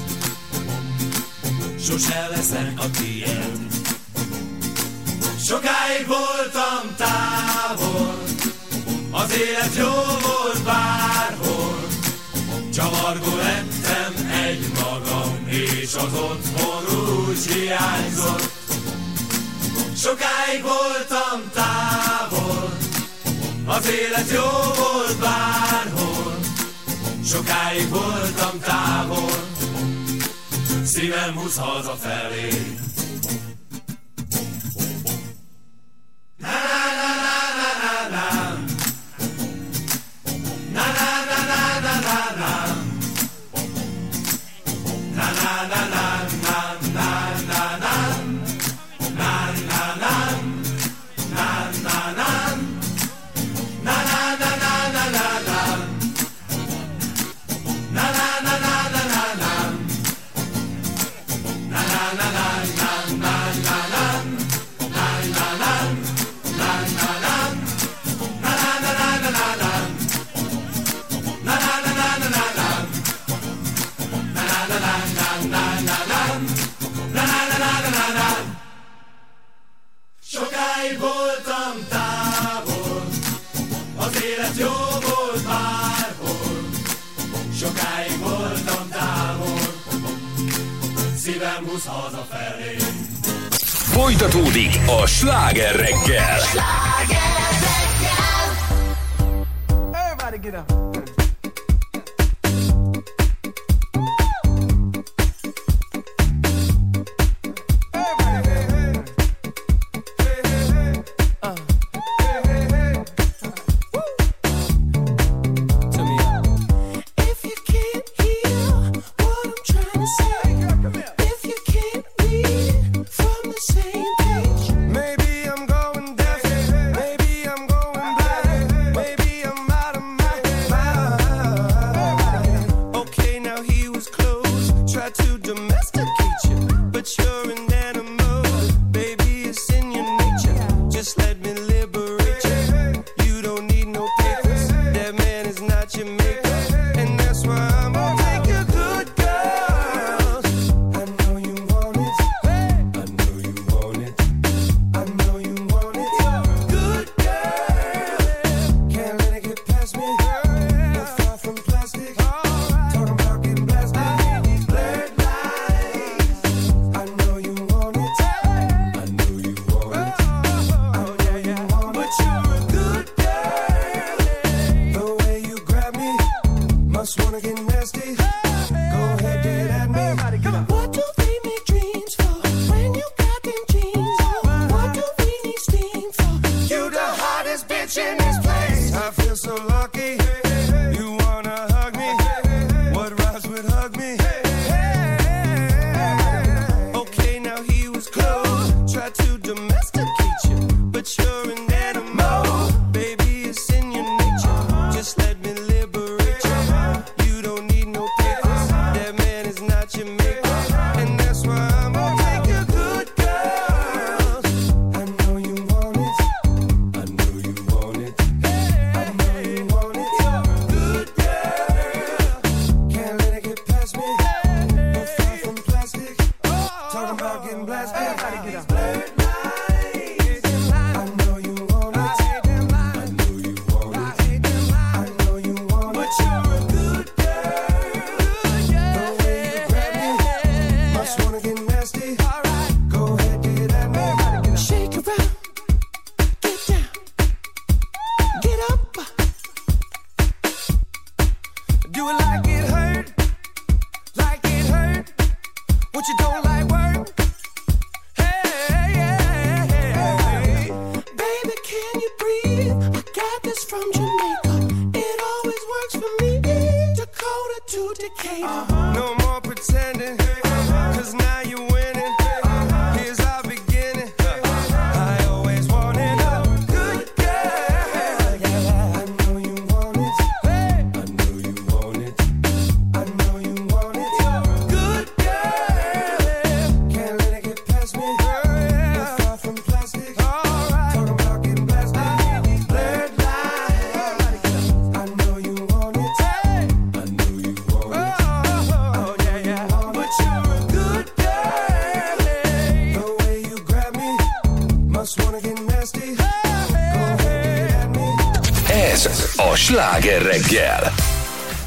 sose leszek a tiéd. Sokáig voltam távol, az élet jó volt bárhol. Csavargó lettem egy magam, és az otthon úgy hiányzott. Sokáig voltam távol, az élet jó volt bárhol. Sokáig voltam távol, szívem húz hazafelé. Sokáig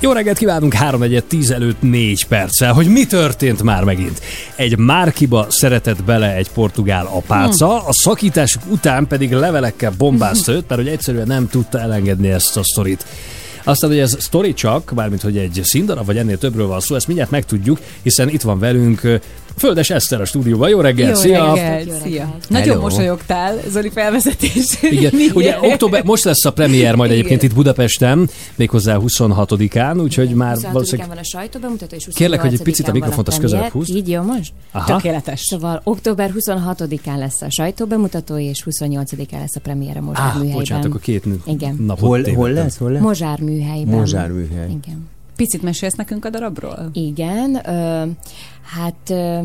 Jó reggelt kívánunk 3 1 10 előtt 4 perccel, hogy mi történt már megint. Egy márkiba szeretett bele egy portugál apáca, a szakításuk után pedig levelekkel bombázta őt, mert hogy egyszerűen nem tudta elengedni ezt a sztorit. Aztán, hogy ez sztori csak, mármint hogy egy színdarab, vagy ennél többről van szó, ezt mindjárt megtudjuk, hiszen itt van velünk Földes Eszter a stúdióban. Jó reggel, Jó szia! reggelt, szia. Nagyon Hello. mosolyogtál, Zoli felvezetésén. Igen, *laughs* ugye október, most lesz a premier majd Igen. egyébként itt Budapesten, méghozzá 26-án, úgyhogy már 26-án valószínűleg... van a sajtóbemutató, és 28-án Kérlek, hogy egy picit a mikrofonhoz premier. közelebb húzd. Így jó most? Aha. Tökéletes. Szóval október 26-án lesz a sajtóbemutató, és 28-án lesz a premier a Mozsár Á, műhelyben. bocsánat, akkor két Igen. napot Hol, hol lesz? Hol lesz? Mozsár műhelyben. Mozsár műhely. Igen. Picit mesélsz nekünk a darabról? Igen, ö, hát ö,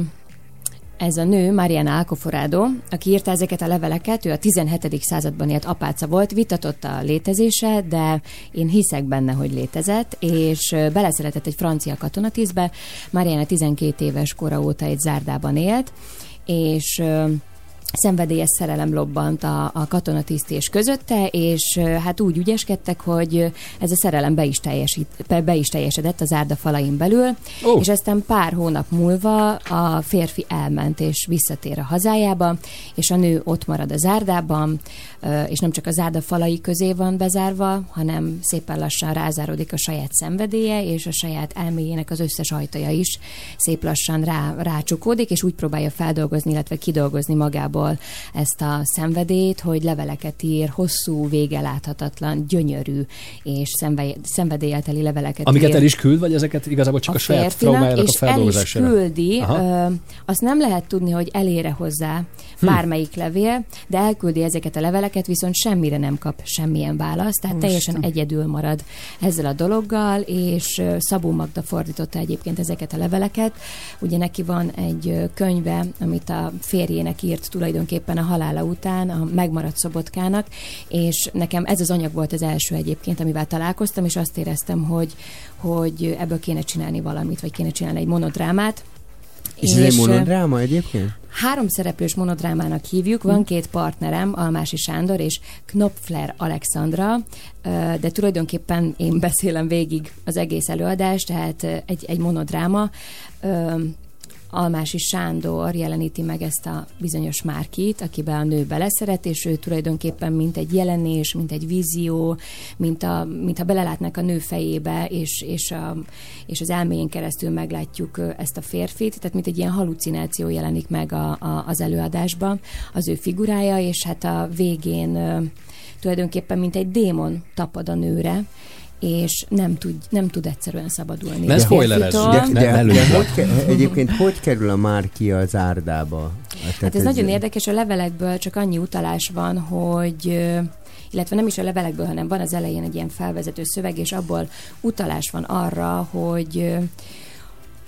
ez a nő, Mariana Alcoforado, aki írta ezeket a leveleket, ő a 17. században élt apáca volt, vitatott a létezése, de én hiszek benne, hogy létezett, és beleszeretett egy francia katonatízbe. Mariana 12 éves kora óta egy zárdában élt, és szenvedélyes szerelem lobbant a, a katonatiszt és közötte, és hát úgy ügyeskedtek, hogy ez a szerelem be is, teljesít, be, is teljesedett az árda falain belül, Ó. és aztán pár hónap múlva a férfi elment és visszatér a hazájába, és a nő ott marad az árdában, és nem csak az árda falai közé van bezárva, hanem szépen lassan rázárodik a saját szenvedélye, és a saját elméjének az összes ajtaja is szép lassan rá, rácsukódik, és úgy próbálja feldolgozni, illetve kidolgozni magából ezt a szenvedélyt, hogy leveleket ír, hosszú, vége láthatatlan, gyönyörű és szenve- szenvedéllyel teli leveleket Amiket ír el is küld, vagy ezeket igazából csak a, saját férfinak, traumájának a és el is feldolgozására? küldi. Aha. Ö, azt nem lehet tudni, hogy elére hozzá Hm. bármelyik levél, de elküldi ezeket a leveleket, viszont semmire nem kap semmilyen választ, tehát Most. teljesen egyedül marad ezzel a dologgal, és Szabó Magda fordította egyébként ezeket a leveleket. Ugye neki van egy könyve, amit a férjének írt tulajdonképpen a halála után, a megmaradt szobotkának, és nekem ez az anyag volt az első egyébként, amivel találkoztam, és azt éreztem, hogy, hogy ebből kéne csinálni valamit, vagy kéne csinálni egy monodrámát. És ez egy monodráma egyébként? Három szereplős monodrámának hívjuk, van két partnerem, Almási Sándor és Knopfler Alexandra, de tulajdonképpen én beszélem végig az egész előadást, tehát egy, egy monodráma. Almási Sándor jeleníti meg ezt a bizonyos Márkit, akiben a nő beleszeret, és ő tulajdonképpen mint egy jelenés, mint egy vízió, mint, a, mint ha belelátnak a nő fejébe, és, és, a, és az elméjén keresztül meglátjuk ezt a férfit, tehát mint egy ilyen halucináció jelenik meg a, a, az előadásban, az ő figurája, és hát a végén tulajdonképpen mint egy démon tapad a nőre, és nem tud, nem tud egyszerűen szabadulni. De, de, Ne- de hogy ke- egyébként hogy kerül a Márki az árdába? Hát ez nagyon érdekes, a levelekből csak annyi utalás van, hogy illetve nem is a levelekből, hanem van az elején egy ilyen felvezető szöveg, és abból utalás van arra, hogy,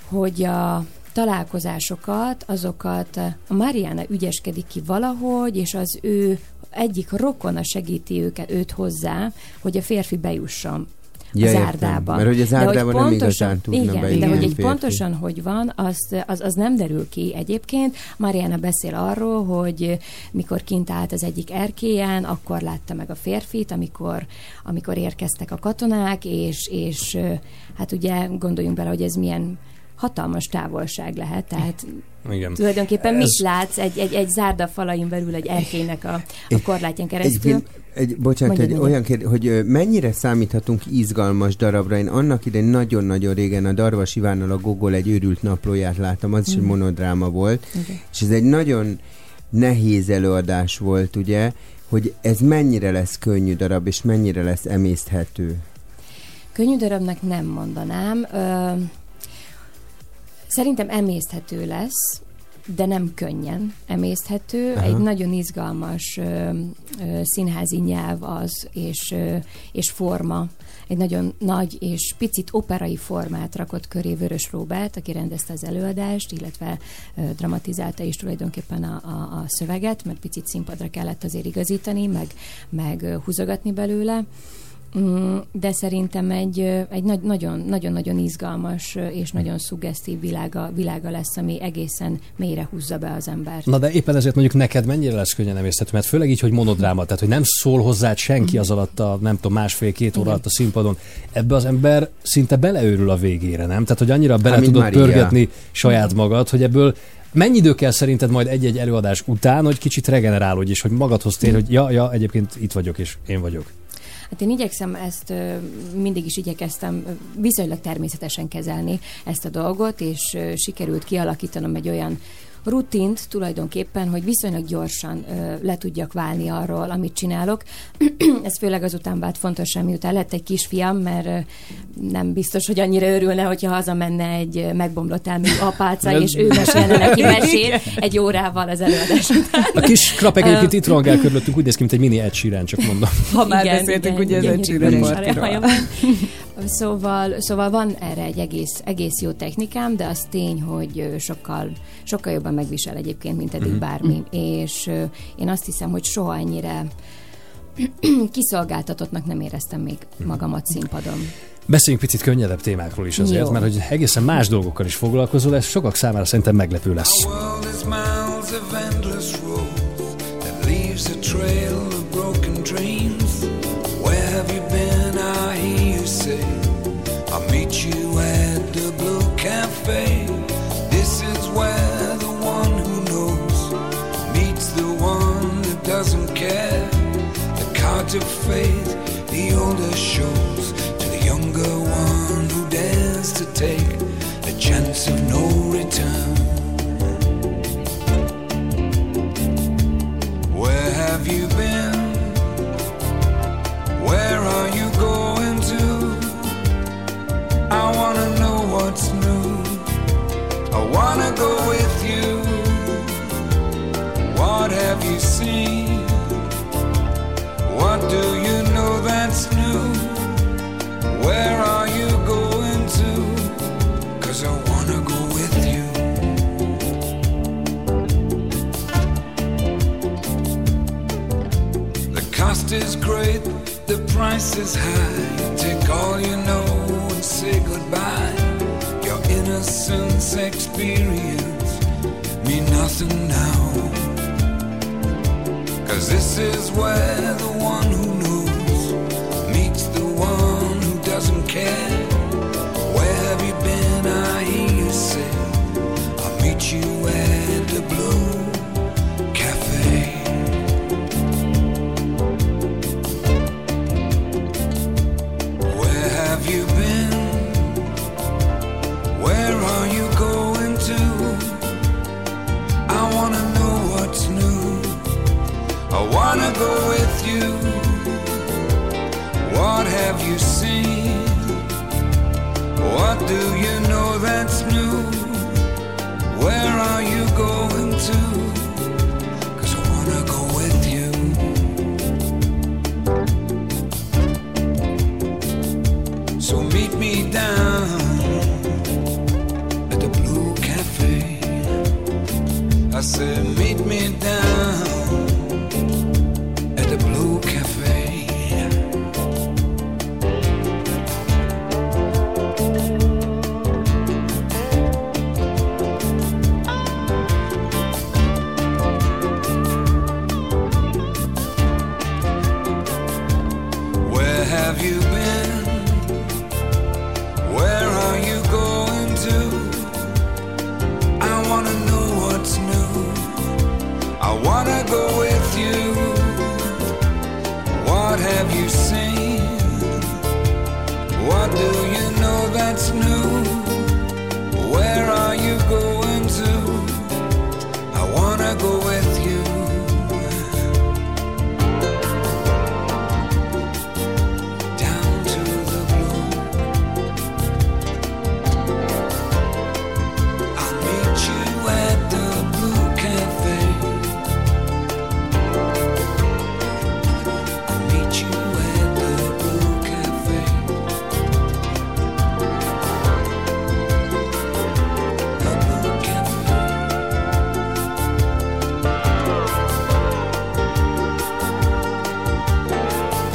hogy a találkozásokat, azokat a Mariana ügyeskedik ki valahogy, és az ő egyik rokona segíti őket, őt hozzá, hogy a férfi bejusson Ja, a értem. zárdában. Mert hogy a De hogy zárdában nem pontosan- igazán tudna igen, bejönni de hogy egy férfi. pontosan hogy van, az, az, az nem derül ki egyébként. Mariana beszél arról, hogy mikor kint állt az egyik erkélyen, akkor látta meg a férfit, amikor, amikor érkeztek a katonák, és, és hát ugye gondoljunk bele, hogy ez milyen hatalmas távolság lehet, tehát Igen. tulajdonképpen mit Ez- látsz egy, egy, egy zárda falain belül egy erkélynek a, a korlátján keresztül? Egyébként, egy, bocsánat, Mondjad, egy olyan kérdés, hogy mennyire számíthatunk izgalmas darabra? Én annak idején nagyon-nagyon régen a Darvas Ivánnal a Gogol egy őrült naplóját láttam, az is egy Mhm. monodráma volt, Igen. és ez egy nagyon nehéz előadás volt, ugye, hogy ez mennyire lesz könnyű darab, és mennyire lesz emészthető. Könnyű darabnak nem mondanám. Ö, szerintem emészthető lesz, de nem könnyen emészthető. Aha. Egy nagyon izgalmas ö, ö, színházi nyelv az, és, ö, és forma. Egy nagyon nagy és picit operai formát rakott köré Vörös Róbert, aki rendezte az előadást, illetve ö, dramatizálta is tulajdonképpen a, a, a szöveget, mert picit színpadra kellett azért igazítani, meg, meg húzogatni belőle. Mm, De szerintem egy, egy nagy- nagyon, nagyon-nagyon izgalmas és nagyon szuggesztív világa, világa lesz, ami egészen mélyre húzza be az embert. Na de éppen ezért mondjuk neked mennyire lesz könnyen emészthető, mert főleg így, hogy monodráma, tehát hogy nem szól hozzád senki az alatt a, nem tudom, másfél-két óra alatt a színpadon. Ebbe az ember szinte beleőrül a végére, nem? Tehát, hogy annyira bele tudod Maria. pörgetni saját magad, hogy ebből Mennyi idő kell szerinted majd egy-egy előadás után, hogy kicsit regenerálódj, és hogy magadhoz tér, hogy ja, ja, egyébként itt vagyok, és én vagyok. Hát én igyekszem ezt, mindig is igyekeztem viszonylag természetesen kezelni ezt a dolgot, és sikerült kialakítanom egy olyan rutint tulajdonképpen, hogy viszonylag gyorsan ö, le tudjak válni arról, amit csinálok. *clears throat* Ez főleg azután vált fontosan, miután lett egy kisfiam, mert ö, nem biztos, hogy annyira örülne, hogyha hazamenne egy megbomlott elmű apáca, Ez- és ő mesélne neki mesét egy órával az előadás után. A kis krapek egyébként itt rohangál körülöttünk, úgy néz ki, mint egy mini Ed Sheeran, csak mondom. Ha már beszéltünk ugye az Ed Sheeran. Szóval, szóval van erre egy egész, egész jó technikám, de az tény, hogy sokkal, sokkal jobban megvisel egyébként, mint eddig Mhm. bármi. És én azt hiszem, hogy soha ennyire *clears throat* kiszolgáltatottnak nem éreztem még magamat színpadon. Beszéljünk picit könnyedebb témákról is azért, Jó. mert hogy egészen más dolgokkal is foglalkozol, ez sokak számára szerintem meglepő lesz. Where have you been? I hear you say, a chance of no the price is high. Take all you know and say goodbye. Your innocence experience mean nothing now. Cause this is where the one who knows meets the one who doesn't care. Do you know that's new? Where are you going to?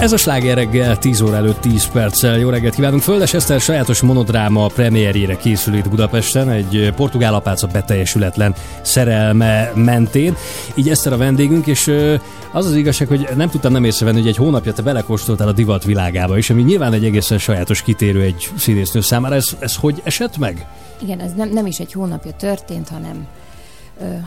Ez a sláger reggel 10 óra előtt 10 perccel. Jó reggelt kívánunk! Földes Eszter sajátos monodráma premierjére készül itt Budapesten, egy portugál apáca beteljesületlen szerelme mentén. Így Eszter a vendégünk, és az az igazság, hogy nem tudtam nem észrevenni, hogy egy hónapja te belekóstoltál a divat világába is, ami nyilván egy egészen sajátos kitérő egy színésznő számára. Ez, ez hogy esett meg? Igen, ez nem, nem is egy hónapja történt, hanem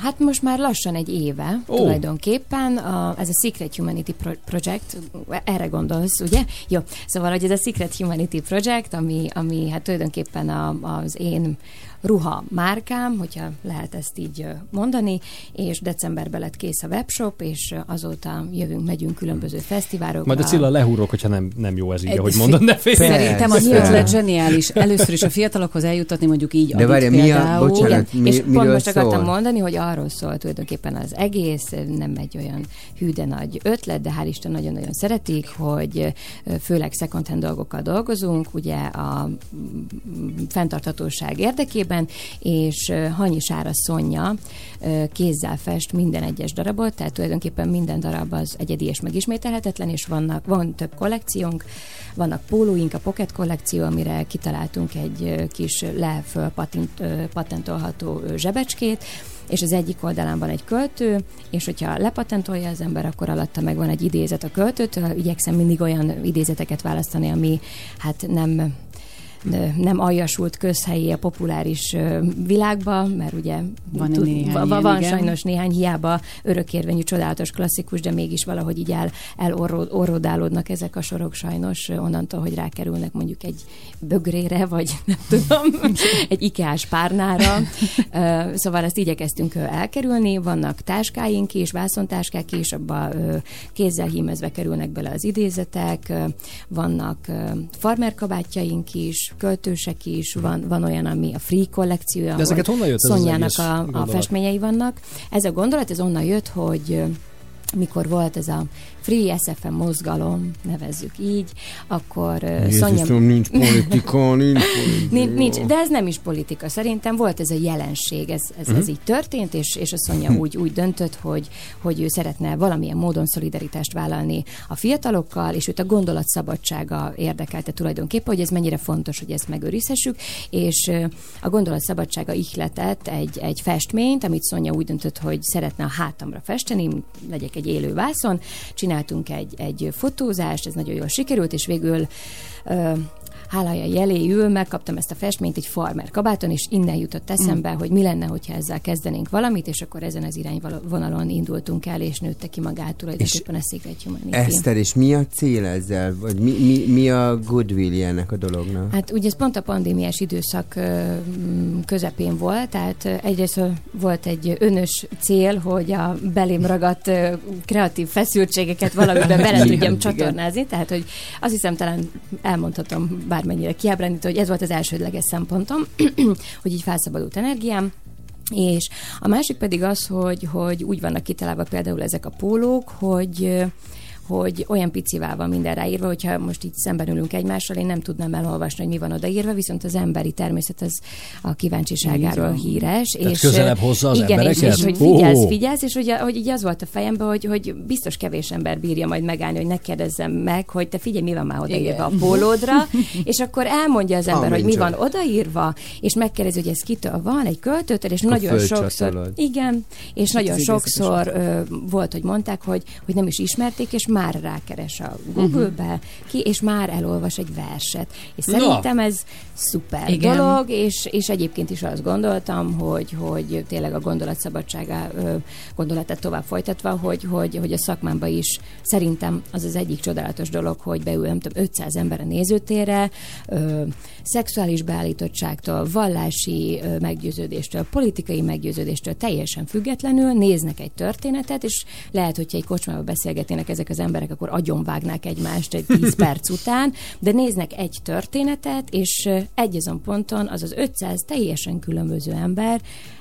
hát most már lassan egy éve oh. tulajdonképpen. A, ez a Secret Humanity Pro- Project, erre gondolsz, ugye? Jó, szóval, hogy ez a Secret Humanity Project, ami, ami hát tulajdonképpen a, az én ruha márkám, hogyha lehet ezt így mondani, és decemberben lett kész a webshop, és azóta jövünk, megyünk különböző fesztiválokra. Majd a Cilla lehúrok, hogyha nem, nem jó ez így, ahogy mondod, ne félj. Szerintem az ötlet zseniális. Először is a fiatalokhoz eljutatni mondjuk így De várja, mi a- bocsánat, mi- és pont most akartam szól? mondani, hogy arról szól tulajdonképpen az egész, nem egy olyan hű, de nagy ötlet, de hál' Isten nagyon-nagyon szeretik, hogy főleg second hand dolgokkal dolgozunk, ugye a fenntarthatóság érdekében, és ö, Hanyi Sára Szonya kézzel fest minden egyes darabot, tehát tulajdonképpen minden darab az egyedi és megismételhetetlen, és vannak, van több kollekciónk, vannak pólóink, a Pocket kollekció, amire kitaláltunk egy kis le patentolható zsebecskét, és az egyik oldalán van egy költő, és hogyha lepatentolja az ember, akkor alatta meg van egy idézet a költőtől. Igyekszem mindig olyan idézeteket választani, ami hát nem nem aljasult közhelyi a populáris világba, mert ugye Van néhány va- ilyen, van igen. sajnos néhány hiába örökérvényű, csodálatos klasszikus, de mégis valahogy így el, elorrodálódnak ezek a sorok sajnos onnantól, hogy rákerülnek mondjuk egy bögrére, vagy *laughs* nem tudom, *laughs* egy ikeás párnára. *laughs* Szóval ezt igyekeztünk elkerülni. Vannak táskáink is, vászontáskák is, abba kézzel hímezve kerülnek bele az idézetek, vannak farmerkabátjaink is, költősek is, van, van olyan, ami a Free kollekciója, De ezeket honnan jött Szonyának a, a festményei vannak. Ez a gondolat, ez onnan jött, hogy mikor volt ez a Free SFM mozgalom, nevezzük így, akkor ö, Jézusom, nincs politika, *laughs* nincs politika. Nincs, de ez nem is politika. Szerintem volt ez a jelenség, ez, ez, Mhm. ez így történt, és, és a Szonya Hm. úgy, úgy döntött, hogy, hogy ő szeretne valamilyen módon szolidaritást vállalni a fiatalokkal, és őt a gondolatszabadsága érdekelte tulajdonképpen, hogy ez mennyire fontos, hogy ezt megőrizhessük, és a gondolatszabadsága ihletett egy, egy festményt, amit Szonya úgy döntött, hogy szeretne a hátamra festeni, legyek egy élő vászon, csináltunk egy, egy fotózást, ez nagyon jól sikerült, és végül hálája jeléül megkaptam ezt a festményt egy farmer kabáton, és innen jutott eszembe, hogy mi lenne, hogyha ezzel kezdenénk valamit, és akkor ezen az irányvonalon indultunk el, és nőtte ki magát tulajdonképpen a Secret Humanity. Eszter, és mi a cél ezzel? Vagy mi, mi, mi a goodwill ennek a dolognak? Hát ugye ez pont a pandémiás időszak közepén volt, tehát egyrészt volt egy önös cél, hogy a belém ragadt kreatív feszültségeket valamiben bele tudjam csatornázni, tehát hogy azt hiszem talán elmondhatom bármennyire kiábrándító, hogy ez volt az elsődleges szempontom, *clears throat* hogy így felszabadult energiám, és a másik pedig az, hogy, hogy úgy vannak kitalálva például ezek a pólók, hogy hogy olyan picivel van minden ráírva, hogyha most így szemben ülünk egymással, én nem tudnám elolvasni, hogy mi van odaírva, viszont az emberi természet az a kíváncsiságáról híres. Tehát közelebb hozza az igen, és, embereket? és hogy Ó. figyelsz, figyelsz, és hogy, hogy így az volt a fejemben, hogy, hogy biztos kevés ember bírja majd megállni, hogy ne kérdezzem meg, hogy te figyelj, mi van már odaírva a Igen. pólódra, *laughs* és akkor elmondja az ember, hogy mi van odaírva, és megkérdezi, hogy ez kitől van, egy költőtől, és Akkor nagyon sokszor, igen, és nagyon sokszor volt, hogy mondták, hogy, hogy nem is ismerték, és már rákeres a Google-be, ki, és már elolvas egy verset. És szerintem ez szuper Igen. dolog, és, és egyébként is azt gondoltam, hogy, hogy tényleg a gondolatszabadságá ö, gondolatát tovább folytatva, hogy, hogy, hogy a szakmámban is szerintem az az egyik csodálatos dolog, hogy beül, nem tudom, 500 ember a nézőtérre, ö, szexuális beállítottságtól, vallási ö, meggyőződéstől, politikai meggyőződéstől teljesen függetlenül néznek egy történetet, és lehet, hogyha egy kocsmába beszélgetnének ezek az emberek, akkor agyonvágnák egymást egy 10 *laughs* perc után, de néznek egy történetet, és egy azon ponton az az 500 teljesen különböző ember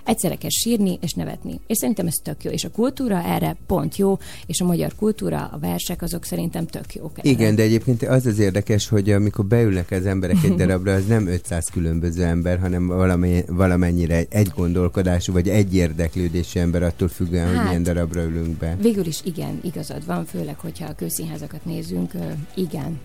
egyszerre kell sírni és nevetni. És szerintem ez tök jó. És a kultúra erre pont jó, és a magyar kultúra, a versek azok szerintem tök jók. erre. Igen, de egyébként az az érdekes, hogy amikor beülnek az emberek egy darabra, az nem 500 különböző ember, hanem valami, valamennyire egy gondolkodású, vagy egy érdeklődésű ember attól függően, hogy Hát, milyen darabra ülünk be. Végül is igen, igazad van, főleg, hogyha a közszínházakat nézünk, igen.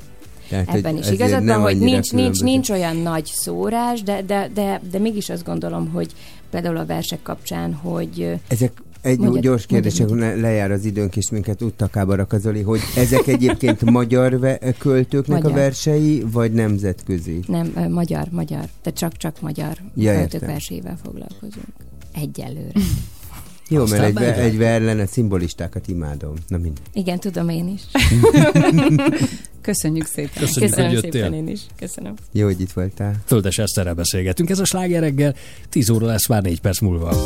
Tehát, Ebben is igazad van, hogy nincs, nincs, nincs olyan nagy szórás, de, de, de, de mégis azt gondolom, hogy például a versek kapcsán, hogy Ezek egy Mondjad, gyors kérdés, le- lejár az időnk, és minket uttakába rakazoli, hogy ezek egyébként *laughs* magyar ve- költőknek Magyar. a versei, vagy nemzetközi? nem, magyar, magyar, de csak-csak magyar Ja, költők értem. versével foglalkozunk. Egyelőre. Jó, Aztán mert egy, egy verlen a szimbolistákat imádom. Na mindegy. Igen, tudom én is. *laughs* Köszönjük szépen. Köszönjük, Köszönöm hogy jöttél. szépen én is. Köszönöm. Jó, hogy itt voltál. Földes Eszterrel beszélgetünk. Ez a sláger reggel 10 óra lesz már 4 perc múlva.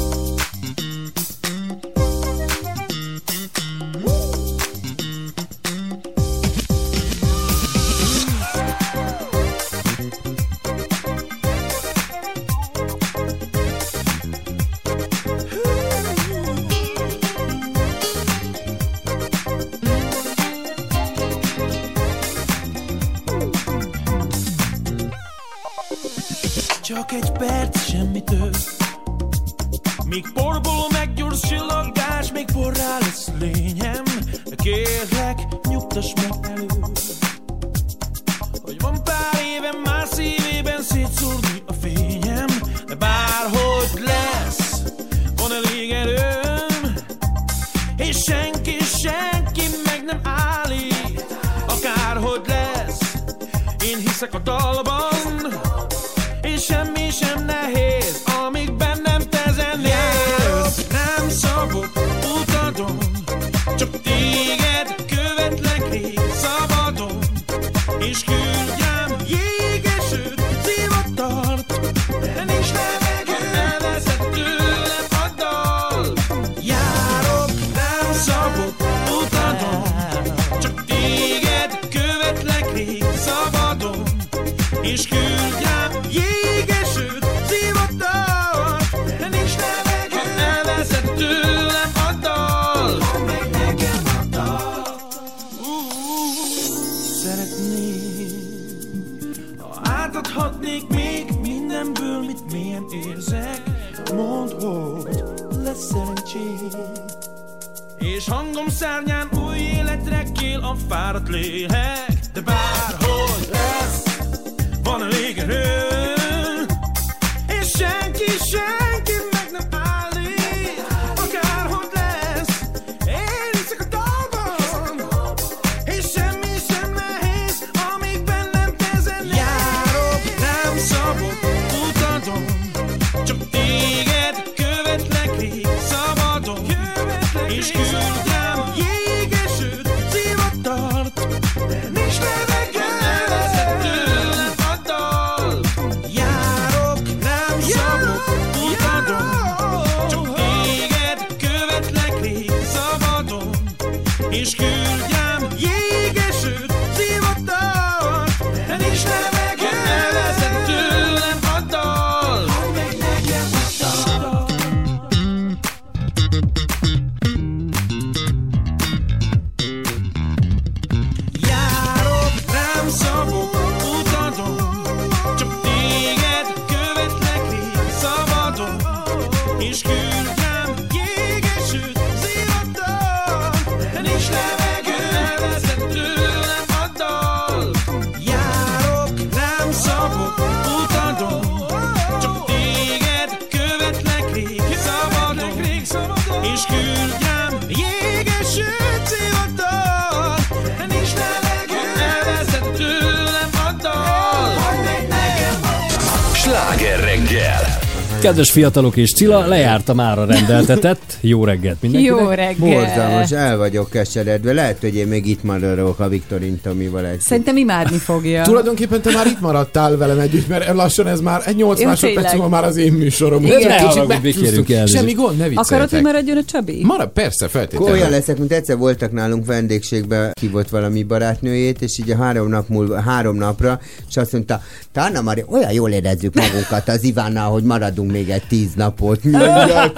Kedves fiatalok és Cilla, lejárta már a rendeltetett. Jó reggelt mindenkinek. Jó reggel. Borzalmas, el vagyok keseredve. Lehet, hogy én még itt maradok a Viktorin Tomival egy. Szerintem imádni fogja. Tulajdonképpen te már itt maradtál velem együtt, mert lassan ez már egy 8 Jó, másodperc múlva már az én műsorom. Igen. Ne kicsit megcsúsztunk. Semmi gond, ne Akarod, hogy maradjon a Csabi? Marad, persze, feltétlenül. olyan leszek, mint egyszer voltak nálunk vendégségbe, hívott valami barátnőjét, és így a három nap múlva, három napra, és azt mondta, te Anna Mari, olyan jól érezzük magunkat az Ivánnal, hogy maradunk még egy tíz napot. Ja,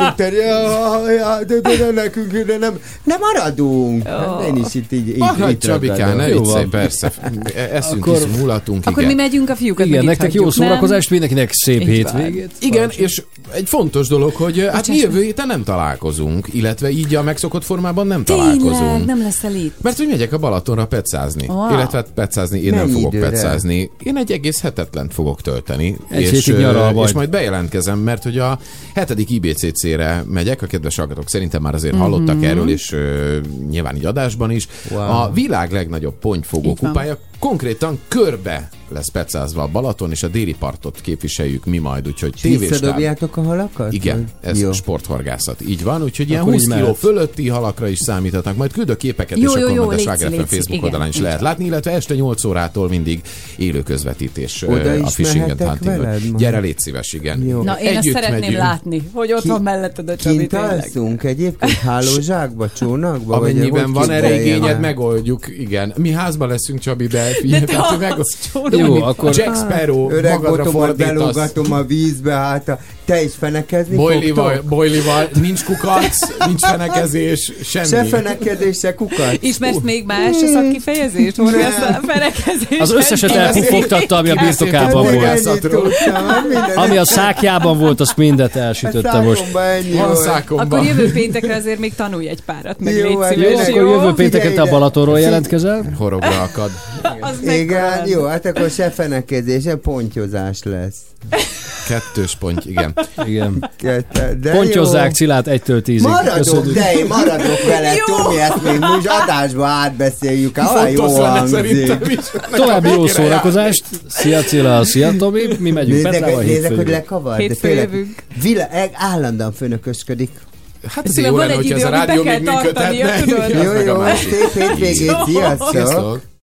de, de, de, nekünk, de nem, nem maradunk. Hát Én is itt így, így, Maradj, itt Csabikán, ne viccelj, persze. Eszünk, Akkor- iszunk, mulatunk, Akkor igen. mi megyünk a fiúkat, Igen, nektek jó szórakozást, mindenkinek szép Így hétvégét. Igen, és egy fontos dolog, hogy hát mi jövő héten nem találkozunk, illetve így a megszokott formában nem Tényleg, találkozunk. nem leszel itt. Mert hogy megyek a Balatonra pecázni. Wow. Illetve hát pecázni, én nem fogok időre? pecázni. Én egy egész hetetlen fogok tölteni. Egy és, vagy. és majd bejelentkezem, mert hogy a hetedik IBCC-re megyek, a kedves hallgatók szerintem már azért Mhm. hallottak erről, és ö, nyilván így adásban is. Wow. A világ legnagyobb pontyfogó kupája konkrétan körbe lesz pecázva a Balaton, és a déli partot képviseljük mi majd, úgyhogy. Visszadobjátok a halakat? Igen, ez Jó. sporthorgászat. Így van, úgyhogy ilyen Akkor 20 így kiló fölötti halakra is számíthatnak. Majd küldök képeket, Jó, és jó, akkor jó, majd a léci, Sláger FM léci. Facebook Igen, oldalán is így lehet látni, illetve este 8 órától mindig élő közvetítés Oda a is Fishing and Hunting. veled? Gyere, légy szíves, igen. Jó. Na, én ezt Együtt szeretném megyünk. látni, hogy ott Ki- van melletted a Csabi Kint tényleg. alszunk egyébként hálózsákba, csónakba? Amennyiben van erre igényed, megoldjuk, igen. Mi házban leszünk, Csabi, de figyelj, te meg, az csónak. Jó, akkor Jack Sparrow Öreg magadra fordítasz. belógatom a vízbe, hát a, te is fenekezni Bojlival, bojlival, nincs kukac, *laughs* nincs fenekezés, semmi. Se fenekedés, se kukat. Ismersz még más szakkifejezést? Horgász a fenekezés. Az összeset elpufogtatta, ami a birtokában volt. Ami a szákjában volt, azt mindet elsütötte most. Van szákomban. Akkor jövő péntekre azért még tanulj egy párat, meg Jó, légy hát szíves, Jó, akkor jövő pénteken te a. Balatonról jelentkezel. Horogra akad. *laughs* Az Igen, jó, hát akkor se fenekezés, se pontyozás lesz. Kettős pont, igen. Igen. Kette- De Pontyozzák jó. Cilát 1-től 10-ig. Maradok, Köszönjük. de én maradok vele. Tomi, ezt még most adásba átbeszéljük, olyan jó hangzik. További jó szórakozást. Szia Cilla, szia Tomi. Mi megyünk Nézzek, Petrával nézzek, hogy Hétfőn tényleg jövünk. vila, e- állandóan főnökösködik. Hát Ez jó lenne, hogyha ez a rádió még működhetne. Jó, jó, szép hétvégét! Sziasztok!